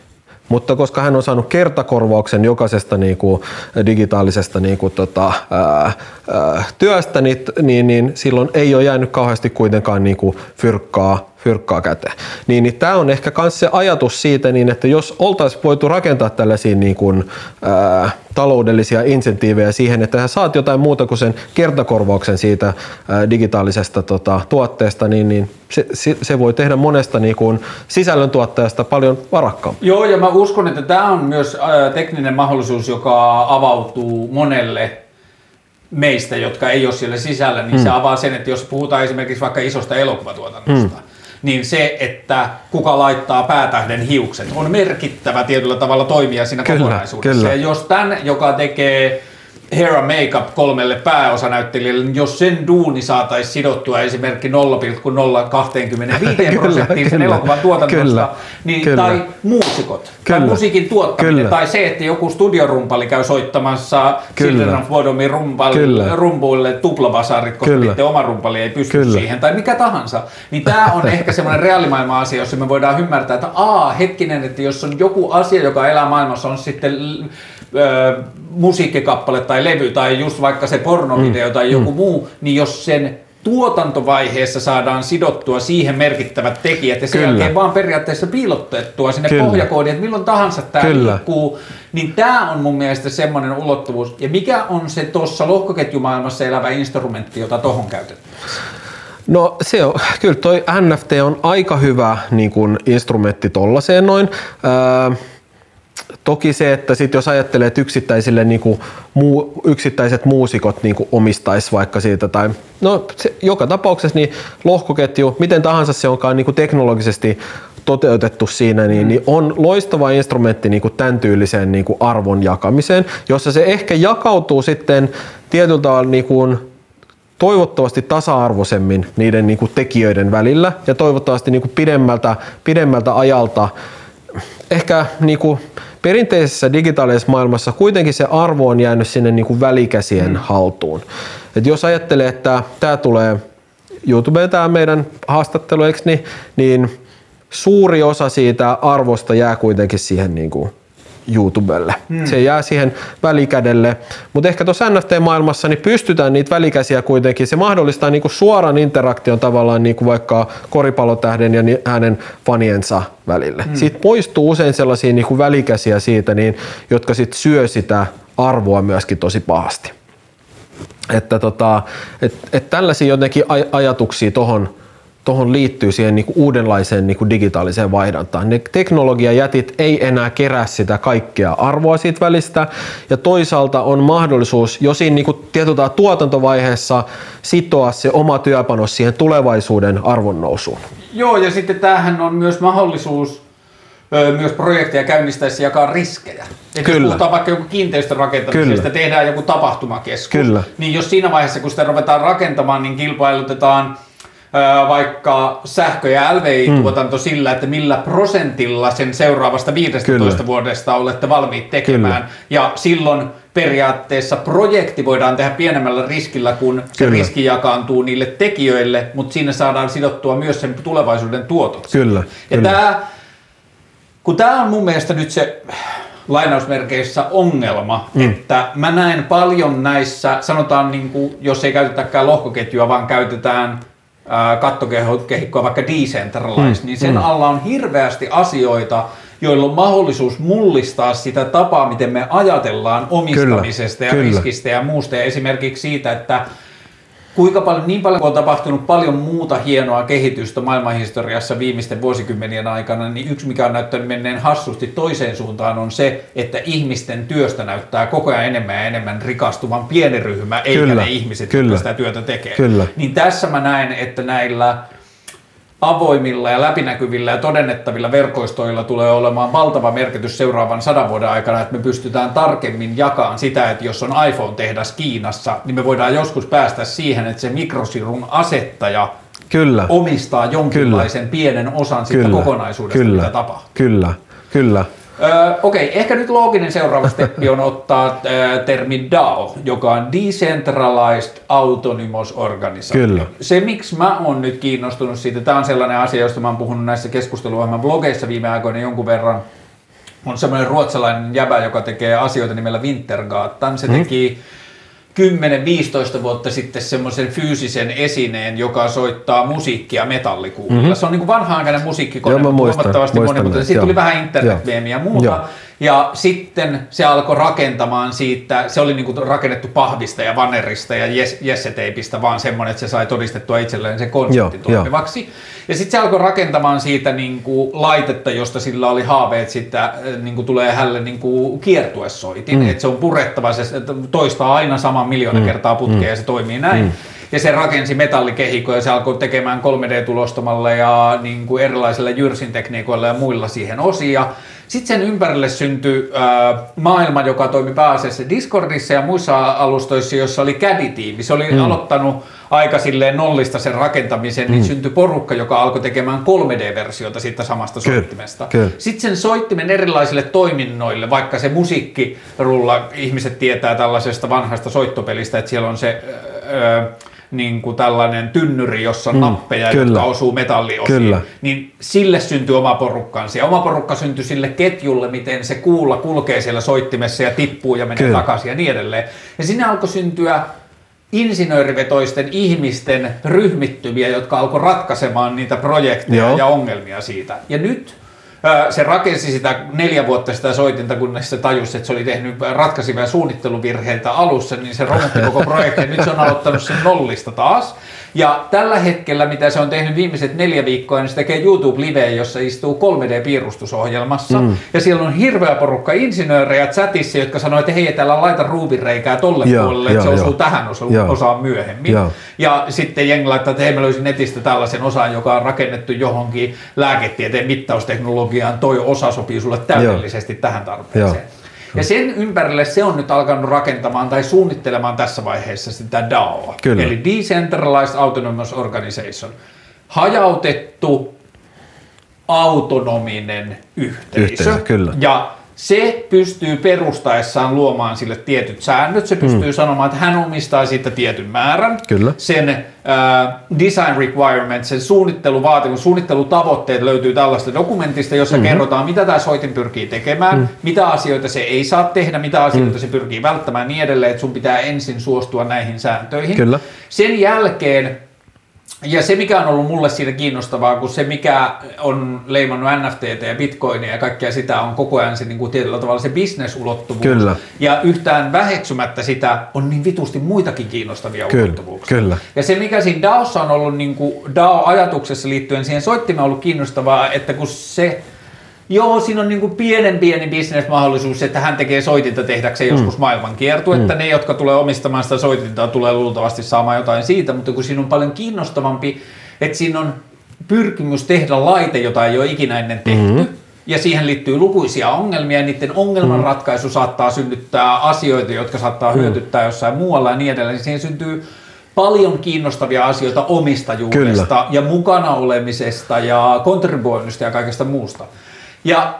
Mutta koska hän on saanut kertakorvauksen jokaisesta niin kuin, digitaalisesta niin kuin, tota, ää, ää, työstä, niin, niin, niin silloin ei ole jäänyt kauheasti kuitenkaan niin kuin, fyrkkaa fyrkkaa käteen. Niin, niin tämä on ehkä myös se ajatus siitä, niin että jos oltaisiin voitu rakentaa tällaisia niin kuin, ää, taloudellisia insentiivejä siihen, että sä saat jotain muuta kuin sen kertakorvauksen siitä ää, digitaalisesta tota, tuotteesta, niin, niin se, se, se voi tehdä monesta niin kuin, sisällöntuottajasta paljon varakkaampi. Joo, ja mä uskon, että tämä on myös ää, tekninen mahdollisuus, joka avautuu monelle meistä, jotka ei ole siellä sisällä, niin mm. se avaa sen, että jos puhutaan esimerkiksi vaikka isosta elokuvatuotannosta, mm niin se, että kuka laittaa päätähden hiukset, on merkittävä tietyllä tavalla toimia siinä kyllä, kokonaisuudessa. Kyllä. Ja jos tämän, joka tekee hair and makeup kolmelle pääosanäyttelijälle, niin jos sen duuni saataisiin sidottua esimerkiksi 0,025 prosenttiin sen elokuvan tuotannosta, kyllä, niin, kyllä. tai muusikot, kyllä, tai musiikin tuottaminen, kyllä. tai se, että joku studiorumpali käy soittamassa Children of Bodomin rumpuille tuplabasarit, koska kyllä. niiden oma rumpali ei pysty kyllä. siihen, tai mikä tahansa, niin tämä on ehkä semmoinen reaalimaailman asia, jossa me voidaan ymmärtää, että aa, hetkinen, että jos on joku asia, joka elää maailmassa, on sitten ö, musiikkikappale tai levy tai just vaikka se pornovideo mm. tai joku mm. muu, niin jos sen tuotantovaiheessa saadaan sidottua siihen merkittävät tekijät ja sen Kyllä. jälkeen vaan periaatteessa piilotettua sinne Kyllä. pohjakoodiin, että milloin tahansa tämä Kyllä. liikkuu, niin tämä on mun mielestä semmoinen ulottuvuus. Ja mikä on se tuossa lohkoketjumaailmassa elävä instrumentti, jota tuohon käytetään? No se on, kyllä toi NFT on aika hyvä niin kuin instrumentti tollaiseen noin. Öö, Toki se, että sit jos ajattelee, että yksittäisille niin kuin muu, yksittäiset muusikot niin kuin omistais vaikka siitä, tai no se, joka tapauksessa niin lohkoketju, miten tahansa se onkaan niin kuin teknologisesti toteutettu siinä, niin, mm. niin on loistava instrumentti niin kuin tämän tyyliseen niin kuin arvon jakamiseen, jossa se ehkä jakautuu sitten tietyllä tavalla niin kuin toivottavasti tasa-arvoisemmin niiden niin kuin tekijöiden välillä ja toivottavasti niin kuin pidemmältä, pidemmältä ajalta ehkä niin kuin perinteisessä digitaalisessa maailmassa kuitenkin se arvo on jäänyt sinne niin kuin välikäsien mm. haltuun. Et jos ajattelee, että tämä tulee YouTubeen tämä meidän haastattelu, niin, niin suuri osa siitä arvosta jää kuitenkin siihen niin kuin YouTubelle. Hmm. Se jää siihen välikädelle. Mutta ehkä tuossa NFT-maailmassa niin pystytään niitä välikäsiä kuitenkin, se mahdollistaa niinku suoran interaktion tavallaan niinku vaikka koripallotähden ja hänen faniensa välille. Hmm. Siitä poistuu usein sellaisia niinku välikäsiä siitä, niin, jotka sit syö sitä arvoa myöskin tosi pahasti. Että tota, et, et tällaisia jotenkin aj- ajatuksia tuohon tuohon liittyy siihen niin kuin uudenlaiseen niin kuin digitaaliseen vaihdantaan. Ne teknologiajätit ei enää kerää sitä kaikkea arvoa siitä välistä ja toisaalta on mahdollisuus jo siinä niin kuin tietyllä tuotantovaiheessa sitoa se oma työpanos siihen tulevaisuuden arvonnousuun. Joo ja sitten tämähän on myös mahdollisuus myös projekteja käynnistäessä jakaa riskejä. Et Kyllä. jos puhutaan vaikka joku kiinteistön rakentamisesta, Kyllä. tehdään joku tapahtumakeskus, Kyllä. niin jos siinä vaiheessa, kun sitä ruvetaan rakentamaan, niin kilpailutetaan – vaikka sähkö- ja LVI-tuotanto hmm. sillä, että millä prosentilla sen seuraavasta 15 Kyllä. vuodesta olette valmiit tekemään. Kyllä. Ja silloin periaatteessa projekti voidaan tehdä pienemmällä riskillä, kun se Kyllä. riski jakaantuu niille tekijöille, mutta siinä saadaan sidottua myös sen tulevaisuuden tuotot. Kyllä. Ja Kyllä. Tämä, kun tämä on mun mielestä nyt se lainausmerkeissä ongelma, mm. että mä näen paljon näissä, sanotaan niin kuin, jos ei käytetäkään lohkoketjua, vaan käytetään kattokehikkoa vaikka decentralized, mm. niin sen mm. alla on hirveästi asioita, joilla on mahdollisuus mullistaa sitä tapaa, miten me ajatellaan omistamisesta kyllä, ja kyllä. riskistä ja muusta. Ja esimerkiksi siitä, että kuinka paljon, niin paljon on tapahtunut paljon muuta hienoa kehitystä maailmanhistoriassa viimeisten vuosikymmenien aikana, niin yksi mikä on näyttänyt menneen hassusti toiseen suuntaan on se, että ihmisten työstä näyttää koko ajan enemmän ja enemmän rikastuvan pieni ryhmä, eikä kyllä, ne ihmiset, kyllä, jotka sitä työtä tekee. Kyllä. Niin tässä mä näen, että näillä avoimilla ja läpinäkyvillä ja todennettavilla verkostoilla tulee olemaan valtava merkitys seuraavan sadan vuoden aikana, että me pystytään tarkemmin jakamaan sitä, että jos on iPhone-tehdas Kiinassa, niin me voidaan joskus päästä siihen, että se mikrosirun asettaja Kyllä. omistaa jonkinlaisen Kyllä. pienen osan siitä kokonaisuudesta, Kyllä. mitä tapahtuu. Kyllä, Kyllä. Öö, Okei, okay. ehkä nyt looginen seuraava steppi on ottaa öö, termi DAO, joka on Decentralized Autonomous Organization. Kyllä. Se, miksi mä oon nyt kiinnostunut siitä, tämä on sellainen asia, josta mä oon puhunut näissä keskusteluohjelman blogeissa viime aikoina jonkun verran, on semmoinen ruotsalainen jäbä, joka tekee asioita nimellä Wintergatan. Se mm. teki 10-15 vuotta sitten semmoisen fyysisen esineen, joka soittaa musiikkia metallikuulilla. Mm-hmm. Se on niin vanha-aikainen musiikkikone, Joo, muistan, huomattavasti muistan monimuotoinen. näitä, Siitä tuli vähän internetmeemiä ja muuta. Joo. Ja sitten se alkoi rakentamaan siitä, se oli niinku rakennettu pahvista ja vannerista ja jes- Jesse-teipistä, vaan semmoinen, että se sai todistettua itselleen sen konseptin Joo, toimivaksi. Ja sitten se alkoi rakentamaan siitä niinku laitetta, josta sillä oli haaveet, että niinku tulee hälle niinku kiertuesoitin, mm. että se on purettava, se toistaa aina saman miljoona mm. kertaa putkeen mm. ja se toimii näin. Mm. Ja se rakensi metallikehikkoja ja se alkoi tekemään 3D-tulostamalla ja niin kuin erilaisilla jyrsin tekniikoilla ja muilla siihen osia. Sitten sen ympärille syntyi äh, maailma, joka toimi pääasiassa Discordissa ja muissa alustoissa, jossa oli CAD-tiimi. Se oli mm. aloittanut aika silleen nollista sen rakentamisen, mm. niin syntyi porukka, joka alkoi tekemään 3D-versiota siitä samasta Kyllä, soittimesta. kyllä. Sitten sen soittimen erilaisille toiminnoille, vaikka se musiikkirulla, ihmiset tietää tällaisesta vanhasta soittopelistä, että siellä on se öö, niin kuin tällainen tynnyri, jossa on mm, nappeja, kyllä. jotka osuu metalliosiin, Kyllä. niin sille syntyi oma porukkansa. Ja oma porukka syntyi sille ketjulle, miten se kuulla kulkee siellä soittimessa ja tippuu ja menee Kyllä. takaisin ja niin edelleen. Ja sinne alkoi syntyä insinöörivetoisten ihmisten ryhmittymiä, jotka alkoi ratkaisemaan niitä projekteja Joo. ja ongelmia siitä. Ja nyt se rakensi sitä neljä vuotta sitä soitinta, kunnes se tajusi, että se oli tehnyt ratkaisivia suunnitteluvirheitä alussa, niin se romutti koko projektin. Nyt se on aloittanut sen nollista taas. Ja tällä hetkellä, mitä se on tehnyt viimeiset neljä viikkoa, niin se tekee YouTube-livejä, jossa istuu 3D-piirustusohjelmassa. Mm. Ja siellä on hirveä porukka insinöörejä chatissa, jotka sanoo, että hei, täällä laita ruuvireikää tolle Joo, puolelle, että se osuu joo. tähän osu- Joo. osaan myöhemmin. Joo. Ja sitten jengi laittaa, että hei, mä löysin netistä tällaisen osan, joka on rakennettu johonkin lääketieteen mittausteknologiaan. Toi osa sopii sulle täydellisesti tähän tarpeeseen. Joo. Ja sen ympärille se on nyt alkanut rakentamaan tai suunnittelemaan tässä vaiheessa sitä DAOa. Kyllä. Eli Decentralized Autonomous Organization. Hajautettu autonominen yhteisö. Yhteisö, kyllä. Ja se pystyy perustaessaan luomaan sille tietyt säännöt. Se pystyy mm. sanomaan, että hän omistaa siitä tietyn määrän. Kyllä. Sen äh, design requirements, sen suunnitteluvaatimus, suunnittelutavoitteet löytyy tällaista dokumentista, jossa mm-hmm. kerrotaan, mitä tämä soitin pyrkii tekemään, mm. mitä asioita se ei saa tehdä, mitä asioita mm. se pyrkii välttämään niin edelleen, että sun pitää ensin suostua näihin sääntöihin. Kyllä. Sen jälkeen ja se, mikä on ollut mulle siinä kiinnostavaa, kun se, mikä on leimannut NFTtä ja bitcoinia ja kaikkea sitä, on koko ajan se niin kuin tietyllä tavalla se bisnesulottuvuus. Kyllä. Ja yhtään väheksymättä sitä on niin vitusti muitakin kiinnostavia Kyllä, ulottuvuuksia. kyllä. Ja se, mikä siinä DAOssa on ollut niin kuin DAO-ajatuksessa liittyen siihen soittimeen on ollut kiinnostavaa, että kun se Joo, siinä on niin kuin pienen pieni bisnesmahdollisuus, että hän tekee soitinta tehdäkseen joskus maailmankiertu, että ne, jotka tulee omistamaan sitä soitintaa, tulee luultavasti saamaan jotain siitä, mutta kun siinä on paljon kiinnostavampi, että siinä on pyrkimys tehdä laite, jota ei ole ikinä ennen tehty, mm-hmm. ja siihen liittyy lukuisia ongelmia, ja niiden ongelmanratkaisu saattaa synnyttää asioita, jotka saattaa hyödyttää jossain muualla ja niin edelleen. Niin Siihen syntyy paljon kiinnostavia asioita omistajuudesta Kyllä. ja mukana olemisesta ja kontribuoinnista ja kaikesta muusta. Ja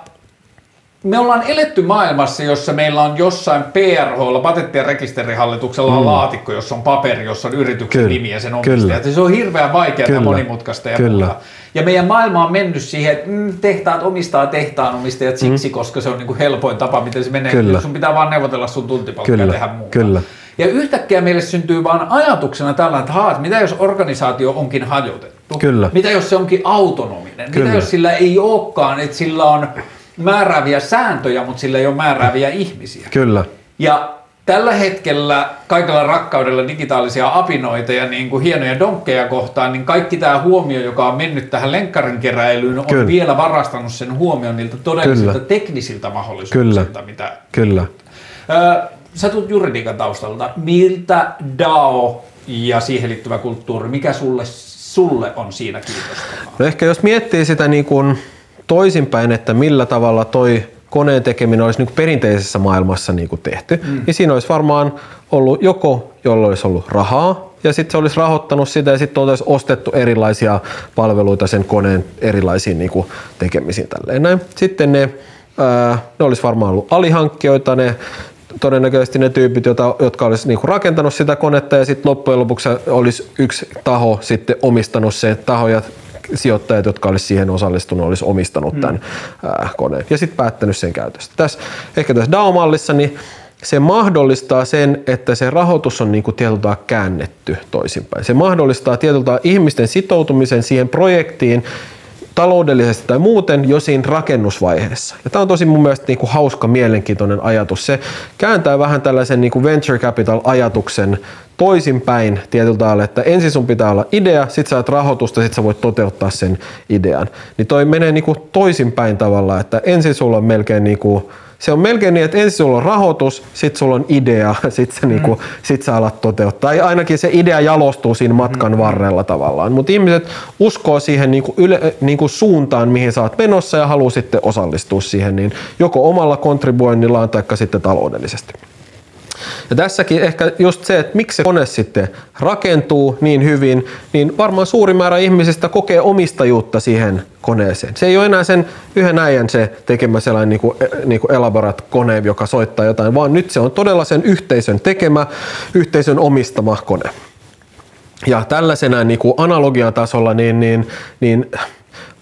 me ollaan eletty maailmassa, jossa meillä on jossain PRH, patentti- ja rekisterihallituksella on laatikko, jossa on paperi, jossa on yrityksen Kyllä. nimi ja sen omistajat. Ja se on hirveän vaikeaa ja monimutkaista ja Kyllä. muuta. Ja meidän maailma on mennyt siihen, että mm, tehtaat omistaa tehtaanomistajat siksi, koska se on niin kuin helpoin tapa, miten se menee. Kyllä. Sun pitää vaan neuvotella sun tuntipalkkaa ja tehdä muuta. kyllä. Ja yhtäkkiä meille syntyy vaan ajatuksena tällä, että haa, että mitä jos organisaatio onkin hajotettu? Kyllä. Mitä jos se onkin autonominen? Kyllä. Mitä jos sillä ei olekaan, että sillä on määrääviä sääntöjä, mutta sillä ei ole määrääviä ihmisiä? Kyllä. Ja tällä hetkellä kaikella rakkaudella digitaalisia apinoita ja niin kuin hienoja donkkeja kohtaan, niin kaikki tämä huomio, joka on mennyt tähän lenkkarin keräilyyn, on Kyllä. vielä varastanut sen huomion niiltä todellisilta Kyllä. teknisiltä mahdollisuuksilta, Kyllä. mitä Kyllä. Ö, Sä tulet juridiikan taustalta. Miltä DAO ja siihen liittyvä kulttuuri, mikä sulle, sulle on siinä kiinnostavaa? No ehkä jos miettii sitä niin kuin toisinpäin, että millä tavalla toi koneen tekeminen olisi niin perinteisessä maailmassa niin kuin tehty, mm. niin siinä olisi varmaan ollut joko, jolla olisi ollut rahaa, ja sitten se olisi rahoittanut sitä ja sitten oltaisiin ostettu erilaisia palveluita sen koneen erilaisiin niin kuin tekemisiin. Tälleen näin. Sitten ne, ää, ne olisi varmaan ollut alihankkijoita, ne todennäköisesti ne tyypit, jota, jotka olisi niinku rakentanut sitä konetta ja sitten loppujen lopuksi olisi yksi taho sitten omistanut sen taho ja sijoittajat, jotka olisi siihen osallistunut, olisi omistanut tämän ää, koneen ja sitten päättänyt sen käytöstä. Tässä, ehkä tässä DAO-mallissa niin se mahdollistaa sen, että se rahoitus on niin kuin tietyllä käännetty toisinpäin. Se mahdollistaa tietyllä ihmisten sitoutumisen siihen projektiin taloudellisesti tai muuten jo siinä rakennusvaiheessa. Ja tämä on tosi mun mielestä niin kuin hauska, mielenkiintoinen ajatus. Se kääntää vähän tällaisen niin kuin venture capital-ajatuksen toisinpäin tietyllä tavalla, että ensin sun pitää olla idea, sit sä saat rahoitusta, sit sä voit toteuttaa sen idean. Niin toi menee niin kuin toisinpäin tavalla, että ensin sulla on melkein niin kuin se on melkein niin, että ensin sulla on rahoitus, sitten sulla on idea, sitten sä, niinku, mm. sit sä alat toteuttaa. Tai ainakin se idea jalostuu siinä matkan mm. varrella tavallaan. Mutta ihmiset uskoo siihen niinku yle, niinku suuntaan, mihin sä oot menossa ja haluaa sitten osallistua siihen, niin joko omalla kontribuoinnillaan tai sitten taloudellisesti. Ja tässäkin ehkä just se, että miksi se kone sitten rakentuu niin hyvin, niin varmaan suuri määrä ihmisistä kokee omistajuutta siihen koneeseen. Se ei ole enää sen yhden äijän se tekemä sellainen niin kuin, niin kuin elaborat kone, joka soittaa jotain, vaan nyt se on todella sen yhteisön tekemä, yhteisön omistama kone. Ja tällaisena niin analogian tasolla, niin, niin, niin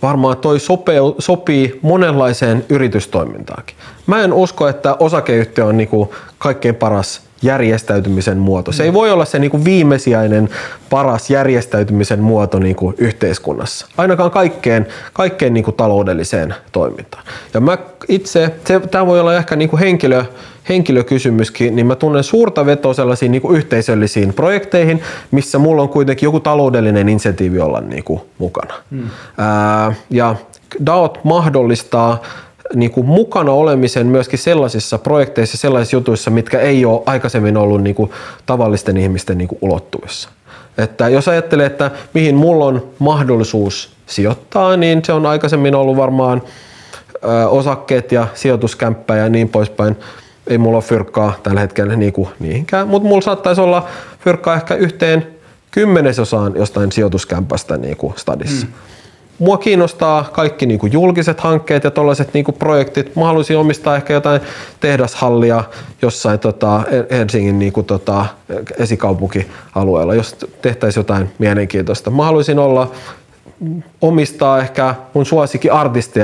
varmaan toi sopeu, sopii monenlaiseen yritystoimintaankin. Mä en usko, että osakeyhtiö on niinku kaikkein paras järjestäytymisen muoto. Se ei voi olla se niinku viimesijainen paras järjestäytymisen muoto niinku yhteiskunnassa. Ainakaan kaikkeen, kaikkeen niinku taloudelliseen toimintaan. Ja mä itse, tämä voi olla ehkä niinku henkilö, henkilökysymyskin, niin mä tunnen suurta vetoa sellaisiin niin kuin yhteisöllisiin projekteihin, missä mulla on kuitenkin joku taloudellinen insentiivi olla niin kuin mukana. Hmm. Ää, ja DAOt mahdollistaa niin kuin mukana olemisen myöskin sellaisissa projekteissa, sellaisissa jutuissa, mitkä ei ole aikaisemmin ollut niin kuin tavallisten ihmisten niin kuin ulottuvissa. Että jos ajattelee, että mihin mulla on mahdollisuus sijoittaa, niin se on aikaisemmin ollut varmaan osakkeet ja sijoituskämppä ja niin poispäin ei mulla ole fyrkkaa tällä hetkellä niinku niihinkään, mutta mulla saattaisi olla fyrkkaa ehkä yhteen kymmenesosaan jostain sijoituskämpästä niinku stadissa. Mm. Mua kiinnostaa kaikki niinku julkiset hankkeet ja tällaiset niinku projektit. Mä haluaisin omistaa ehkä jotain tehdashallia jossain tota, Helsingin niinku tota, esikaupunkialueella, jos tehtäisiin jotain mielenkiintoista. Mä haluaisin olla omistaa ehkä mun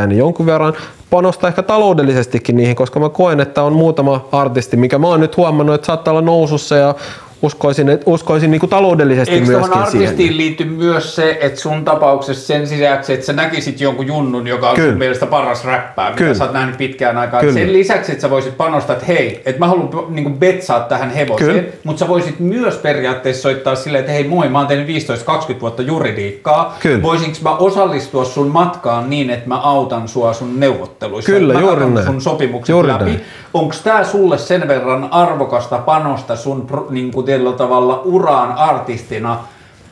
niin jonkun verran panostaa ehkä taloudellisestikin niihin, koska mä koen, että on muutama artisti, mikä mä oon nyt huomannut, että saattaa olla nousussa ja uskoisin, että uskoisin niin kuin taloudellisesti Eikö myöskin artistiin siihen. liitty myös se, että sun tapauksessa sen sisäksi, että sä näkisit jonkun junnun, joka on Kyllä. sun mielestä paras räppää, mitä Kyllä. sä oot nähnyt pitkään aikaa. Kyllä. Sen lisäksi, että sä voisit panostaa, että hei, että mä haluan niin kuin betsaa tähän hevoseen, Kyllä. mutta sä voisit myös periaatteessa soittaa silleen, että hei moi, mä oon tehnyt 15-20 vuotta juridiikkaa. Kyllä. Voisinko mä osallistua sun matkaan niin, että mä autan sua sun neuvotteluissa? Kyllä, mä juuri näin. sun sopimukset Juuri läpi. näin. Onko tämä sulle sen verran arvokasta panosta sun niin kuin tavalla uraan artistina,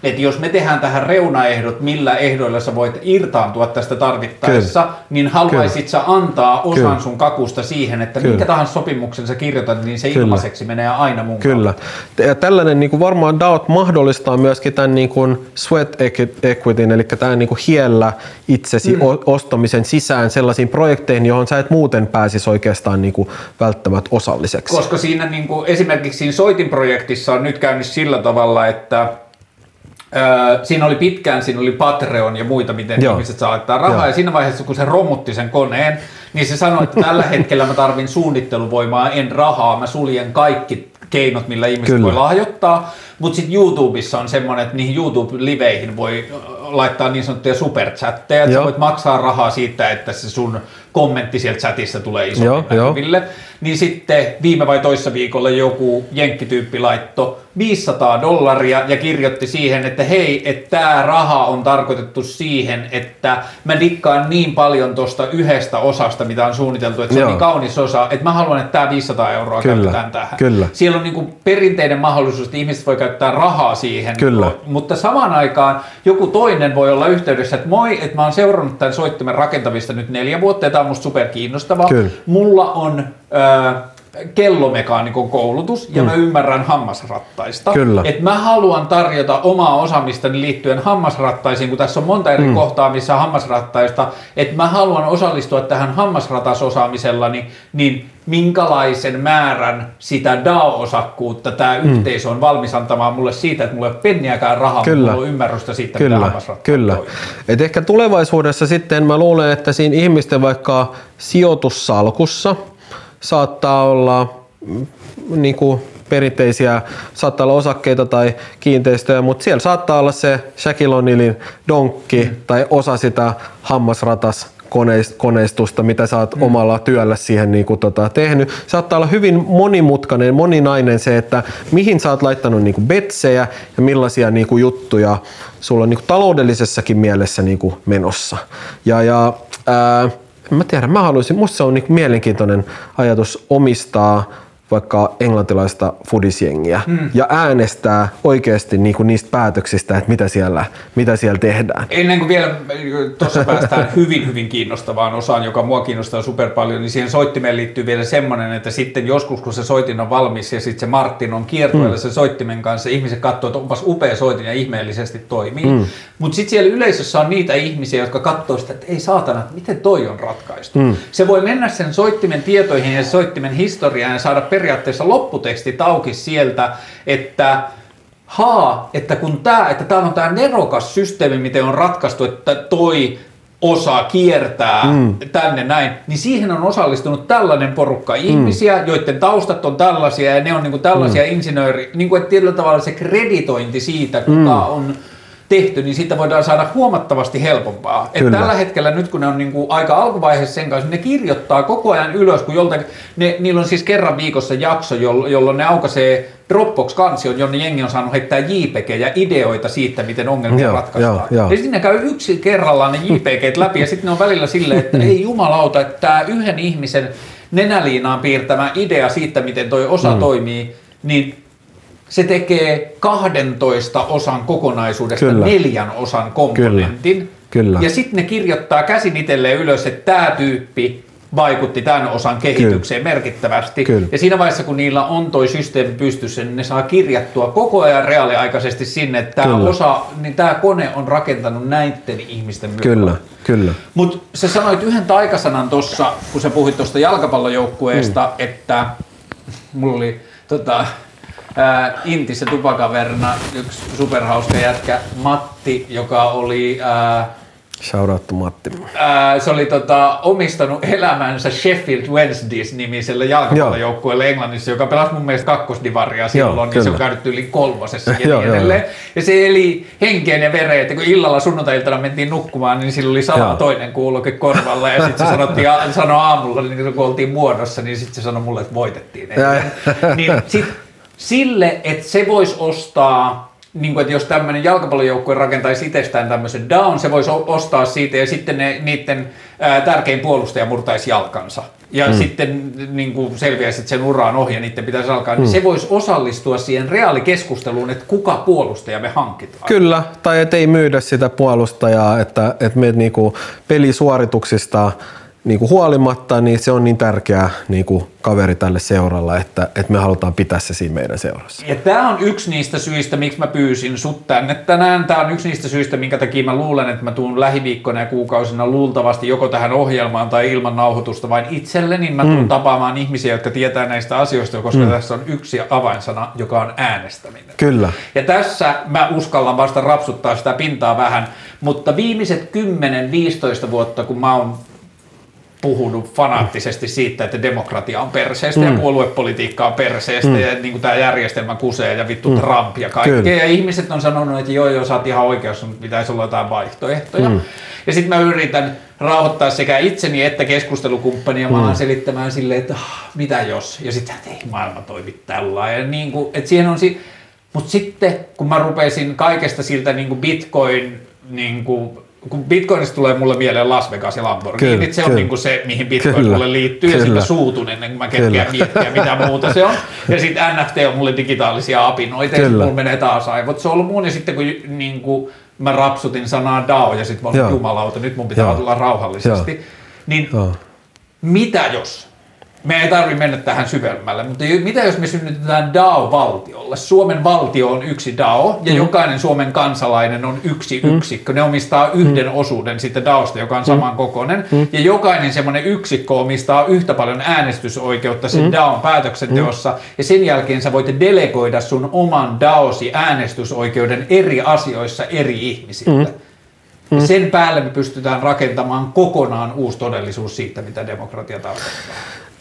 että jos me tehdään tähän reunaehdot, millä ehdoilla sä voit irtaantua tästä tarvittaessa, Kyllä. niin haluaisit sä antaa osan Kyllä. sun kakusta siihen, että Kyllä. minkä tahansa sopimuksen sä kirjoitat, niin se Kyllä. ilmaiseksi menee aina mun Kyllä. Ja tällainen niin kuin varmaan DAOt mahdollistaa myöskin tämän niin kuin sweat equityn, eli tämän niin kuin hiellä itsesi mm. ostamisen sisään sellaisiin projekteihin, johon sä et muuten pääsisi oikeastaan niin kuin välttämättä osalliseksi. Koska siinä niin kuin, esimerkiksi siinä Soitin-projektissa on nyt käynyt sillä tavalla, että Öö, siinä oli pitkään, siinä oli Patreon ja muita, miten Joo. ihmiset saa laittaa rahaa. Joo. Ja siinä vaiheessa, kun se romutti sen koneen, niin se sanoi, että tällä hetkellä mä tarvin suunnitteluvoimaa, en rahaa. Mä suljen kaikki keinot, millä ihmiset Kyllä. voi lahjoittaa. Mutta sitten YouTubessa on semmoinen, että niihin YouTube-liveihin voi laittaa niin sanottuja superchatteja, että sä voit maksaa rahaa siitä, että se sun kommentti sieltä chatissa tulee joo. näkyville. Niin sitten viime vai toissa viikolla joku jenkkityyppi laittoi 500 dollaria ja kirjoitti siihen, että hei, että tämä raha on tarkoitettu siihen, että mä dikkaan niin paljon tuosta yhdestä osasta, mitä on suunniteltu, että se on Joo. niin kaunis osa, että mä haluan, että tämä 500 euroa Kyllä, käytetään tähän. kyllä. Siellä on niin perinteinen mahdollisuus, että ihmiset voi käyttää rahaa siihen, Kyllä. mutta samaan aikaan joku toinen voi olla yhteydessä, että moi, että mä oon seurannut tämän soittimen rakentamista nyt neljä vuotta ja on musta super kiinnostavaa. Kyllä. Mulla on äh, kellomekaanikon koulutus ja mm. mä ymmärrän hammasrattaista. Kyllä. Et mä haluan tarjota omaa osaamistani liittyen hammasrattaisiin, kun tässä on monta eri mm. kohtaa, missä hammasrattaista, että mä haluan osallistua tähän hammasratasosaamisellani, niin minkälaisen määrän sitä DAO-osakkuutta tämä mm. yhteisö on valmis antamaan mulle siitä, että mulla ei ole penniäkään rahaa, Kyllä. mulla on ymmärrystä siitä, mitä Kyllä, hammasrattaat kyllä. toimii. Et ehkä tulevaisuudessa sitten mä luulen, että siinä ihmisten vaikka sijoitussalkussa saattaa olla mm, niin kuin perinteisiä, saattaa olla osakkeita tai kiinteistöjä, mutta siellä saattaa olla se Shaquille O'Nealin donkki mm. tai osa sitä hammasratas koneistusta, mitä sä oot mm. omalla työllä siihen niin kuin, tota, tehnyt. Saattaa olla hyvin monimutkainen, moninainen se, että mihin sä oot laittanut niin kuin betsejä ja millaisia niin kuin, juttuja sulla on niin kuin, taloudellisessakin mielessä niin kuin, menossa. Ja, ja ää, mä tiedän, mä haluaisin, musta se on niin kuin, mielenkiintoinen ajatus omistaa vaikka englantilaista fudisjengiä mm. ja äänestää oikeasti niin kuin niistä päätöksistä, että mitä siellä, mitä siellä tehdään. Ennen kuin vielä tuossa päästään hyvin, hyvin kiinnostavaan osaan, joka mua kiinnostaa super paljon, niin siihen soittimeen liittyy vielä semmoinen, että sitten joskus kun se soitin on valmis ja sitten se Martin on kiertueella mm. sen soittimen kanssa, ihmiset katsoo, että onpas upea soitin ja ihmeellisesti toimii. Mm. Mutta sitten siellä yleisössä on niitä ihmisiä, jotka katsoo sitä, että ei saatana, miten toi on ratkaistu. Mm. Se voi mennä sen soittimen tietoihin ja soittimen historiaan ja saada per periaatteessa lopputeksti auki sieltä, että haa, että kun tämä, että tämä on tämä nerokas systeemi, miten on ratkaistu, että toi osa kiertää mm. tänne näin, niin siihen on osallistunut tällainen porukka mm. ihmisiä, joiden taustat on tällaisia ja ne on niinku tällaisia mm. insinööri, niin kuin että tietyllä tavalla se kreditointi siitä, kuka mm. on tehty, niin siitä voidaan saada huomattavasti helpompaa. Et tällä hetkellä nyt kun ne on niin kuin aika alkuvaiheessa sen kanssa, niin ne kirjoittaa koko ajan ylös, kun joltakin, ne, niillä on siis kerran viikossa jakso, jolloin ne aukaisee Dropbox-kansion, jonne jengi on saanut heittää JPG-ja ideoita siitä, miten ongelmia joo, ratkaistaan. Joo, joo. Ja sitten ne käy yksi kerrallaan ne JPG läpi ja sitten ne on välillä silleen, että ei jumalauta, että tämä yhden ihmisen nenäliinaan piirtämä idea siitä, miten toi osa mm. toimii, niin se tekee 12 osan kokonaisuudesta Kyllä. neljän osan komponentin. Kyllä. Kyllä. Ja sitten ne kirjoittaa käsin itselleen ylös, että tämä tyyppi vaikutti tämän osan kehitykseen Kyllä. merkittävästi. Kyllä. Ja siinä vaiheessa, kun niillä on toi systeemi pystyssä, niin ne saa kirjattua koko ajan reaaliaikaisesti sinne, että tämä, osa, niin tämä kone on rakentanut näiden ihmisten myötä. Kyllä, kyllä. Mutta sä sanoit yhden taikasanan tuossa, kun sä puhuit tuosta jalkapallojoukkueesta, mm. että mulla oli tota, ää, Intissä tupakaverna yksi superhauska jätkä Matti, joka oli... Ää, Shout out to Matti. Ää, se oli tota, omistanut elämänsä Sheffield Wednesdays-nimiselle jalkapallojoukkueelle Englannissa, joka pelasi mun mielestä kakkosdivaria silloin, joo, niin se on käynyt yli kolmosessa ja niin edelleen. Ja se eli henkeen ja vereen, että kun illalla sunnuntailtana mentiin nukkumaan, niin sillä oli sama toinen kuuloke korvalla ja sitten se sanottiin, sanoi aamulla, niin kun oltiin muodossa, niin sitten se sanoi mulle, että voitettiin. niin sit, sille, että se voisi ostaa, niin kuin, että jos tämmöinen jalkapallojoukkue rakentaisi itsestään tämmöisen down, se voisi ostaa siitä ja sitten ne, niiden ää, tärkein puolustaja murtaisi jalkansa. Ja mm. sitten niin kuin selviäisi, että sen ura on ohi ja niiden pitäisi alkaa, niin mm. se voisi osallistua siihen reaalikeskusteluun, että kuka puolustaja me hankitaan. Kyllä, tai ettei myydä sitä puolustajaa, että, että me niin kuin pelisuorituksista niin kuin huolimatta, niin se on niin tärkeä niin kuin kaveri tälle seuralla, että, että me halutaan pitää se siinä meidän seurassa. Ja tämä on yksi niistä syistä, miksi mä pyysin sut tänne tänään. Tämä on yksi niistä syistä, minkä takia mä luulen, että mä tuun lähiviikkoina ja kuukausina luultavasti joko tähän ohjelmaan tai ilman nauhoitusta vain itselleni. Mä tuun mm. tapaamaan ihmisiä, jotka tietää näistä asioista, koska mm. tässä on yksi avainsana, joka on äänestäminen. Kyllä. Ja tässä mä uskallan vasta rapsuttaa sitä pintaa vähän, mutta viimeiset 10-15 vuotta, kun mä oon puhunut fanaattisesti siitä, että demokratia on perseestä mm. ja puoluepolitiikka on perseestä mm. ja niin kuin tämä järjestelmä kusee ja vittu mm. Trump ja kaikkea. Kyllä. Ja ihmiset on sanonut, että joo, joo, sä oot ihan oikeassa, mutta pitäisi olla jotain vaihtoehtoja. Mm. Ja sitten mä yritän rauhoittaa sekä itseni että keskustelukumppania mm. vaan selittämään silleen, että ah, mitä jos. Ja sitten, että ei maailma toimi tällä. Ja niin kuin, että siihen on si- mutta sitten kun mä rupesin kaikesta siltä niin kuin bitcoin niin kuin kun Bitcoinista tulee mulle mieleen Las Vegas ja Lamborghini, kyllä, se on kyllä. niin se, mihin Bitcoin kyllä, mulle liittyy, kyllä. ja sitten suutun ennen kuin mä kerkeän miettiä, mitä muuta se on. Ja sitten NFT on mulle digitaalisia apinoita, kyllä. ja mulla menee taas aivot. Se on ollut mun, ja sitten kun niin kuin, mä rapsutin sanaa DAO, ja sitten mä olin jumalauta, nyt mun pitää Joo. olla rauhallisesti. Joo. Niin Joo. mitä jos me ei tarvitse mennä tähän syvemmälle, mutta mitä jos me synnytetään DAO-valtiolle? Suomen valtio on yksi DAO ja mm. jokainen Suomen kansalainen on yksi mm. yksikkö. Ne omistaa yhden mm. osuuden sitten DAOsta, joka on mm. samankokoinen. Mm. Ja jokainen semmoinen yksikkö omistaa yhtä paljon äänestysoikeutta sen mm. DAOn päätöksenteossa. Mm. Ja sen jälkeen sä voit delegoida sun oman DAOsi äänestysoikeuden eri asioissa eri ihmisille. Mm. Mm. Sen päälle me pystytään rakentamaan kokonaan uusi todellisuus siitä, mitä demokratia tarkoittaa.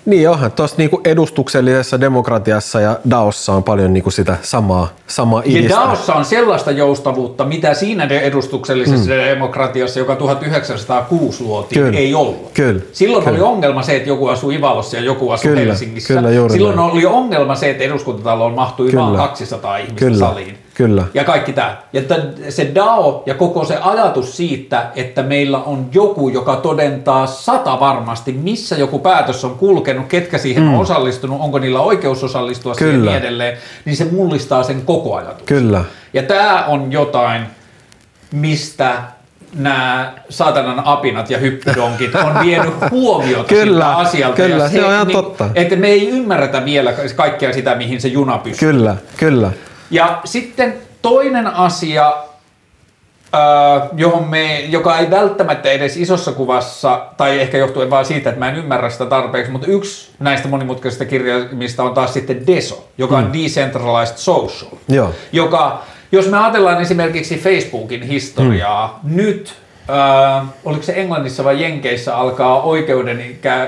Niin onhan tuossa niinku edustuksellisessa demokratiassa ja DAOssa on paljon niinku sitä samaa, samaa Ja idistä. DAOssa on sellaista joustavuutta, mitä siinä edustuksellisessa mm. demokratiassa, joka 1906 luotiin, Kyllä. ei ollut. Kyllä. Silloin Kyllä. oli ongelma se, että joku asui Ivalossa ja joku asui Kyllä. Helsingissä. Kyllä, Silloin näin. oli ongelma se, että eduskuntataloon mahtui Kyllä. vain 200 ihmistä Kyllä. saliin. Kyllä. Ja kaikki tämä. Ja t- se DAO ja koko se ajatus siitä, että meillä on joku, joka todentaa sata varmasti, missä joku päätös on kulkenut, ketkä siihen mm. on osallistunut, onko niillä oikeus osallistua siihen ja Kyllä. niin edelleen, niin se mullistaa sen koko ajatuksen. Kyllä. Ja tämä on jotain, mistä nämä saatanan apinat ja hyppydonkit on vienyt huomiota Kyllä, siltä asialta. kyllä, ja se on ihan totta. Että me ei ymmärretä vielä kaikkea sitä, mihin se juna pystyy. Kyllä, kyllä. Ja sitten toinen asia, johon me, joka ei välttämättä edes isossa kuvassa, tai ehkä johtuen vaan siitä, että mä en ymmärrä sitä tarpeeksi, mutta yksi näistä monimutkaisista kirjaimista on taas sitten DESO, joka on Decentralized Social, Joo. joka, jos me ajatellaan esimerkiksi Facebookin historiaa, nyt Öö, oliko se Englannissa vai Jenkeissä alkaa oikeuden,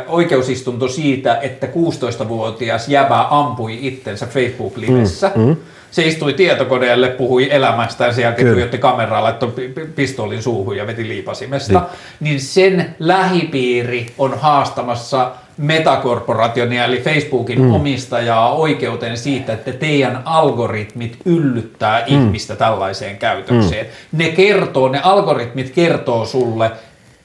oikeusistunto siitä, että 16-vuotias jäbä ampui itsensä Facebook-livessä. Mm, mm. Se istui tietokoneelle, puhui elämästään, sen jälkeen tuijotti kameraa, laittoi pi- pi- pistoolin suuhun ja veti liipasimesta. Niin. niin sen lähipiiri on haastamassa Metakorporationia eli Facebookin mm. omistajaa oikeuteen siitä, että teidän algoritmit yllyttää mm. ihmistä tällaiseen käytökseen. Mm. Ne kertoo, ne algoritmit kertoo sulle,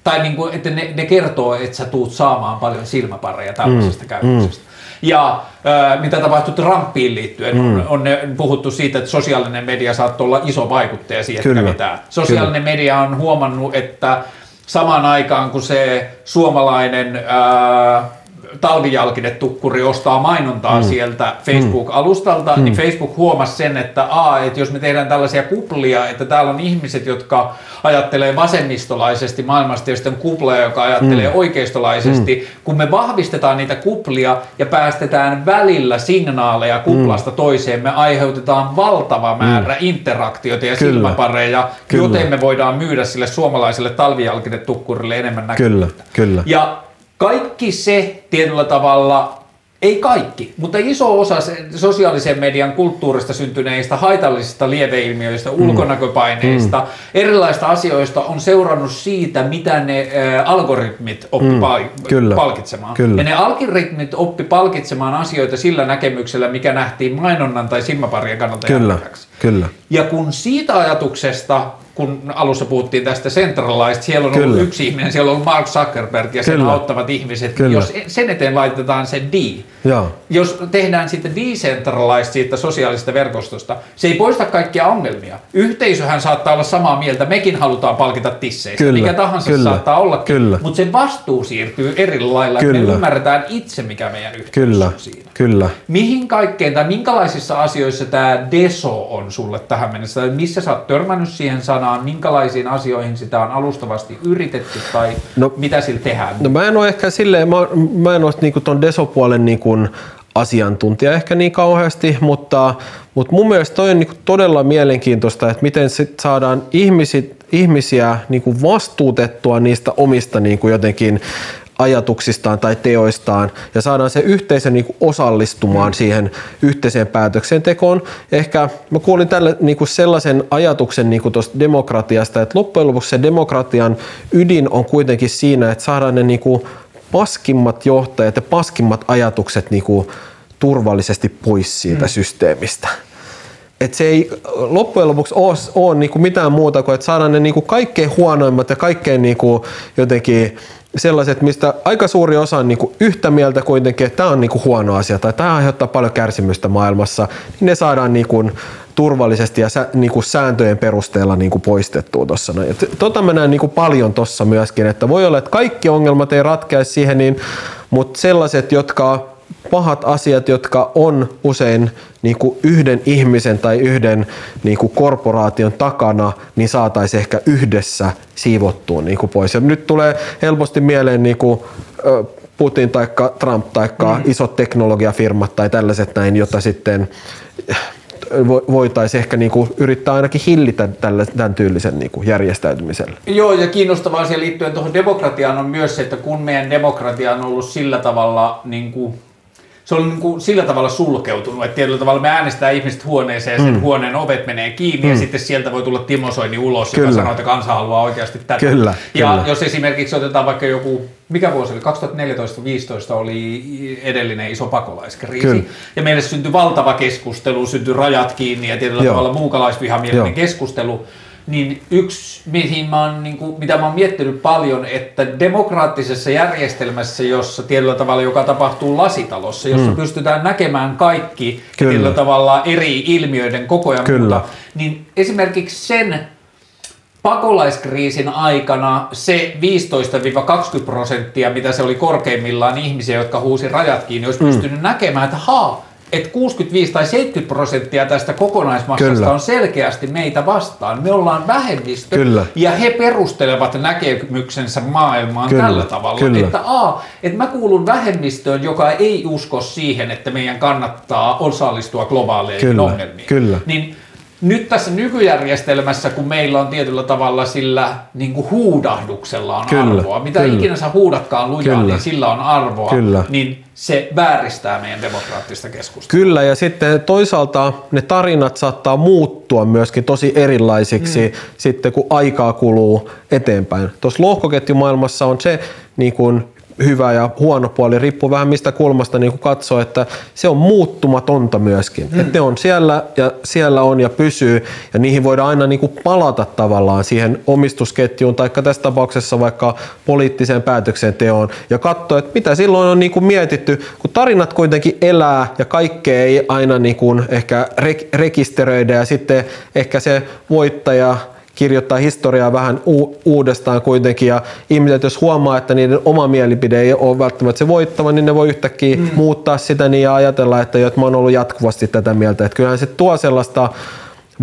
tai niin kuin, että ne, ne kertoo, että sä tuut saamaan paljon silmäpareja tällaisesta mm. käytöksestä. Ja äh, mitä tapahtui Trumpiin liittyen, mm. on, on ne puhuttu siitä, että sosiaalinen media saattoi olla iso vaikuttaja siihen, että Kyllä. kävitään. Sosiaalinen media on huomannut, että samaan aikaan kun se suomalainen ää, talvijalkinetukkuri ostaa mainontaa mm. sieltä Facebook-alustalta, mm. niin Facebook huomasi sen, että, a, että jos me tehdään tällaisia kuplia, että täällä on ihmiset, jotka ajattelee vasemmistolaisesti maailmasta, ja sitten kuplia, joka ajattelee mm. oikeistolaisesti, mm. kun me vahvistetaan niitä kuplia ja päästetään välillä signaaleja kuplasta mm. toiseen, me aiheutetaan valtava määrä mm. interaktiota ja Kyllä. silmäpareja, Kyllä. joten me voidaan myydä sille suomalaiselle talvijalkinetukkurille enemmän Kyllä, näkyvyyttä. kyllä. Ja kaikki se tietyllä tavalla, ei kaikki, mutta iso osa se- sosiaalisen median kulttuurista syntyneistä haitallisista lieveilmiöistä, Mm. ulkonäköpaineista, erilaista asioista on seurannut siitä, mitä ne ä, algoritmit oppi Mm. Kyllä. palkitsemaan. Kyllä. Ja ne algoritmit oppi palkitsemaan asioita sillä näkemyksellä, mikä nähtiin mainonnan tai silmäparien kannalta Kyllä, kyllä. Ja kun siitä ajatuksesta, kun alussa puhuttiin tästä centralized, siellä on ollut Kyllä. yksi ihminen, siellä on ollut Mark Zuckerberg ja sen Kyllä. auttavat ihmiset. Kyllä. Jos sen eteen laitetaan se D, Joo. jos tehdään sitten decentralized siitä sosiaalisesta verkostosta, se ei poista kaikkia ongelmia. Yhteisöhän saattaa olla samaa mieltä, mekin halutaan palkita tisseistä, Kyllä, mikä tahansa kyllä, saattaa olla, kyllä. mutta se vastuu siirtyy eri lailla, että me Kyllä. ymmärretään itse, mikä meidän yhteys Kyllä, on siinä. kyllä. Mihin kaikkeen tai minkälaisissa asioissa tämä deso on sulle tähän mennessä? Tai missä sä oot törmännyt siihen sanaan? Minkälaisiin asioihin sitä on alustavasti yritetty tai no, mitä sillä tehdään? No mä en ole ehkä silleen, mä, mä en ole niinku ton desopuolen niinku asiantuntija ehkä niin kauheasti, mutta, mutta mun mielestä toi on niinku todella mielenkiintoista, että miten sit saadaan ihmisit, ihmisiä niinku vastuutettua niistä omista niinku jotenkin ajatuksistaan tai teoistaan ja saadaan se yhteisö niinku osallistumaan siihen yhteiseen päätöksentekoon. Ehkä mä kuulin tälle niinku sellaisen ajatuksen niinku tuosta demokratiasta, että loppujen lopuksi se demokratian ydin on kuitenkin siinä, että saadaan ne niinku paskimmat johtajat ja paskimmat ajatukset niinku turvallisesti pois siitä mm. systeemistä. Et se ei loppujen lopuksi ole, ole niinku mitään muuta kuin, että saadaan ne niinku kaikkein huonoimmat ja kaikkein niinku jotenkin sellaiset, mistä aika suuri osa on niinku yhtä mieltä kuitenkin, että tämä on niinku huono asia tai tämä aiheuttaa paljon kärsimystä maailmassa, niin ne saadaan niinku turvallisesti ja sä, niinku sääntöjen perusteella niinku poistettua tuossa. Tota mä näen niinku paljon tuossa myöskin, että voi olla, että kaikki ongelmat ei ratkea siihen, niin, mutta sellaiset, jotka pahat asiat, jotka on usein niin kuin yhden ihmisen tai yhden niin kuin korporaation takana, niin saataisiin ehkä yhdessä siivottua niin kuin pois. Ja nyt tulee helposti mieleen niin kuin, Putin tai Trump tai mm. isot teknologiafirmat tai tällaiset näin, jota sitten voitaisiin ehkä niin kuin yrittää ainakin hillitä tällä, tämän tyylisen niin kuin järjestäytymisellä. Joo, ja kiinnostavaa siihen liittyen tuohon demokratiaan on myös se, että kun meidän demokratia on ollut sillä tavalla niin kuin se on niin kuin sillä tavalla sulkeutunut, että tietyllä tavalla me äänestää ihmiset huoneeseen ja sen mm. huoneen ovet menee kiinni mm. ja sitten sieltä voi tulla Timo Soini ulos, kyllä. joka sanoo, että kansa haluaa oikeasti tätä. Kyllä, ja kyllä. jos esimerkiksi otetaan vaikka joku, mikä vuosi oli, 2014-2015 oli edellinen iso pakolaiskriisi kyllä. ja meille syntyi valtava keskustelu, syntyi rajat kiinni ja tietyllä Joo. tavalla muukalaisvihamielinen keskustelu niin yksi, mihin mä oon, niin kuin, mitä mä oon miettinyt paljon, että demokraattisessa järjestelmässä, jossa tietyllä tavalla, joka tapahtuu lasitalossa, jossa mm. pystytään näkemään kaikki Kyllä. tietyllä tavalla eri ilmiöiden koko ajan Kyllä. muuta, niin esimerkiksi sen pakolaiskriisin aikana se 15-20 prosenttia, mitä se oli korkeimmillaan ihmisiä, jotka huusi rajat kiinni, olisi mm. pystynyt näkemään, että haa, että 65 tai 70 prosenttia tästä kokonaismassasta Kyllä. on selkeästi meitä vastaan. Me ollaan vähemmistö Kyllä. ja he perustelevat näkemyksensä maailmaan Kyllä. tällä tavalla, Kyllä. että a, että mä kuulun vähemmistöön, joka ei usko siihen, että meidän kannattaa osallistua globaaleihin Kyllä. ongelmiin. Kyllä. Niin nyt tässä nykyjärjestelmässä, kun meillä on tietyllä tavalla sillä niin kuin huudahduksella on kyllä, arvoa, mitä kyllä. ikinä sä huudatkaan lujaa, kyllä. niin sillä on arvoa, kyllä. niin se vääristää meidän demokraattista keskustelua. Kyllä, ja sitten toisaalta ne tarinat saattaa muuttua myöskin tosi erilaisiksi mm. sitten, kun aikaa kuluu eteenpäin. Tuossa lohkoketjumaailmassa on se niin kuin hyvä ja huono puoli, riippuu vähän mistä kulmasta niin katsoo, että se on muuttumatonta myöskin. Mm. Että ne on siellä ja siellä on ja pysyy ja niihin voidaan aina niin kuin palata tavallaan siihen omistusketjuun tai tässä tapauksessa vaikka poliittiseen päätöksenteoon ja katsoa, että mitä silloin on niin kuin mietitty, kun tarinat kuitenkin elää ja kaikkea ei aina niin kuin ehkä rekisteröidä ja sitten ehkä se voittaja kirjoittaa historiaa vähän u- uudestaan kuitenkin ja ihmiset jos huomaa, että niiden oma mielipide ei ole välttämättä se voittava, niin ne voi yhtäkkiä mm. muuttaa sitä niin ja ajatella, että, että mä oon ollut jatkuvasti tätä mieltä. Että kyllähän se tuo sellaista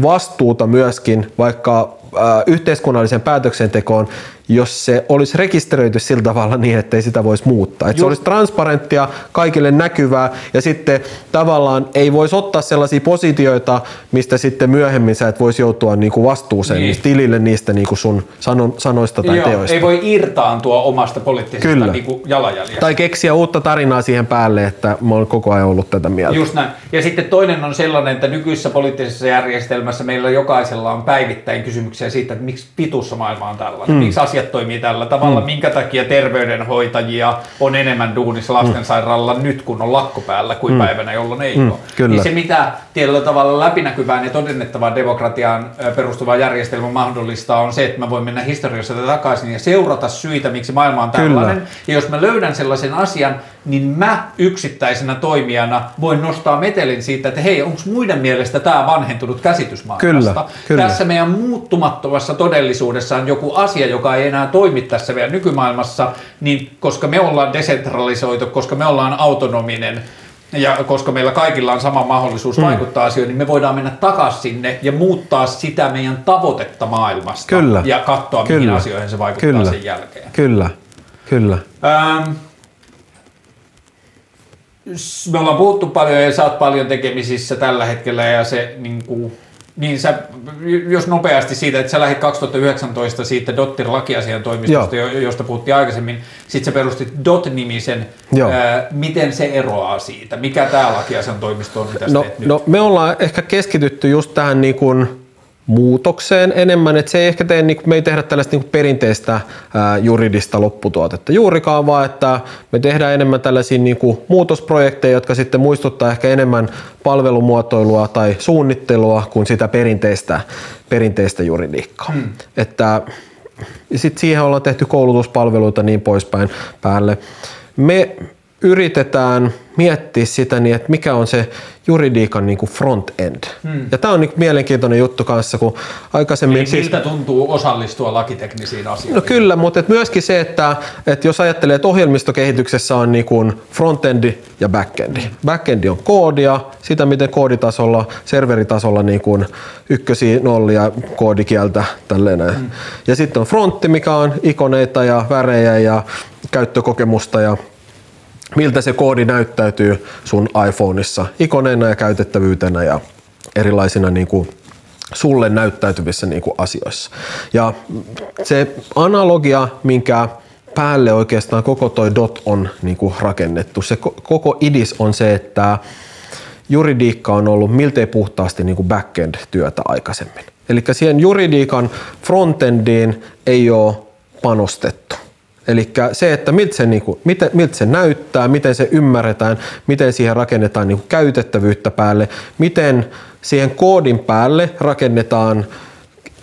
vastuuta myöskin vaikka äh, yhteiskunnalliseen päätöksentekoon, jos se olisi rekisteröity sillä tavalla niin, että ei sitä voisi muuttaa. Että se olisi transparenttia, kaikille näkyvää ja sitten tavallaan ei voisi ottaa sellaisia positioita, mistä sitten myöhemmin sä et voisi joutua niinku vastuuseen niin. niistä tilille niistä niinku sun sanon, sanoista tai Joo, teoista. Ei voi irtaantua omasta poliittisesta Kyllä. Niinku jalanjäljestä. Tai keksiä uutta tarinaa siihen päälle, että mä oon koko ajan ollut tätä mieltä. Just näin. Ja sitten toinen on sellainen, että nykyisessä poliittisessa järjestelmässä meillä jokaisella on päivittäin kysymyksiä siitä, että miksi pitussa maailma on tällainen, hmm. miksi asiat toimii tällä tavalla, mm. minkä takia terveydenhoitajia on enemmän duunissa lastensairaalalla mm. nyt, kun on lakko päällä, kuin mm. päivänä, jolloin ei mm. ole. Kyllä. Niin se, mitä tietyllä tavalla läpinäkyvään ja todennettavaan demokratiaan perustuva järjestelmä mahdollistaa, on se, että mä voin mennä historiassa takaisin ja seurata syitä, miksi maailma on tällainen. Kyllä. Ja jos mä löydän sellaisen asian, niin mä yksittäisenä toimijana voin nostaa metelin siitä, että hei, onko muiden mielestä tämä vanhentunut käsitys maailmasta? Kyllä, kyllä. Tässä meidän muuttumattomassa todellisuudessa on joku asia, joka ei enää toimi tässä vielä nykymaailmassa, niin koska me ollaan desentralisoitu, koska me ollaan autonominen, ja koska meillä kaikilla on sama mahdollisuus mm. vaikuttaa asioihin, niin me voidaan mennä takaisin sinne ja muuttaa sitä meidän tavoitetta maailmasta. Kyllä. Ja katsoa, Kyllä. mihin asioihin se vaikuttaa Kyllä. sen jälkeen. Kyllä. Kyllä. Ähm, me ollaan puhuttu paljon ja sä oot paljon tekemisissä tällä hetkellä ja se niin kuin, niin sä, jos nopeasti siitä, että sä lähdit 2019 siitä Dottir lakiasian toimistosta, Joo. josta puhuttiin aikaisemmin, sitten sä perustit Dot-nimisen. Ää, miten se eroaa siitä? Mikä tämä lakiasian toimisto on, mitä no, no, me ollaan ehkä keskitytty just tähän niin kuin muutokseen enemmän, että se ei ehkä tee, niin me ei tehdä tällaista niin perinteistä ää, juridista lopputuotetta juurikaan, vaan että me tehdään enemmän tällaisia niin kuin muutosprojekteja, jotka sitten muistuttaa ehkä enemmän palvelumuotoilua tai suunnittelua kuin sitä perinteistä, perinteistä juridiikkaa. Hmm. Että sitten siihen ollaan tehty koulutuspalveluita niin poispäin päälle. Me yritetään miettiä sitä niin, että mikä on se juridiikan niin front-end. Hmm. Ja tämä on niin mielenkiintoinen juttu kanssa, kun aikaisemmin... Eli siis, tuntuu osallistua lakiteknisiin asioihin? No kyllä, mutta et myöskin se, että, että jos ajattelee, että ohjelmistokehityksessä on niin kuin frontendi ja backendi. Hmm. Backendi on koodia, sitä miten kooditasolla, serveritasolla niin kuin ykkösiä, nollia, koodikieltä, tälleen hmm. Ja sitten on frontti, mikä on ikoneita ja värejä ja käyttökokemusta ja miltä se koodi näyttäytyy sun iPhoneissa ikoneena ja käytettävyytenä ja erilaisina niin kuin sulle näyttäytyvissä niin kuin asioissa. Ja se analogia, minkä päälle oikeastaan koko toi dot on niin kuin rakennettu, se koko idis on se, että juridiikka on ollut miltei puhtaasti niin kuin backend-työtä aikaisemmin. Eli siihen juridiikan frontendiin ei ole panostettu. Eli se, että miltä se, niin kuin, miten, miltä se näyttää, miten se ymmärretään, miten siihen rakennetaan niin kuin käytettävyyttä päälle, miten siihen koodin päälle rakennetaan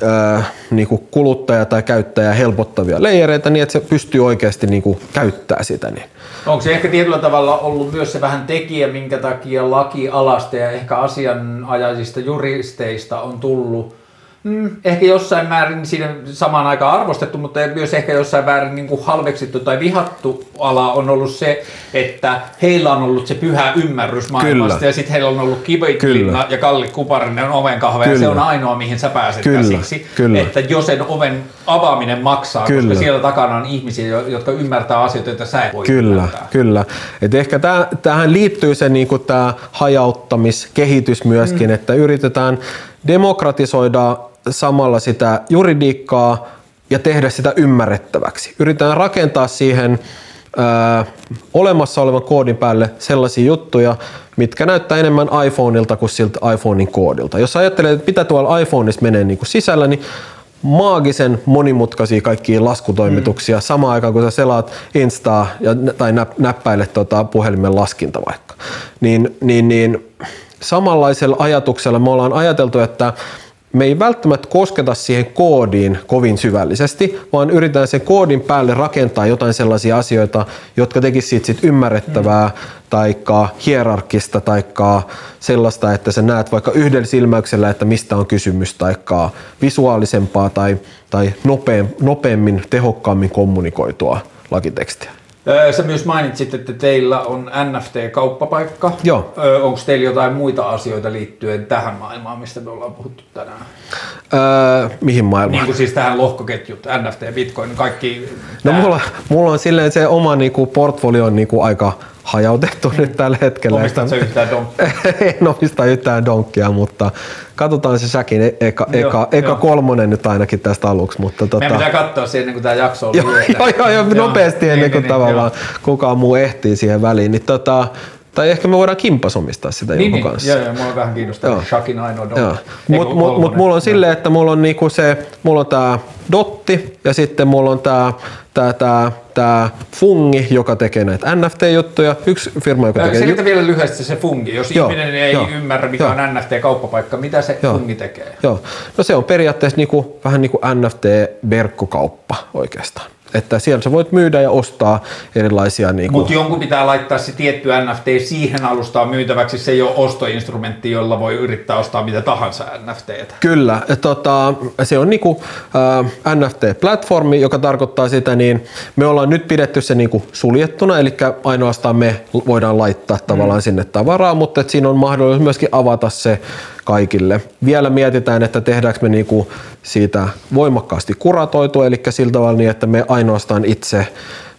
ää, niin kuin kuluttaja- tai käyttäjä helpottavia leijereitä niin, että se pystyy oikeasti niin kuin käyttää sitä. Niin. Onko se ehkä tietyllä tavalla ollut myös se vähän tekijä, minkä takia lakialasta ja ehkä asianajaisista juristeista on tullut Mm, ehkä jossain määrin siinä samaan aikaan arvostettu, mutta myös ehkä jossain määrin niin kuin halveksittu tai vihattu ala on ollut se, että heillä on ollut se pyhä ymmärrys maailmasta Kyllä. ja sitten heillä on ollut Kibitlinna ja Kalli Kuparinen ovenkahve ja se on ainoa, mihin sä pääset Kyllä. käsiksi. Kyllä. Että jo sen oven avaaminen maksaa, Kyllä. koska siellä takana on ihmisiä, jotka ymmärtää asioita, joita sä et voi Kyllä, ymmärtää. kyllä. Et ehkä tähän liittyy se niin tämä hajauttamiskehitys myöskin, mm. että yritetään demokratisoida samalla sitä juridiikkaa ja tehdä sitä ymmärrettäväksi. Yritetään rakentaa siihen ää, olemassa olevan koodin päälle sellaisia juttuja, mitkä näyttää enemmän iPhoneilta kuin siltä iPhonein koodilta. Jos ajattelee, että mitä tuolla iPhoneissa menee niin kuin sisällä, niin maagisen monimutkaisia kaikkia laskutoimituksia mm. samaan aikaan, kun sä selaat Instaa ja, tai näppäilet tota puhelimen laskinta vaikka. Niin, niin, niin samanlaisella ajatuksella me ollaan ajateltu, että me ei välttämättä kosketa siihen koodiin kovin syvällisesti, vaan yritetään sen koodin päälle rakentaa jotain sellaisia asioita, jotka tekisivät siitä sit ymmärrettävää mm. tai hierarkista tai sellaista, että sä näet vaikka yhdellä silmäyksellä, että mistä on kysymys tai visuaalisempaa tai, tai nopeammin, tehokkaammin kommunikoitua lakitekstiä. Sä myös mainitsit, että teillä on NFT-kauppapaikka. Joo. Onko teillä jotain muita asioita liittyen tähän maailmaan, mistä me ollaan puhuttu tänään? Öö, mihin maailmaan? Niin kuin siis tähän lohkoketjut, NFT, Bitcoin, kaikki. No mulla, mulla on silleen se oma niinku, portfolio on niinku, aika hajautettu mm. nyt tällä hetkellä. Omistatko yhtään donkkia? en omista yhtään donkkia, mutta katsotaan se säkin e- eka, joo, eka, eka joo. kolmonen nyt ainakin tästä aluksi. Mutta tota... Meidän pitää katsoa se ennen kuin tämä jakso on joo, joo, joo, joo, nopeasti ennen niin, kuin niin, niin, tavallaan joo. kukaan muu ehtii siihen väliin. Niin tota, tai ehkä me voidaan kimpas omistaa sitä niin, jonkun niin. kanssa. Joo, joo, mulla on vähän kiinnostaa. Shakin ainoa dotti. Mutta mut, mut, mulla on silleen, että mulla on niinku se, mulla on tää dotti ja sitten mulla on tää, tää, tää, tää fungi, joka tekee näitä NFT-juttuja. Yksi firma, joka tekee... Selitä vielä lyhyesti se fungi, jos joo, ihminen ei joo, ymmärrä, mikä joo. on NFT-kauppapaikka, mitä se joo, fungi tekee? Joo, no se on periaatteessa niinku, vähän niin kuin NFT-verkkokauppa oikeastaan. Että siellä sä voit myydä ja ostaa erilaisia... Niin Mutta jonkun pitää laittaa se tietty NFT siihen alustaan myytäväksi. Se ei ole ostoinstrumentti, jolla voi yrittää ostaa mitä tahansa NFTtä. Kyllä. Tota, se on niinku, äh, NFT-platformi, joka tarkoittaa sitä, niin me ollaan nyt pidetty se niinku suljettuna, eli ainoastaan me voidaan laittaa tavallaan mm. sinne tavaraa, mutta siinä on mahdollisuus myöskin avata se kaikille. Vielä mietitään, että tehdäänkö me niinku siitä voimakkaasti kuratoitu, eli sillä tavalla niin, että me ainoastaan itse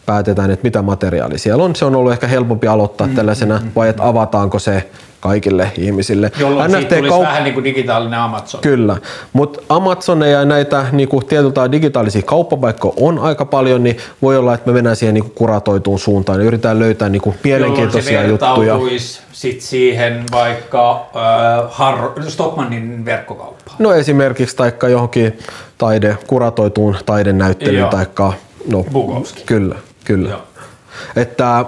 päätetään, että mitä materiaali siellä on. Se on ollut ehkä helpompi aloittaa mm, tällaisena, mm, vai että avataanko se kaikille ihmisille. Jolloin NFT siitä kaup- vähän niin kuin digitaalinen Amazon. Kyllä, mutta Amazoneja ja näitä niin kuin tietyltä digitaalisia kauppapaikkoja on aika paljon, niin voi olla, että me mennään siihen niin kuin kuratoituun suuntaan ja yritetään löytää niin kuin mielenkiintoisia juttuja. Sit siihen vaikka äh, Har- Stockmannin verkkokauppaan. No esimerkiksi taikka johonkin taide, kuratoituun taidenäyttelyyn taikka no, Bukowski. Kyllä, kyllä. Joo. Että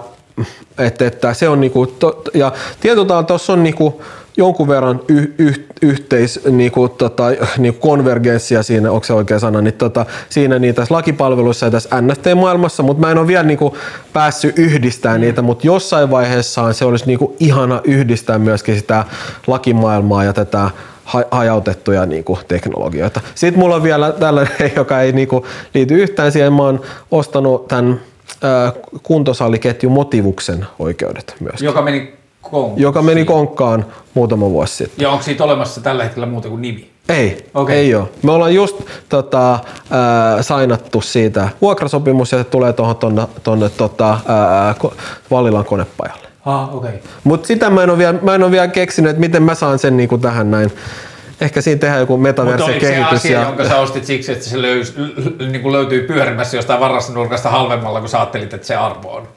että, että se on niinku, to, ja tietyllä tuossa on niinku jonkun verran y, y, yhteis, niinku, tota, niinku konvergenssia siinä, onko se oikea sana, niin tota, siinä niin tässä lakipalveluissa ja tässä NFT-maailmassa, mutta mä en ole vielä niinku päässyt yhdistämään niitä, mutta jossain vaiheessa se olisi niinku ihana yhdistää myöskin sitä lakimaailmaa ja tätä hajautettuja niinku teknologioita. Sitten mulla on vielä tällainen, joka ei niinku liity yhtään siihen. Mä oon ostanut tämän kuntosaliketju Motivuksen oikeudet myös. Joka meni konkkaan. Joka meni konkkaan muutama vuosi sitten. Ja onko siitä olemassa tällä hetkellä muuta kuin nimi? Ei, okay. ei ole. Me ollaan just tota, äh, sainattu siitä vuokrasopimus ja se tulee tuohon tonne, tonne tota, äh, Vallilan konepajalle. Ah, okei. Okay. Mutta sitä mä en, ole vielä, vielä keksinyt, että miten mä saan sen niinku tähän näin. Ehkä siinä tehdään joku Mutta oliko se metaverse-kehitys. asia, Ja... jonka sä ostit siksi, että se löys, l- niin kuin löytyy pyörimässä jostain varastonurkasta halvemmalla, kun sä ajattelit, että se arvo on?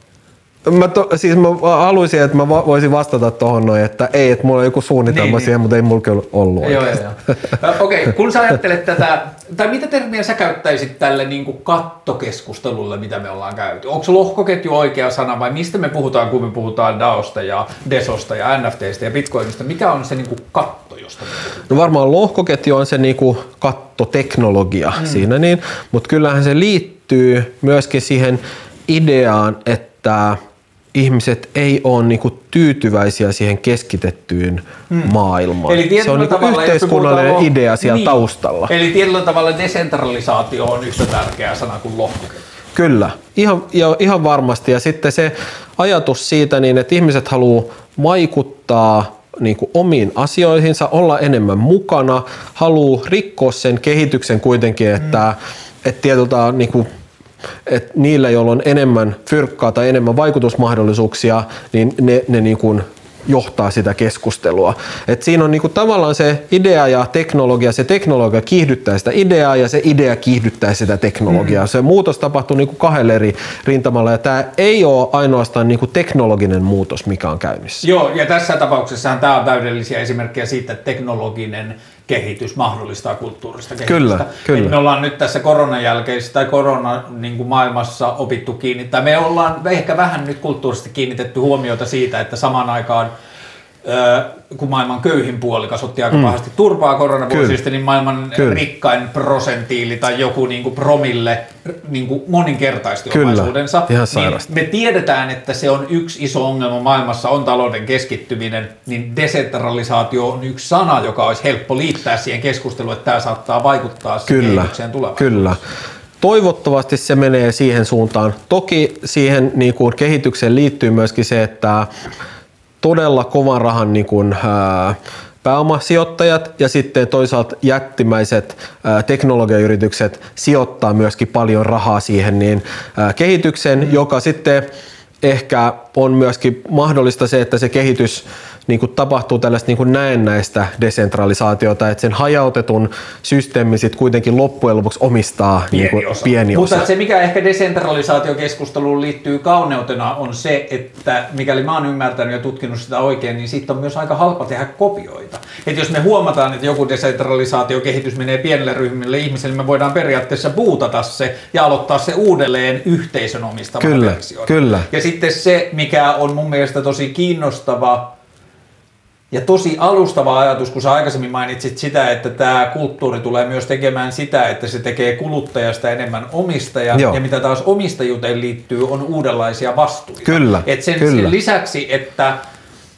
Mä, to, siis mä haluaisin, että mä vo- voisin vastata tuohon noin, että ei, että mulla on joku suunnitelma Niin, niin, siihen, mutta ei mulla kyllä ollut Joo, joo, joo. Okei, okay, kun sä ajattelet tätä, tai mitä termiä sä käyttäisit tälle niin kuin kattokeskustelulle, mitä me ollaan käyty? Onko lohkoketju oikea sana vai mistä me puhutaan, kun me puhutaan DAOsta ja DESOsta ja NFTistä ja Bitcoinista? Mikä on se niin kuin katto, josta me puhutaan? No varmaan lohkoketju on se niinku kattoteknologia mm. siinä, niin, mutta kyllähän se liittyy myöskin siihen ideaan, että ihmiset ei ole niinku tyytyväisiä siihen keskitettyyn mm. maailmaan. Eli se tietyllä on niinku tavalla, me yhteiskunnallinen puhutaan idea siellä niin. taustalla. Eli tietyllä tavalla desentralisaatio on yhtä tärkeä sana kuin lohkoketju. Kyllä, ihan, ja ihan varmasti. Ja sitten se ajatus siitä, niin, että ihmiset haluaa vaikuttaa niin kuin omiin asioihinsa, olla enemmän mukana, haluaa rikkoa sen kehityksen kuitenkin, että, mm. että tietyltä niin kuin, että niillä, joilla on enemmän fyrkkaa tai enemmän vaikutusmahdollisuuksia, niin ne, ne niin kuin johtaa sitä keskustelua. Et siinä on niinku tavallaan se idea ja teknologia, se teknologia kiihdyttää sitä ideaa ja se idea kiihdyttää sitä teknologiaa. Mm. Se muutos tapahtuu niinku kahdella eri rintamalla ja tämä ei ole ainoastaan niinku teknologinen muutos, mikä on käynnissä. Joo, ja tässä tapauksessahan tämä on täydellisiä esimerkkejä siitä, että teknologinen kehitys mahdollistaa kulttuurista kehitystä. Kyllä, kyllä. Et me ollaan nyt tässä koronan jälkeisessä tai korona niin kuin maailmassa opittu kiinni, tai me ollaan ehkä vähän nyt kulttuurisesti kiinnitetty huomiota siitä, että samaan aikaan kun maailman köyhin puolikas otti aika mm. pahasti turpaa koronavuosista, niin maailman Kyllä. rikkain prosentiili tai joku niin kuin promille niin kuin moninkertaisti Kyllä. omaisuudensa. Ihan niin me tiedetään, että se on yksi iso ongelma maailmassa, on talouden keskittyminen, niin desentralisaatio on yksi sana, joka olisi helppo liittää siihen keskusteluun, että tämä saattaa vaikuttaa Kyllä, kehitykseen tulevaisuudessa. kyllä. Toivottavasti se menee siihen suuntaan. Toki siihen niin kuin kehitykseen liittyy myöskin se, että todella kovan rahan niin kuin, ää, pääomasijoittajat ja sitten toisaalta jättimäiset teknologiayritykset sijoittaa myöskin paljon rahaa siihen niin, kehitykseen, joka sitten ehkä on myöskin mahdollista se, että se kehitys niin kuin tapahtuu tällaista niin kuin näennäistä desentralisaatiota, että sen hajautetun systeemin sit kuitenkin loppujen lopuksi omistaa niin kuin osa. pieni Mutta osa. se, mikä ehkä desentralisaatiokeskusteluun liittyy kauneutena, on se, että mikäli mä oon ymmärtänyt ja tutkinut sitä oikein, niin siitä on myös aika halpa tehdä kopioita. Et jos me huomataan, että joku desentralisaatiokehitys menee pienelle ryhmille ihmisille, me voidaan periaatteessa buutata se ja aloittaa se uudelleen yhteisön omistamana Kyllä, kyllä. Ja sitten se, mikä on mun mielestä tosi kiinnostava ja tosi alustava ajatus, kun sä aikaisemmin mainitsit sitä, että tämä kulttuuri tulee myös tekemään sitä, että se tekee kuluttajasta enemmän omistajan. Joo. Ja mitä taas omistajuuteen liittyy, on uudenlaisia vastuita. Kyllä, Et sen, kyllä. sen lisäksi, että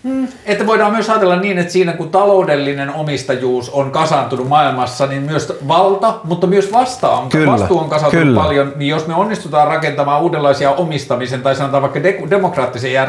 Mm, Että voidaan myös ajatella niin, että siinä kun taloudellinen omistajuus on kasaantunut maailmassa, niin myös valta, mutta myös vasta on, Kyllä, vastuu on kasaantunut kyllä. paljon, niin jos me onnistutaan rakentamaan uudenlaisia omistamisen tai sanotaan vaikka de- demokraattisia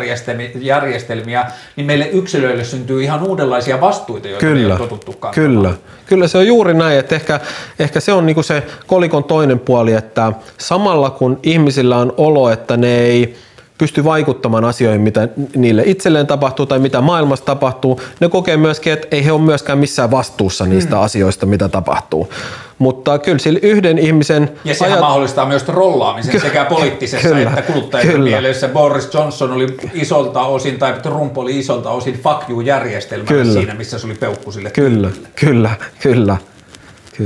järjestelmiä, niin meille yksilöille syntyy ihan uudenlaisia vastuita, joita me ei Kyllä, ole totuttu kantamaan. kyllä. Kyllä se on juuri näin, että ehkä, ehkä se on niinku se kolikon toinen puoli, että samalla kun ihmisillä on olo, että ne ei pysty vaikuttamaan asioihin, mitä niille itselleen tapahtuu tai mitä maailmassa tapahtuu, ne kokee myöskin, että ei he ole myöskään missään vastuussa niistä mm. asioista, mitä tapahtuu. Mutta kyllä sillä yhden ihmisen... Ja sehän ajat- mahdollistaa myös rollaamisen sekä poliittisessa Kyllä, että kuluttajien mielessä. Boris Johnson oli isolta osin, tai Trump oli isolta osin fuck you-järjestelmä siinä, missä se oli peukku sille Kyllä, kyllä, kyllä,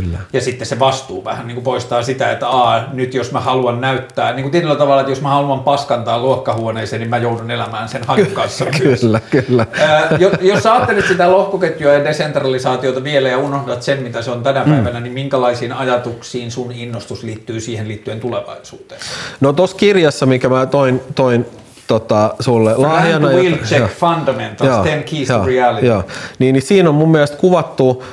kyllä. Ja sitten se vastuu vähän niin kuin poistaa sitä, että aa, nyt jos mä haluan näyttää, niin kuin tietyllä tavalla, että jos mä haluan paskantaa luokkahuoneeseen, niin mä joudun elämään sen kanssa myös. Kyllä, kyllä. Ää, jo- jos sä ajattelet sitä lohkoketjua ja desentralisaatiota vielä ja unohdat sen, mitä se on tänä päivänä, niin minkälaisiin ajatuksiin sun innostus liittyy siihen liittyen tulevaisuuteen? No tuossa kirjassa, mikä mä toin, toin tota, sulle lahjana. Will Check. Fundamentals, Joo, 10 Keys joo, to Reality. Joo. Niin, niin siinä on mun mielestä kuvattu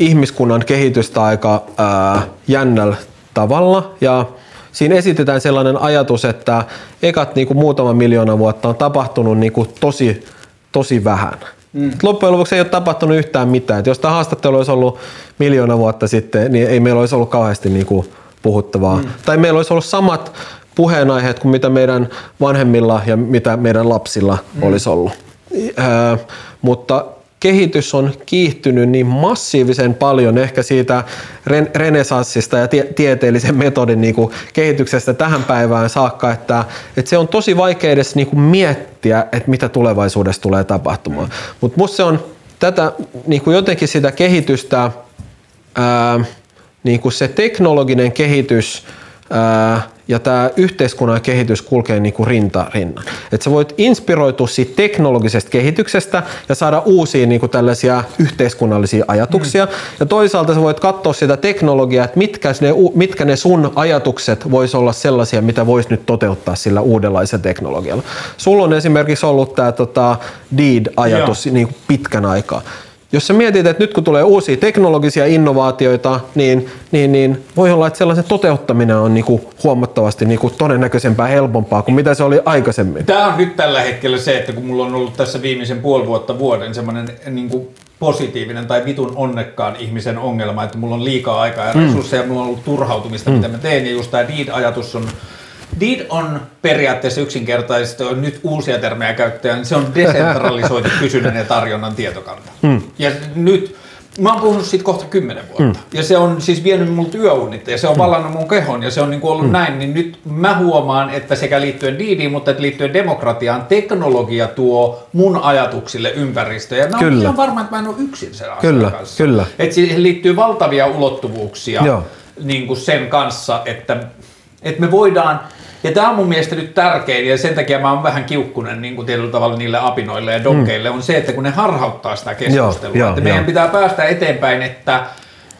ihmiskunnan kehitystä aika ää, jännällä tavalla ja siinä esitetään sellainen ajatus, että ekat niin kuin muutama miljoona vuotta on tapahtunut niin kuin tosi, tosi vähän. Mm. Loppujen lopuksi ei ole tapahtunut yhtään mitään. Et jos tämä haastattelu olisi ollut miljoona vuotta sitten, niin ei meillä olisi ollut kauheasti niin kuin puhuttavaa. Mm. Tai meillä olisi ollut samat puheenaiheet kuin mitä meidän vanhemmilla ja mitä meidän lapsilla mm. olisi ollut. Ää, mutta kehitys on kiihtynyt niin massiivisen paljon ehkä siitä ren- renesanssista ja tie- tieteellisen metodin niin kuin kehityksestä tähän päivään saakka, että, että se on tosi vaikea edes niin kuin miettiä, että mitä tulevaisuudessa tulee tapahtumaan. Mutta musta se on tätä niin kuin jotenkin sitä kehitystä, ää, niin kuin se teknologinen kehitys ää, ja tämä yhteiskunnan kehitys kulkee niin kuin rinta rinnan. Että sä voit inspiroitua siitä teknologisesta kehityksestä ja saada uusia niin kuin tällaisia yhteiskunnallisia ajatuksia. Mm. Ja toisaalta sä voit katsoa sitä teknologiaa, että mitkä ne, mitkä ne sun ajatukset vois olla sellaisia, mitä vois nyt toteuttaa sillä uudenlaisella teknologialla. Sulla on esimerkiksi ollut tämä tota, DEED-ajatus niin kuin pitkän aikaa jos sä mietit, että nyt kun tulee uusia teknologisia innovaatioita, niin, niin, niin voi olla, että sellaisen toteuttaminen on niinku huomattavasti niinku todennäköisempää helpompaa kuin mitä se oli aikaisemmin. Tämä on nyt tällä hetkellä se, että kun mulla on ollut tässä viimeisen puoli vuotta vuoden semmoinen niinku positiivinen tai vitun onnekkaan ihmisen ongelma, että mulla on liikaa aikaa ja mm. resursseja, mm. mulla on ollut turhautumista, mm. mitä mä teen, ja just tämä ajatus on Did on periaatteessa yksinkertaisesti, on nyt uusia termejä käyttäen, se on desentralisoitu kysynnän ja tarjonnan tietokanta. Hmm. Ja nyt, mä oon puhunut siitä kohta kymmenen vuotta. Hmm. Ja se on siis vienyt multa yöunit ja se on hmm. vallannut mun kehon ja se on niin kuin ollut hmm. näin. Niin nyt mä huomaan, että sekä liittyen Didiin, mutta että liittyen demokratiaan, teknologia tuo mun ajatuksille ympäristöä. Ja mä kyllä. oon varma, että mä en ole yksin sen kyllä, kanssa. Kyllä. Että siihen liittyy valtavia ulottuvuuksia Joo. Niin kuin sen kanssa, että, että me voidaan ja tämä on mun mielestä nyt tärkein, ja sen takia mä oon vähän kiukkunen niin kuin tietyllä tavalla niille apinoille ja donkeille, mm. on se, että kun ne harhauttaa sitä keskustelua, joo, että joo, meidän joo. pitää päästä eteenpäin, että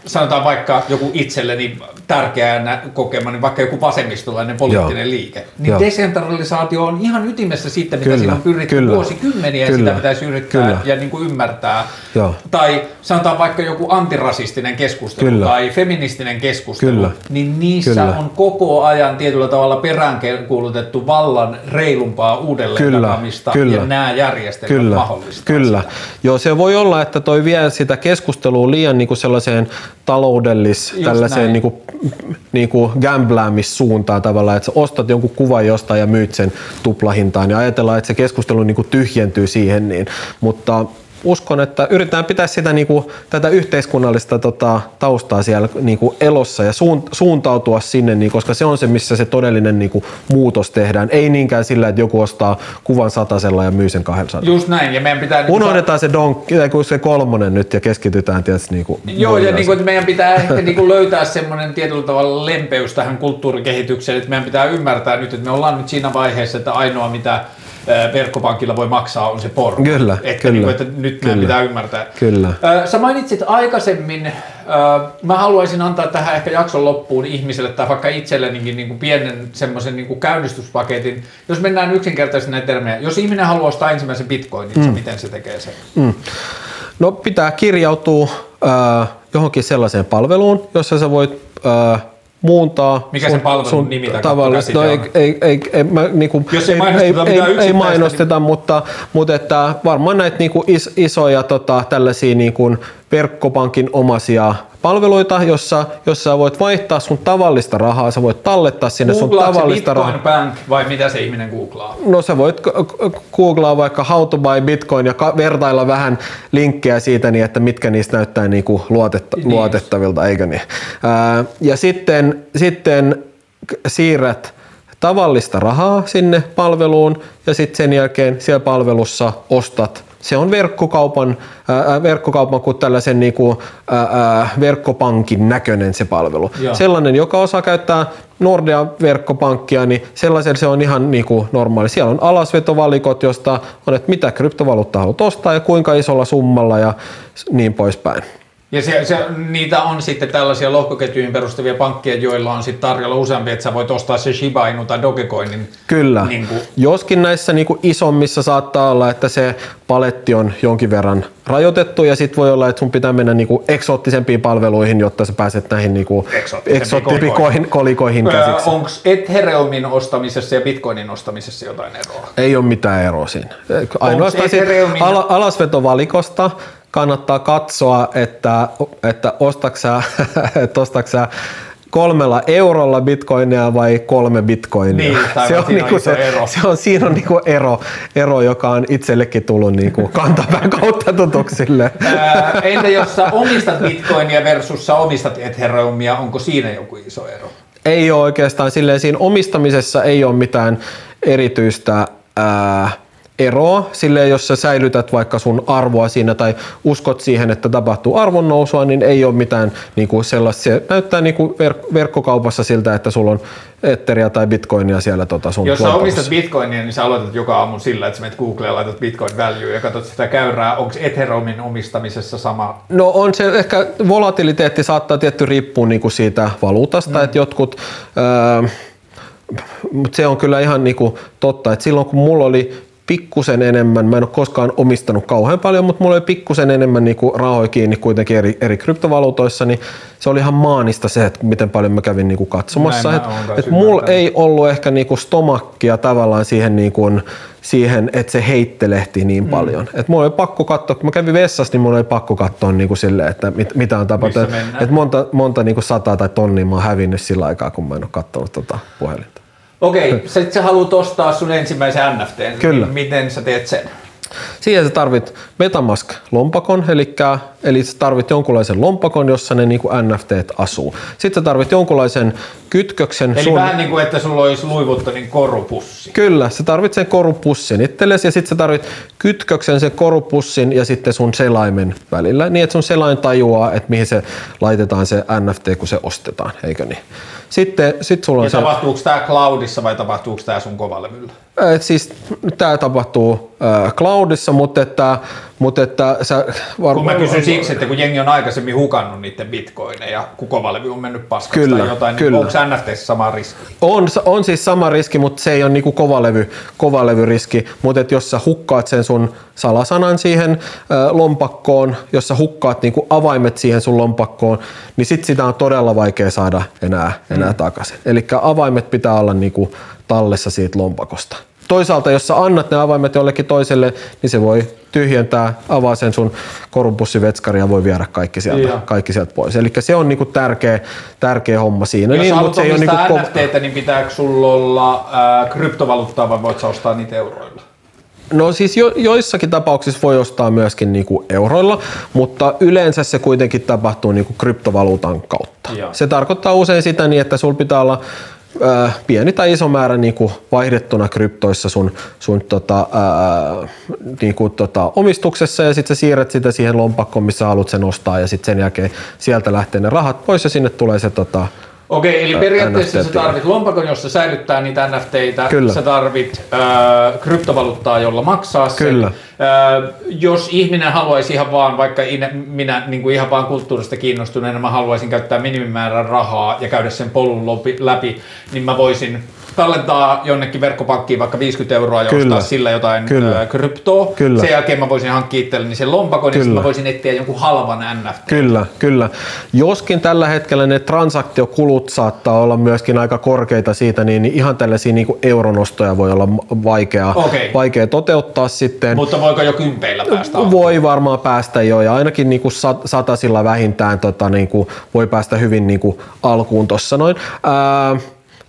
sanotaan vaikka joku itselleni tärkeänä kokema, niin vaikka joku vasemmistolainen poliittinen Joo. liike, niin Joo. desentralisaatio on ihan ytimessä siitä, mitä kyllä, siinä on pyritty kyllä, vuosikymmeniä, kyllä, sitä pitäisi yrittää kyllä. ja niin kuin ymmärtää. Joo. Tai sanotaan vaikka joku antirasistinen keskustelu kyllä. tai feministinen keskustelu, kyllä. niin niissä kyllä. on koko ajan tietyllä tavalla peräänkuulutettu vallan reilumpaa uudelleen kyllä, jakamista kyllä. ja nämä järjestelmät kyllä, mahdollista. Kyllä. Joo, se voi olla, että toi vie sitä keskustelua liian niin kuin sellaiseen taloudellis, Just tällaiseen niin kuin, niin kuin gambläämissuuntaan tavallaan, että sä ostat jonkun kuvan jostain ja myyt sen tuplahintaan. Ja ajatellaan, että se keskustelu niin kuin tyhjentyy siihen, niin, mutta uskon, että yritetään pitää sitä niin kuin, tätä yhteiskunnallista tota, taustaa siellä niin kuin elossa ja suuntautua sinne, niin, koska se on se, missä se todellinen niin kuin, muutos tehdään. Ei niinkään sillä, että joku ostaa kuvan satasella ja myy sen 200. Just näin, ja meidän pitää... Niin Unohdetaan se, donkki, se kolmonen nyt ja keskitytään tietysti niin kuin, Joo, ja niin kuin, että meidän pitää ehkä niin kuin löytää semmoinen tietyllä tavalla lempeys tähän kulttuurikehitykseen, että meidän pitää ymmärtää nyt, että me ollaan nyt siinä vaiheessa, että ainoa mitä verkkopankilla voi maksaa, on se porno. Kyllä, että, kyllä, niin kuin, että nyt kyllä, pitää ymmärtää. Kyllä. Sä mainitsit aikaisemmin, mä haluaisin antaa tähän ehkä jakson loppuun ihmiselle tai vaikka itsellenikin niin kuin pienen semmoisen niin kuin käynnistyspaketin. Jos mennään yksinkertaisesti näitä termejä. Jos ihminen haluaa ostaa ensimmäisen bitcoinin, mm. miten se tekee sen? Mm. No pitää kirjautua äh, johonkin sellaiseen palveluun, jossa sä voit äh, muuntaa Mikä sun, sen palvelun sun nimi tavallista, no ei, ei, ei, ei, mä, niinku, Jos ei, ei, ei, ei, ei mainosteta, niin... mutta, mutta että varmaan näitä niinku is, isoja tota, tällaisia niinku verkkopankin omasia palveluita, jossa, jossa voit vaihtaa sun tavallista rahaa, sä voit tallettaa sinne sun tavallista rahaa. Bank vai mitä se ihminen googlaa? No sä voit googlaa vaikka how to buy bitcoin ja vertailla vähän linkkejä siitä, niin että mitkä niistä näyttää niin kuin luotetta, niin luotettavilta, eikö niin? Ää, ja sitten, sitten siirrät tavallista rahaa sinne palveluun ja sitten sen jälkeen siellä palvelussa ostat se on verkkokaupan, ää, verkkokaupan kuin tällaisen niin kuin, ää, verkkopankin näköinen se palvelu. Joo. Sellainen, joka osaa käyttää Nordea verkkopankkia, niin sellaisen se on ihan niin kuin normaali. Siellä on alasvetovalikot, josta on, että mitä kryptovaluuttaa haluat ostaa ja kuinka isolla summalla ja niin poispäin. Ja se, se, niitä on sitten tällaisia lohkoketjuihin perustuvia pankkeja, joilla on sitten tarjolla useampi, että sä voit ostaa se Shiba Inu tai Dogecoinin. Kyllä. Niin kuin. Joskin näissä niin kuin isommissa saattaa olla, että se paletti on jonkin verran rajoitettu ja sitten voi olla, että sun pitää mennä niin kuin eksoottisempiin palveluihin, jotta sä pääset näihin niin kuin eksoottisempiin kolikoihin käsiksi. Onko Ethereumin ostamisessa ja Bitcoinin ostamisessa jotain eroa? Ei ole mitään eroa siinä. Ainoastaan Ethereumin... al- alasvetovalikosta kannattaa katsoa, että, että ostatko sä, kolmella eurolla bitcoinia vai kolme bitcoinia. Niin, se on, niinku se, ero. se on, siinä on niinku ero, ero, joka on itsellekin tullut niinku kantapään kautta tutuksille. Ää, entä jos sä omistat bitcoinia versus sä omistat Ethereumia, onko siinä joku iso ero? Ei ole oikeastaan silleen, siinä omistamisessa ei ole mitään erityistä ää, eroa, silleen jos sä säilytät vaikka sun arvoa siinä tai uskot siihen, että tapahtuu arvonnousua, niin ei ole mitään niin kuin sellaista. Se näyttää niin kuin verk- verkkokaupassa siltä, että sulla on Etheria tai Bitcoinia siellä tota sun Jos sä omistat bitcoinia, niin sä aloitat joka aamu sillä, että sä menet Googleen ja laitat bitcoin value ja katsot sitä käyrää. Onko Ethereumin omistamisessa sama? No on se ehkä volatiliteetti saattaa tietty riippua niinku siitä valuutasta, mm. että jotkut, mutta se on kyllä ihan niinku totta, että silloin kun mulla oli pikkusen enemmän, mä en ole koskaan omistanut kauhean paljon, mutta mulla oli pikkusen enemmän niinku rahoja kiinni kuitenkin eri, eri kryptovaluutoissa, niin se oli ihan maanista se, että miten paljon mä kävin niinku katsomassa. Näin Et, et mulla ei ollut ehkä niinku stomakkia tavallaan siihen, niinku, siihen että se heittelehti niin Mm. paljon. Et mulla oli pakko katsoa, kun mä kävin vessassa, niin mulla oli pakko katsoa niinku silleen, että mit, mitä on tapahtunut. Et monta, monta niinku sataa tai tonnia mä oon hävinnyt sillä aikaa, kun mä en ole katsonut tota puhelinta. Okei, sit sä haluat ostaa sun ensimmäisen NFT. Kyllä. Niin miten sä teet sen? Siihen sä tarvit Metamask-lompakon, eli, eli sä tarvit jonkunlaisen lompakon, jossa ne niinku NFTt asuu. Sitten sä tarvit jonkunlaisen kytköksen Eli vähän niin kuin, että sulla olisi Louis Vuittonin korupussi. Kyllä, sä tarvit sen korupussin itsellesi ja sitten sä tarvit kytköksen sen korupussin ja sitten sun selaimen välillä, niin että sun selain tajuaa, että mihin se laitetaan se NFT, kun se ostetaan, eikö niin? Sitten sit sulla on Ja se, tapahtuuko tämä cloudissa vai tapahtuuko tämä sun kovalevyllä? et siis tämä tapahtuu äh, cloudissa, mutta että, mutta että sä var, Kun mä kysyn siksi, että kun jengi on aikaisemmin hukannut niiden bitcoineja, kun kovalevy on mennyt paskaksi Kyllä, tai jotain, kyllä. niin onko NFTissä sama riski? On, on siis sama riski, mutta se ei ole niinku kovalevy, kovalevyriski. Mutta jos sä hukkaat sen sun salasanan siihen lompakkoon, jos sä hukkaat niinku avaimet siihen sun lompakkoon, niin sit sitä on todella vaikea saada enää, enää takaisin. Eli avaimet pitää olla niinku tallessa siitä lompakosta. Toisaalta, jos sä annat ne avaimet jollekin toiselle, niin se voi tyhjentää, avaa sen sun korunpussivetskari ja voi viedä kaikki sieltä, Joo. kaikki sieltä pois. Eli se on niinku tärkeä, tärkeä homma siinä. Jos niin, haluat se ei ole niinku NFTtä, niin pitääkö sulla olla ää, kryptovaluuttaa vai voit sä ostaa niitä euroilla? No siis jo, joissakin tapauksissa voi ostaa myöskin niinku euroilla, mutta yleensä se kuitenkin tapahtuu niinku kryptovaluutan kautta. Joo. Se tarkoittaa usein sitä niin, että sulla pitää olla äh, pieni tai iso määrä niinku vaihdettuna kryptoissa sun, sun tota, äh, niinku tota omistuksessa ja sitten sä siirrät sitä siihen lompakkoon, missä haluat sen ostaa ja sitten sen jälkeen sieltä lähtee ne rahat pois ja sinne tulee se tota, Okei, eli periaatteessa sä NFT-tili. tarvit lompakon, jossa säilyttää niitä NFTitä. Kyllä. Sä tarvit äh, kryptovaluuttaa, jolla maksaa sen. Kyllä. Äh, jos ihminen haluaisi ihan vaan, vaikka in, minä niin kuin ihan vaan kulttuurista kiinnostuneena, mä haluaisin käyttää minimimäärän rahaa ja käydä sen polun läpi, niin mä voisin tallentaa jonnekin verkkopankkiin vaikka 50 euroa ja Kyllä. ostaa sillä jotain Kyllä. kryptoa. Kyllä. Sen jälkeen mä voisin hankkia itselleni sen lompakon ja sitten Kyllä. mä voisin etsiä jonkun halvan NFT. Kyllä, kyllä. Joskin tällä hetkellä ne transaktiokulut saattaa olla myöskin aika korkeita siitä, niin ihan tällaisia niin euronostoja voi olla vaikea, Okei. vaikea toteuttaa sitten. Mutta voiko jo kympeillä päästä alkuun? Voi varmaan päästä jo ja ainakin niin kuin sat- satasilla vähintään tota, niin kuin voi päästä hyvin niin kuin alkuun tuossa noin. Ää,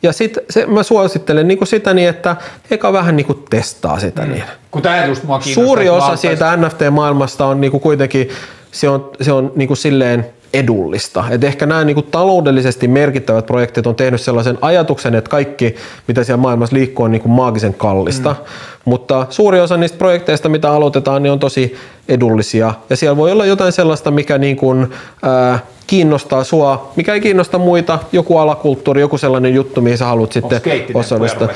ja sitten mä suosittelen niin kuin sitä niin, että eka vähän niin kuin testaa sitä niin. Kun tämä just mua. Suuri osa siitä NFT-maailmasta on niinku kuitenkin se on, se on niinku silleen edullista. Et ehkä nämä niinku taloudellisesti merkittävät projektit on tehnyt sellaisen ajatuksen, että kaikki, mitä siellä maailmassa liikkuu, on niinku maagisen kallista. Mm. Mutta suuri osa niistä projekteista, mitä aloitetaan, niin on tosi edullisia. Ja siellä voi olla jotain sellaista, mikä niinku, ää, kiinnostaa sua, mikä ei kiinnosta muita, joku alakulttuuri, joku sellainen juttu, mihin sä haluat sitten osallistua.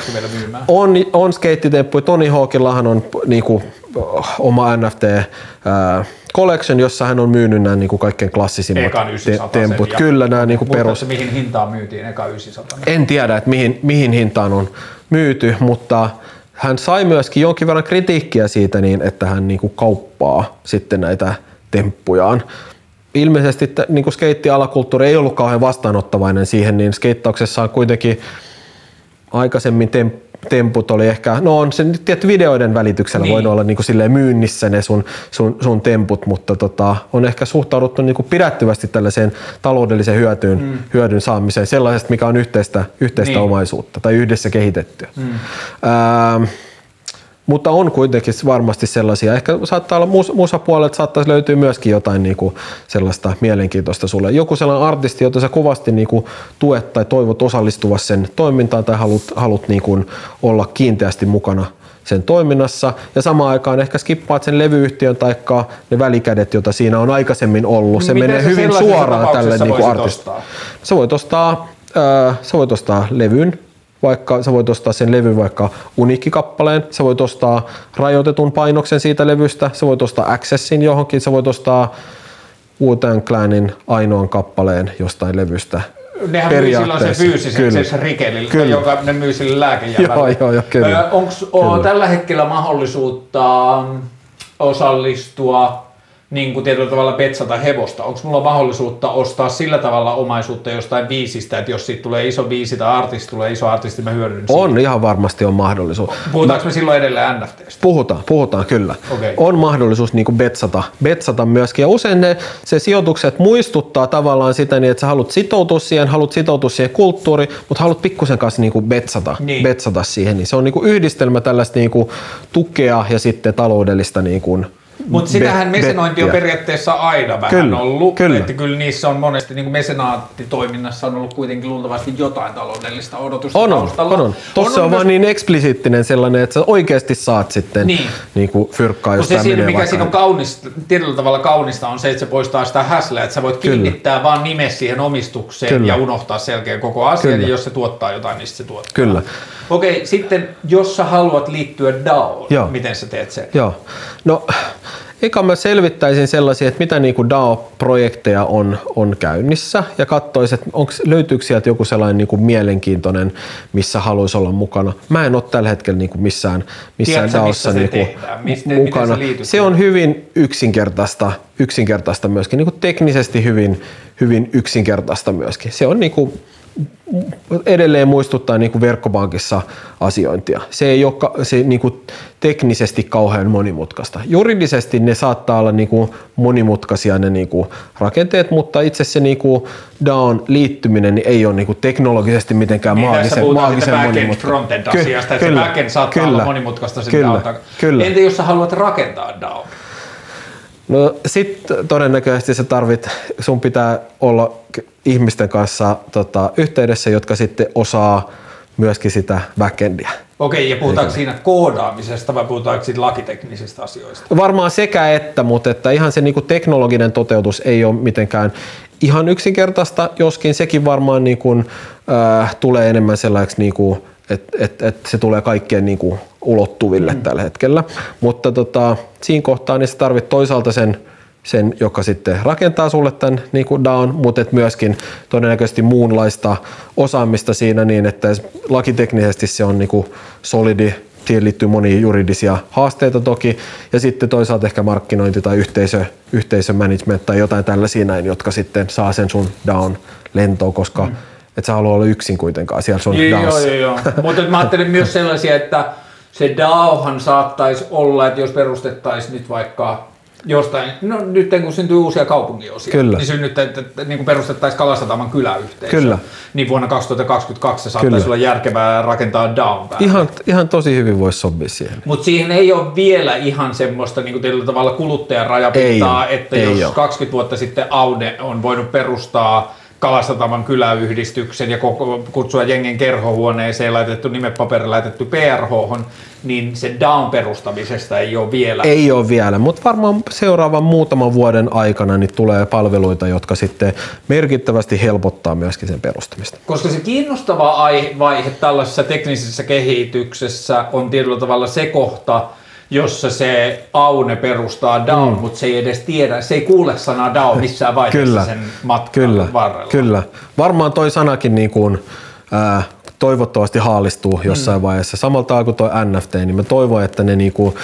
On, on skeittitemppuja. Tony Hawkillahan on niinku, oma NFT ää, collection, jossa hän on myynyt nämä niinku kaikkein klassisimmat Ekan 900 temput. ja- Kyllä nämä niinku perus. Muistatko, mihin hintaan myytiin eka 900? En tiedä, että mihin, mihin hintaan on myyty, mutta hän sai myöskin jonkin verran kritiikkiä siitä, niin, että hän niinku kauppaa sitten näitä temppujaan. Ilmeisesti t- niinku skeittialakulttuuri ei ollut kauhean vastaanottavainen siihen, niin skeittauksessa on kuitenkin aikaisemmin tem- temput oli ehkä, no on se nyt tietty videoiden välityksellä Niin. voinut olla niin kuin silleen myynnissä ne sun, sun, sun temput, mutta tota, on ehkä suhtauduttu niin kuin pidättyvästi tällaiseen taloudelliseen hyötyyn, mm. hyödyn saamiseen, sellaisesta, mikä on yhteistä, yhteistä Niin. omaisuutta tai yhdessä kehitettyä. Mm. Ähm, mutta on kuitenkin varmasti sellaisia. Ehkä saattaa olla mus, musapuolelta saattaisi löytyä myöskin jotain niinku sellaista mielenkiintoista sulle. Joku sellainen artisti, jota sä kovasti niinku tuet tai toivot osallistuva sen toimintaan tai haluat, haluat niinku olla kiinteästi mukana sen toiminnassa ja samaan aikaan ehkä skippaat sen levyyhtiön tai ne välikädet, joita siinä on aikaisemmin ollut. Se Miten menee sä hyvin suoraan tälle voisit artistille. Sä voit ostaa, äh, sä voit ostaa levyn, vaikka sä voit ostaa sen levyn vaikka uniikkikappaleen, sä voit ostaa rajoitetun painoksen siitä levystä, sä voit ostaa Accessin johonkin, sä voit ostaa Wu-Tang Clanin ainoan kappaleen jostain levystä. Nehän myy silloin sen fyysisen, Kyllä. sen rikelillä, Kyllä. joka ne myy sille. Joo, joo, joo, kyllä. Onko tällä hetkellä mahdollisuutta mm, osallistua niin kuin tietyllä tavalla betsata hevosta? Onko mulla mahdollisuutta ostaa sillä tavalla omaisuutta jostain biisistä, että jos siitä tulee iso biisi tai artisti tulee iso artisti, mä hyödyn siitä? On, ihan varmasti on mahdollisuus. Puhutaanko me silloin edelleen NFTstä? Puhutaan, puhutaan kyllä. Okei. On mahdollisuus niin kuin betsata, betsata myöskin. Ja usein ne, se sijoitukset muistuttaa tavallaan sitä, niin että sä haluat sitoutua siihen, haluat sitoutua siihen kulttuuriin, mutta haluat pikkusen kanssa niin kuin betsata, Niin. betsata siihen. Niin se on niin kuin yhdistelmä tällaista niin kuin tukea ja sitten taloudellista niin kuin Mutta sitähän mesenointi on periaatteessa aina vähän Kyllä, ollut. kyllä. Että kyllä niissä on monesti, niin kuin mesenaattitoiminnassa on ollut kuitenkin luultavasti jotain taloudellista odotusta On, on, on, on. Tossa on, myös- vaan niin eksplisiittinen sellainen, että sä oikeasti saat sitten Niin. niin. Kuin fyrkkaa, jos se siinä, mikä vaikka- siinä on kaunista, tietyllä tavalla kaunista on se, että se poistaa sitä häslää, että sä voit Kyllä. kiinnittää vaan nimes siihen omistukseen Kyllä. ja unohtaa sen jälkeen koko asian, Kyllä. ja jos se tuottaa jotain, niin se tuottaa. Kyllä. Okei, sitten jos sä haluat liittyä DAOon, Joo. miten sä teet sen? Joo. No, eka mä selvittäisin sellaisia, että mitä niinku DAO-projekteja on, on käynnissä ja katsoisin, että onks, löytyykö sieltä joku sellainen niinku mielenkiintoinen, missä haluaisi olla mukana. Mä en ole tällä hetkellä niinku missään, missään Tiedätkö, DAOssa tehdään? Mistä- miten mukana. se on hyvin yksinkertaista, yksinkertaista myöskin, niinku teknisesti hyvin, hyvin yksinkertaista myöskin. Se on niinku edelleen muistuttaa niin kuin verkkopankissa asiointia. Se ei ole se niin kuin teknisesti kauhean monimutkaista. Juridisesti ne saattaa olla niin kuin monimutkaisia ne niin kuin rakenteet, mutta itse se niin kuin DAOn liittyminen niin ei ole niin kuin teknologisesti mitenkään Niin, maagisen, puhutaan maagisen monimutkaista. Ky- asiasta, että se backend saattaa olla monimutkaista sen kyllä, kyllä. Entä jos sä haluat rakentaa DAO? No sit todennäköisesti sä tarvit, sun pitää olla ihmisten kanssa tota, yhteydessä, jotka sitten osaa myöskin sitä backendia. Okei, ja puhutaanko siinä koodaamisesta vai puhutaanko siitä lakiteknisistä asioista? Varmaan sekä että, mutta että ihan se niinku teknologinen toteutus ei ole mitenkään ihan yksinkertaista, joskin sekin varmaan niinku, äh, tulee enemmän sellaiseksi, niinku, että et, et se tulee kaikkien niinku, ulottuville mm. tällä hetkellä. Mutta tota, siinä kohtaa niin sä tarvit toisaalta sen, sen, joka sitten rakentaa sulle tämän niin kuin DAOn, mutta et myöskin todennäköisesti muunlaista osaamista siinä niin, että lakiteknisesti se on niin kuin solidi, siihen liittyy monia juridisia haasteita toki, ja sitten toisaalta ehkä markkinointi tai yhteisö, yhteisömanagement tai jotain tällaisia näin, jotka sitten saa sen sun DAOn lentoon, koska mm. et sä halua olla yksin kuitenkaan siellä sun Joo, joo, DAOssa. joo, joo. Mutta mä ajattelen myös sellaisia, että se DAOhan saattaisi olla, että jos perustettaisiin nyt vaikka jostain, no nyt kun syntyy uusia kaupunginosia, Kyllä. niin synnyt, että, että niin kuin perustettaisiin Kalasataman kyläyhteisö, Kyllä. niin vuonna 2022 se saattaisi Kyllä. olla järkevää rakentaa DAOn päälle. Ihan, ihan tosi hyvin voisi sopia siihen. Mutta siihen ei ole vielä ihan semmoista niin tietyllä tavalla kuluttajan rajapintaa, Ei että ei jos oo. 20 vuotta sitten Aude on voinut perustaa Kalasataman kyläyhdistyksen ja koko, kutsua jengen kerhohuoneeseen, laitettu nimepaperille, laitettu PRH, niin se DAOn perustamisesta ei ole vielä. Ei ole vielä, mutta varmaan seuraavan muutaman vuoden aikana niin tulee palveluita, jotka sitten merkittävästi helpottaa myöskin sen perustamista. Koska se kiinnostava ai- vaihe tällaisessa teknisessä kehityksessä on tietyllä tavalla se kohta, jossa se Aune perustaa DAO, mm. mutta se ei edes tiedä, se ei kuule sanaa DAO missään vaiheessa Kyllä, sen matkan kyllä, varrella. kyllä. Varmaan toi sanakin niin kuin, ää, toivottavasti haalistuu jossain mm. vaiheessa. Samalla tavalla kuin toi NFT, niin mä toivon, että ne niin kuin,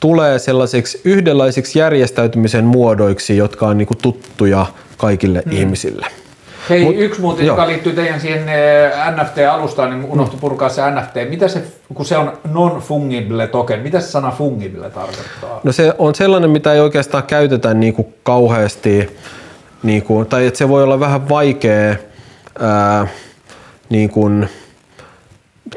tulee sellaisiksi yhdenlaisiksi järjestäytymisen muodoiksi, jotka on niin kuin, tuttuja kaikille mm. ihmisille. Hei, Mut, yksi muuten, joka liittyy teidän siihen eh, NFT-alustaan, niin unohtui purkaa se NFT. Mitä se, kun se on non-fungible token, mitä se sana fungible tarkoittaa? No se on sellainen, mitä ei oikeastaan käytetä niin kuin kauheasti, niin kuin, tai että se voi olla vähän vaikea ää, niin kuin,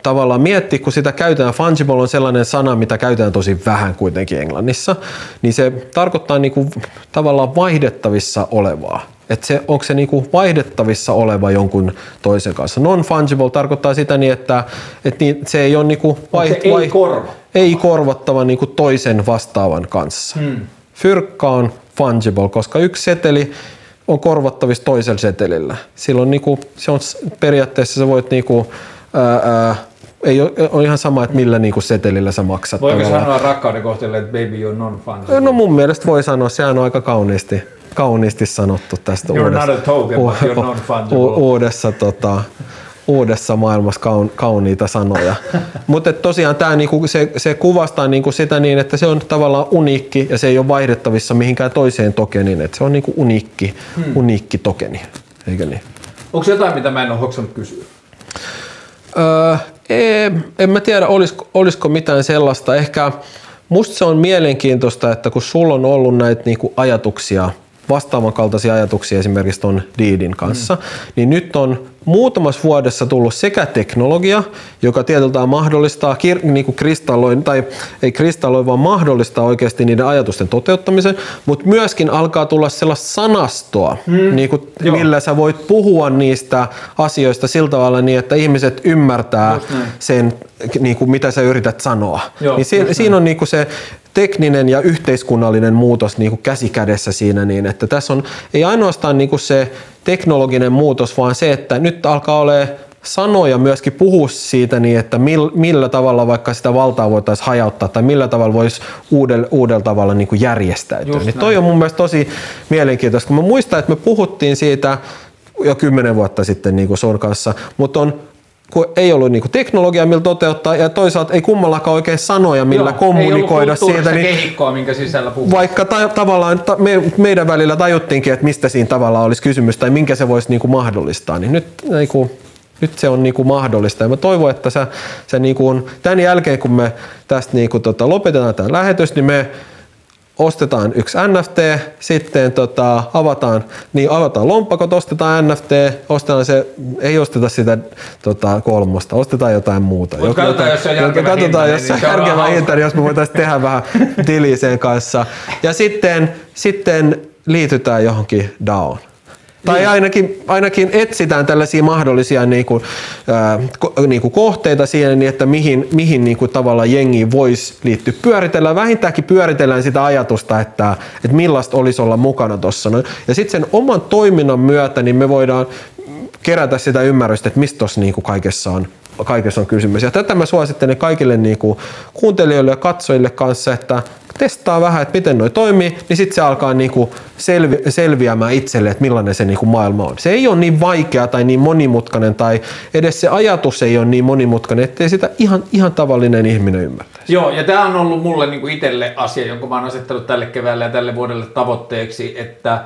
tavallaan miettiä, kun sitä käytetään, fungible on sellainen sana, mitä käytetään tosi vähän kuitenkin englannissa, niin se tarkoittaa niin kuin, tavallaan vaihdettavissa olevaa. Että se, onko se niinku vaihdettavissa oleva jonkun toisen kanssa. Non-fungible tarkoittaa sitä niin, että, että niin, se ei ole niinku vai, se ei, korva? ei korvattava niinku toisen vastaavan kanssa. Hmm. Fyrkka on fungible, koska yksi seteli on korvattavissa toisella setelillä. Silloin niinku, se on periaatteessa sä voit niinku, ää, ää, ei ole, on ihan sama, että millä niinku setelillä sä maksat. Voiko tavallaan. sanoa rakkauden kohteelle, että baby you're non-fungible? No mun mielestä voi sanoa, sehän on aika kauniisti kauniisti sanottu tästä you're uudessa, not a token, but you're non uudessa, tota, uudessa maailmassa kaun, kauniita sanoja. Mutta tosiaan tää niinku, se, se kuvastaa niinku sitä niin, että se on tavallaan uniikki ja se ei ole vaihdettavissa mihinkään toiseen tokeniin. Et se on niinku uniikki, hmm. uniikki tokeni, eikö niin? Onko jotain, mitä mä en ole hoksannut kysyä? Öö, en, en mä tiedä, olisiko, olisiko mitään sellaista. Ehkä musta se on mielenkiintoista, että kun sulla on ollut näitä niinku ajatuksia – vastaavan kaltaisia ajatuksia esimerkiksi tuon Deedin kanssa, mm. niin nyt on muutamassa vuodessa tullut sekä teknologia, joka tietyllä mahdollistaa kir- niin kuin kristalloin, tai ei kristalloi, vaan mahdollistaa oikeasti niiden ajatusten toteuttamisen, mutta myöskin alkaa tulla sellaista sanastoa, mm. niin kuin, millä sä voit puhua niistä asioista sillä tavalla niin, että ihmiset ymmärtää sen, niin kuin, mitä sä yrität sanoa. Joo, niin siinä, siinä on niin kuin se tekninen ja yhteiskunnallinen muutos niin kuin käsi kädessä siinä niin, että tässä on ei ainoastaan niin kuin se teknologinen muutos, vaan se, että nyt alkaa olla sanoja myöskin puhua siitä niin, että millä, millä tavalla vaikka sitä valtaa voitaisiin hajauttaa tai millä tavalla voisi uudella, uudella tavalla niin kuin järjestäytyä. niin toi on mun mielestä tosi mielenkiintoista, kun mä muistan, että me puhuttiin siitä jo kymmenen vuotta sitten niin kuin sun kanssa, mutta on kun ei ollut niinku teknologiaa, millä toteuttaa, ja toisaalta ei kummallakaan oikein sanoja, millä Joo, kommunikoida siitä. Niin kehikkoa, minkä sisällä puhuu. Vaikka ta- tavallaan ta- me, meidän välillä tajuttiinkin, että mistä siinä tavallaan olisi kysymys, tai minkä se voisi niinku mahdollistaa, niin nyt niinku, nyt se on niinku mahdollista. Ja mä toivon, että sä, sä niinku, tämän jälkeen, kun me tästä niinku tota, lopetetaan tämä lähetys, niin me ostetaan yksi NFT, sitten tota, avataan, niin avataan lompakot, ostetaan NFT, ostetaan se, ei osteta sitä tota, kolmosta, ostetaan jotain muuta. Mut katsotaan, jos se on järkevä katsotaan, hinta, jos se on järkevä hinta, niin jos me voitaisiin tehdä vähän tiliä sen kanssa. Ja sitten, sitten liitytään johonkin DAOon. Tai ainakin, ainakin etsitään tällaisia mahdollisia niin kuin, äh, ko, niin kuin kohteita siihen, niin että mihin, mihin niin kuin tavallaan jengi voisi liittyä. Pyöritellään, vähintäänkin pyöritellään sitä ajatusta, että, että millaista olisi olla mukana tuossa. Ja sitten sen oman toiminnan myötä niin me voidaan kerätä sitä ymmärrystä, että mistä tuossa niin kaikessa on kaikessa on kysymys. Ja tätä mä suosittelen kaikille niin kuin kuuntelijoille ja katsojille kanssa, että testaa vähän, että miten noi toimii, niin sitten se alkaa niinku selvi- selviämään itselle, että millainen se niinku maailma on. Se ei ole niin vaikea tai niin monimutkainen tai edes se ajatus ei ole niin monimutkainen, ettei sitä ihan, ihan tavallinen ihminen ymmärtäisi. Joo, ja tämä on ollut mulle niinku itselle asia, jonka mä oon asettanut tälle keväälle ja tälle vuodelle tavoitteeksi, että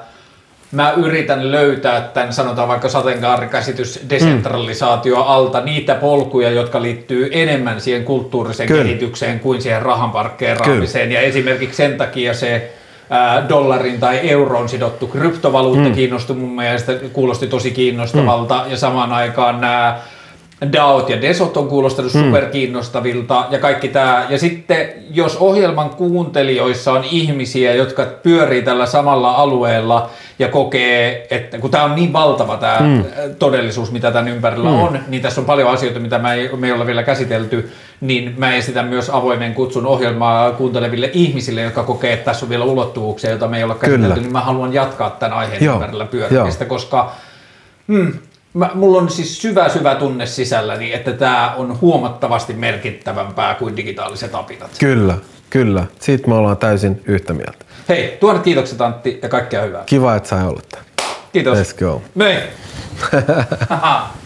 mä yritän löytää tämän, sanotaan vaikka sateenkaarikäsitys desentralisaatio alta niitä polkuja, jotka liittyy enemmän siihen kulttuuriseen Kyllä. kehitykseen kuin siihen rahan parkkeeraamiseen. Ja esimerkiksi sen takia se dollarin tai euroon sidottu kryptovaluutta mm. kiinnostui mun mielestä, kuulosti tosi kiinnostavalta. Mm. Ja samaan aikaan nämä DAOt ja DESOT on kuulostanut mm. superkiinnostavilta ja kaikki tämä. Ja sitten jos ohjelman kuuntelijoissa on ihmisiä, jotka pyörii tällä samalla alueella ja kokee, että kun tämä on niin valtava tämä mm. todellisuus, mitä tämän ympärillä mm. on, niin tässä on paljon asioita, mitä mä ei, me ei ole vielä käsitelty, niin mä esitän myös avoimen kutsun ohjelmaa kuunteleville ihmisille, jotka kokee, että tässä on vielä ulottuvuuksia, joita me ei ole käsitelty, Kyllä. niin mä haluan jatkaa tämän aiheen Joo. ympärillä pyörimistä, koska hmm, Mä, mulla on siis syvä, syvä tunne sisälläni, että tämä on huomattavasti merkittävämpää kuin digitaaliset apinat. Kyllä, kyllä. Siitä me ollaan täysin yhtä mieltä. Hei, tuonet kiitokset Antti ja kaikkea hyvää. Kiva, että sai olla Kiitos. Let's go. Mei.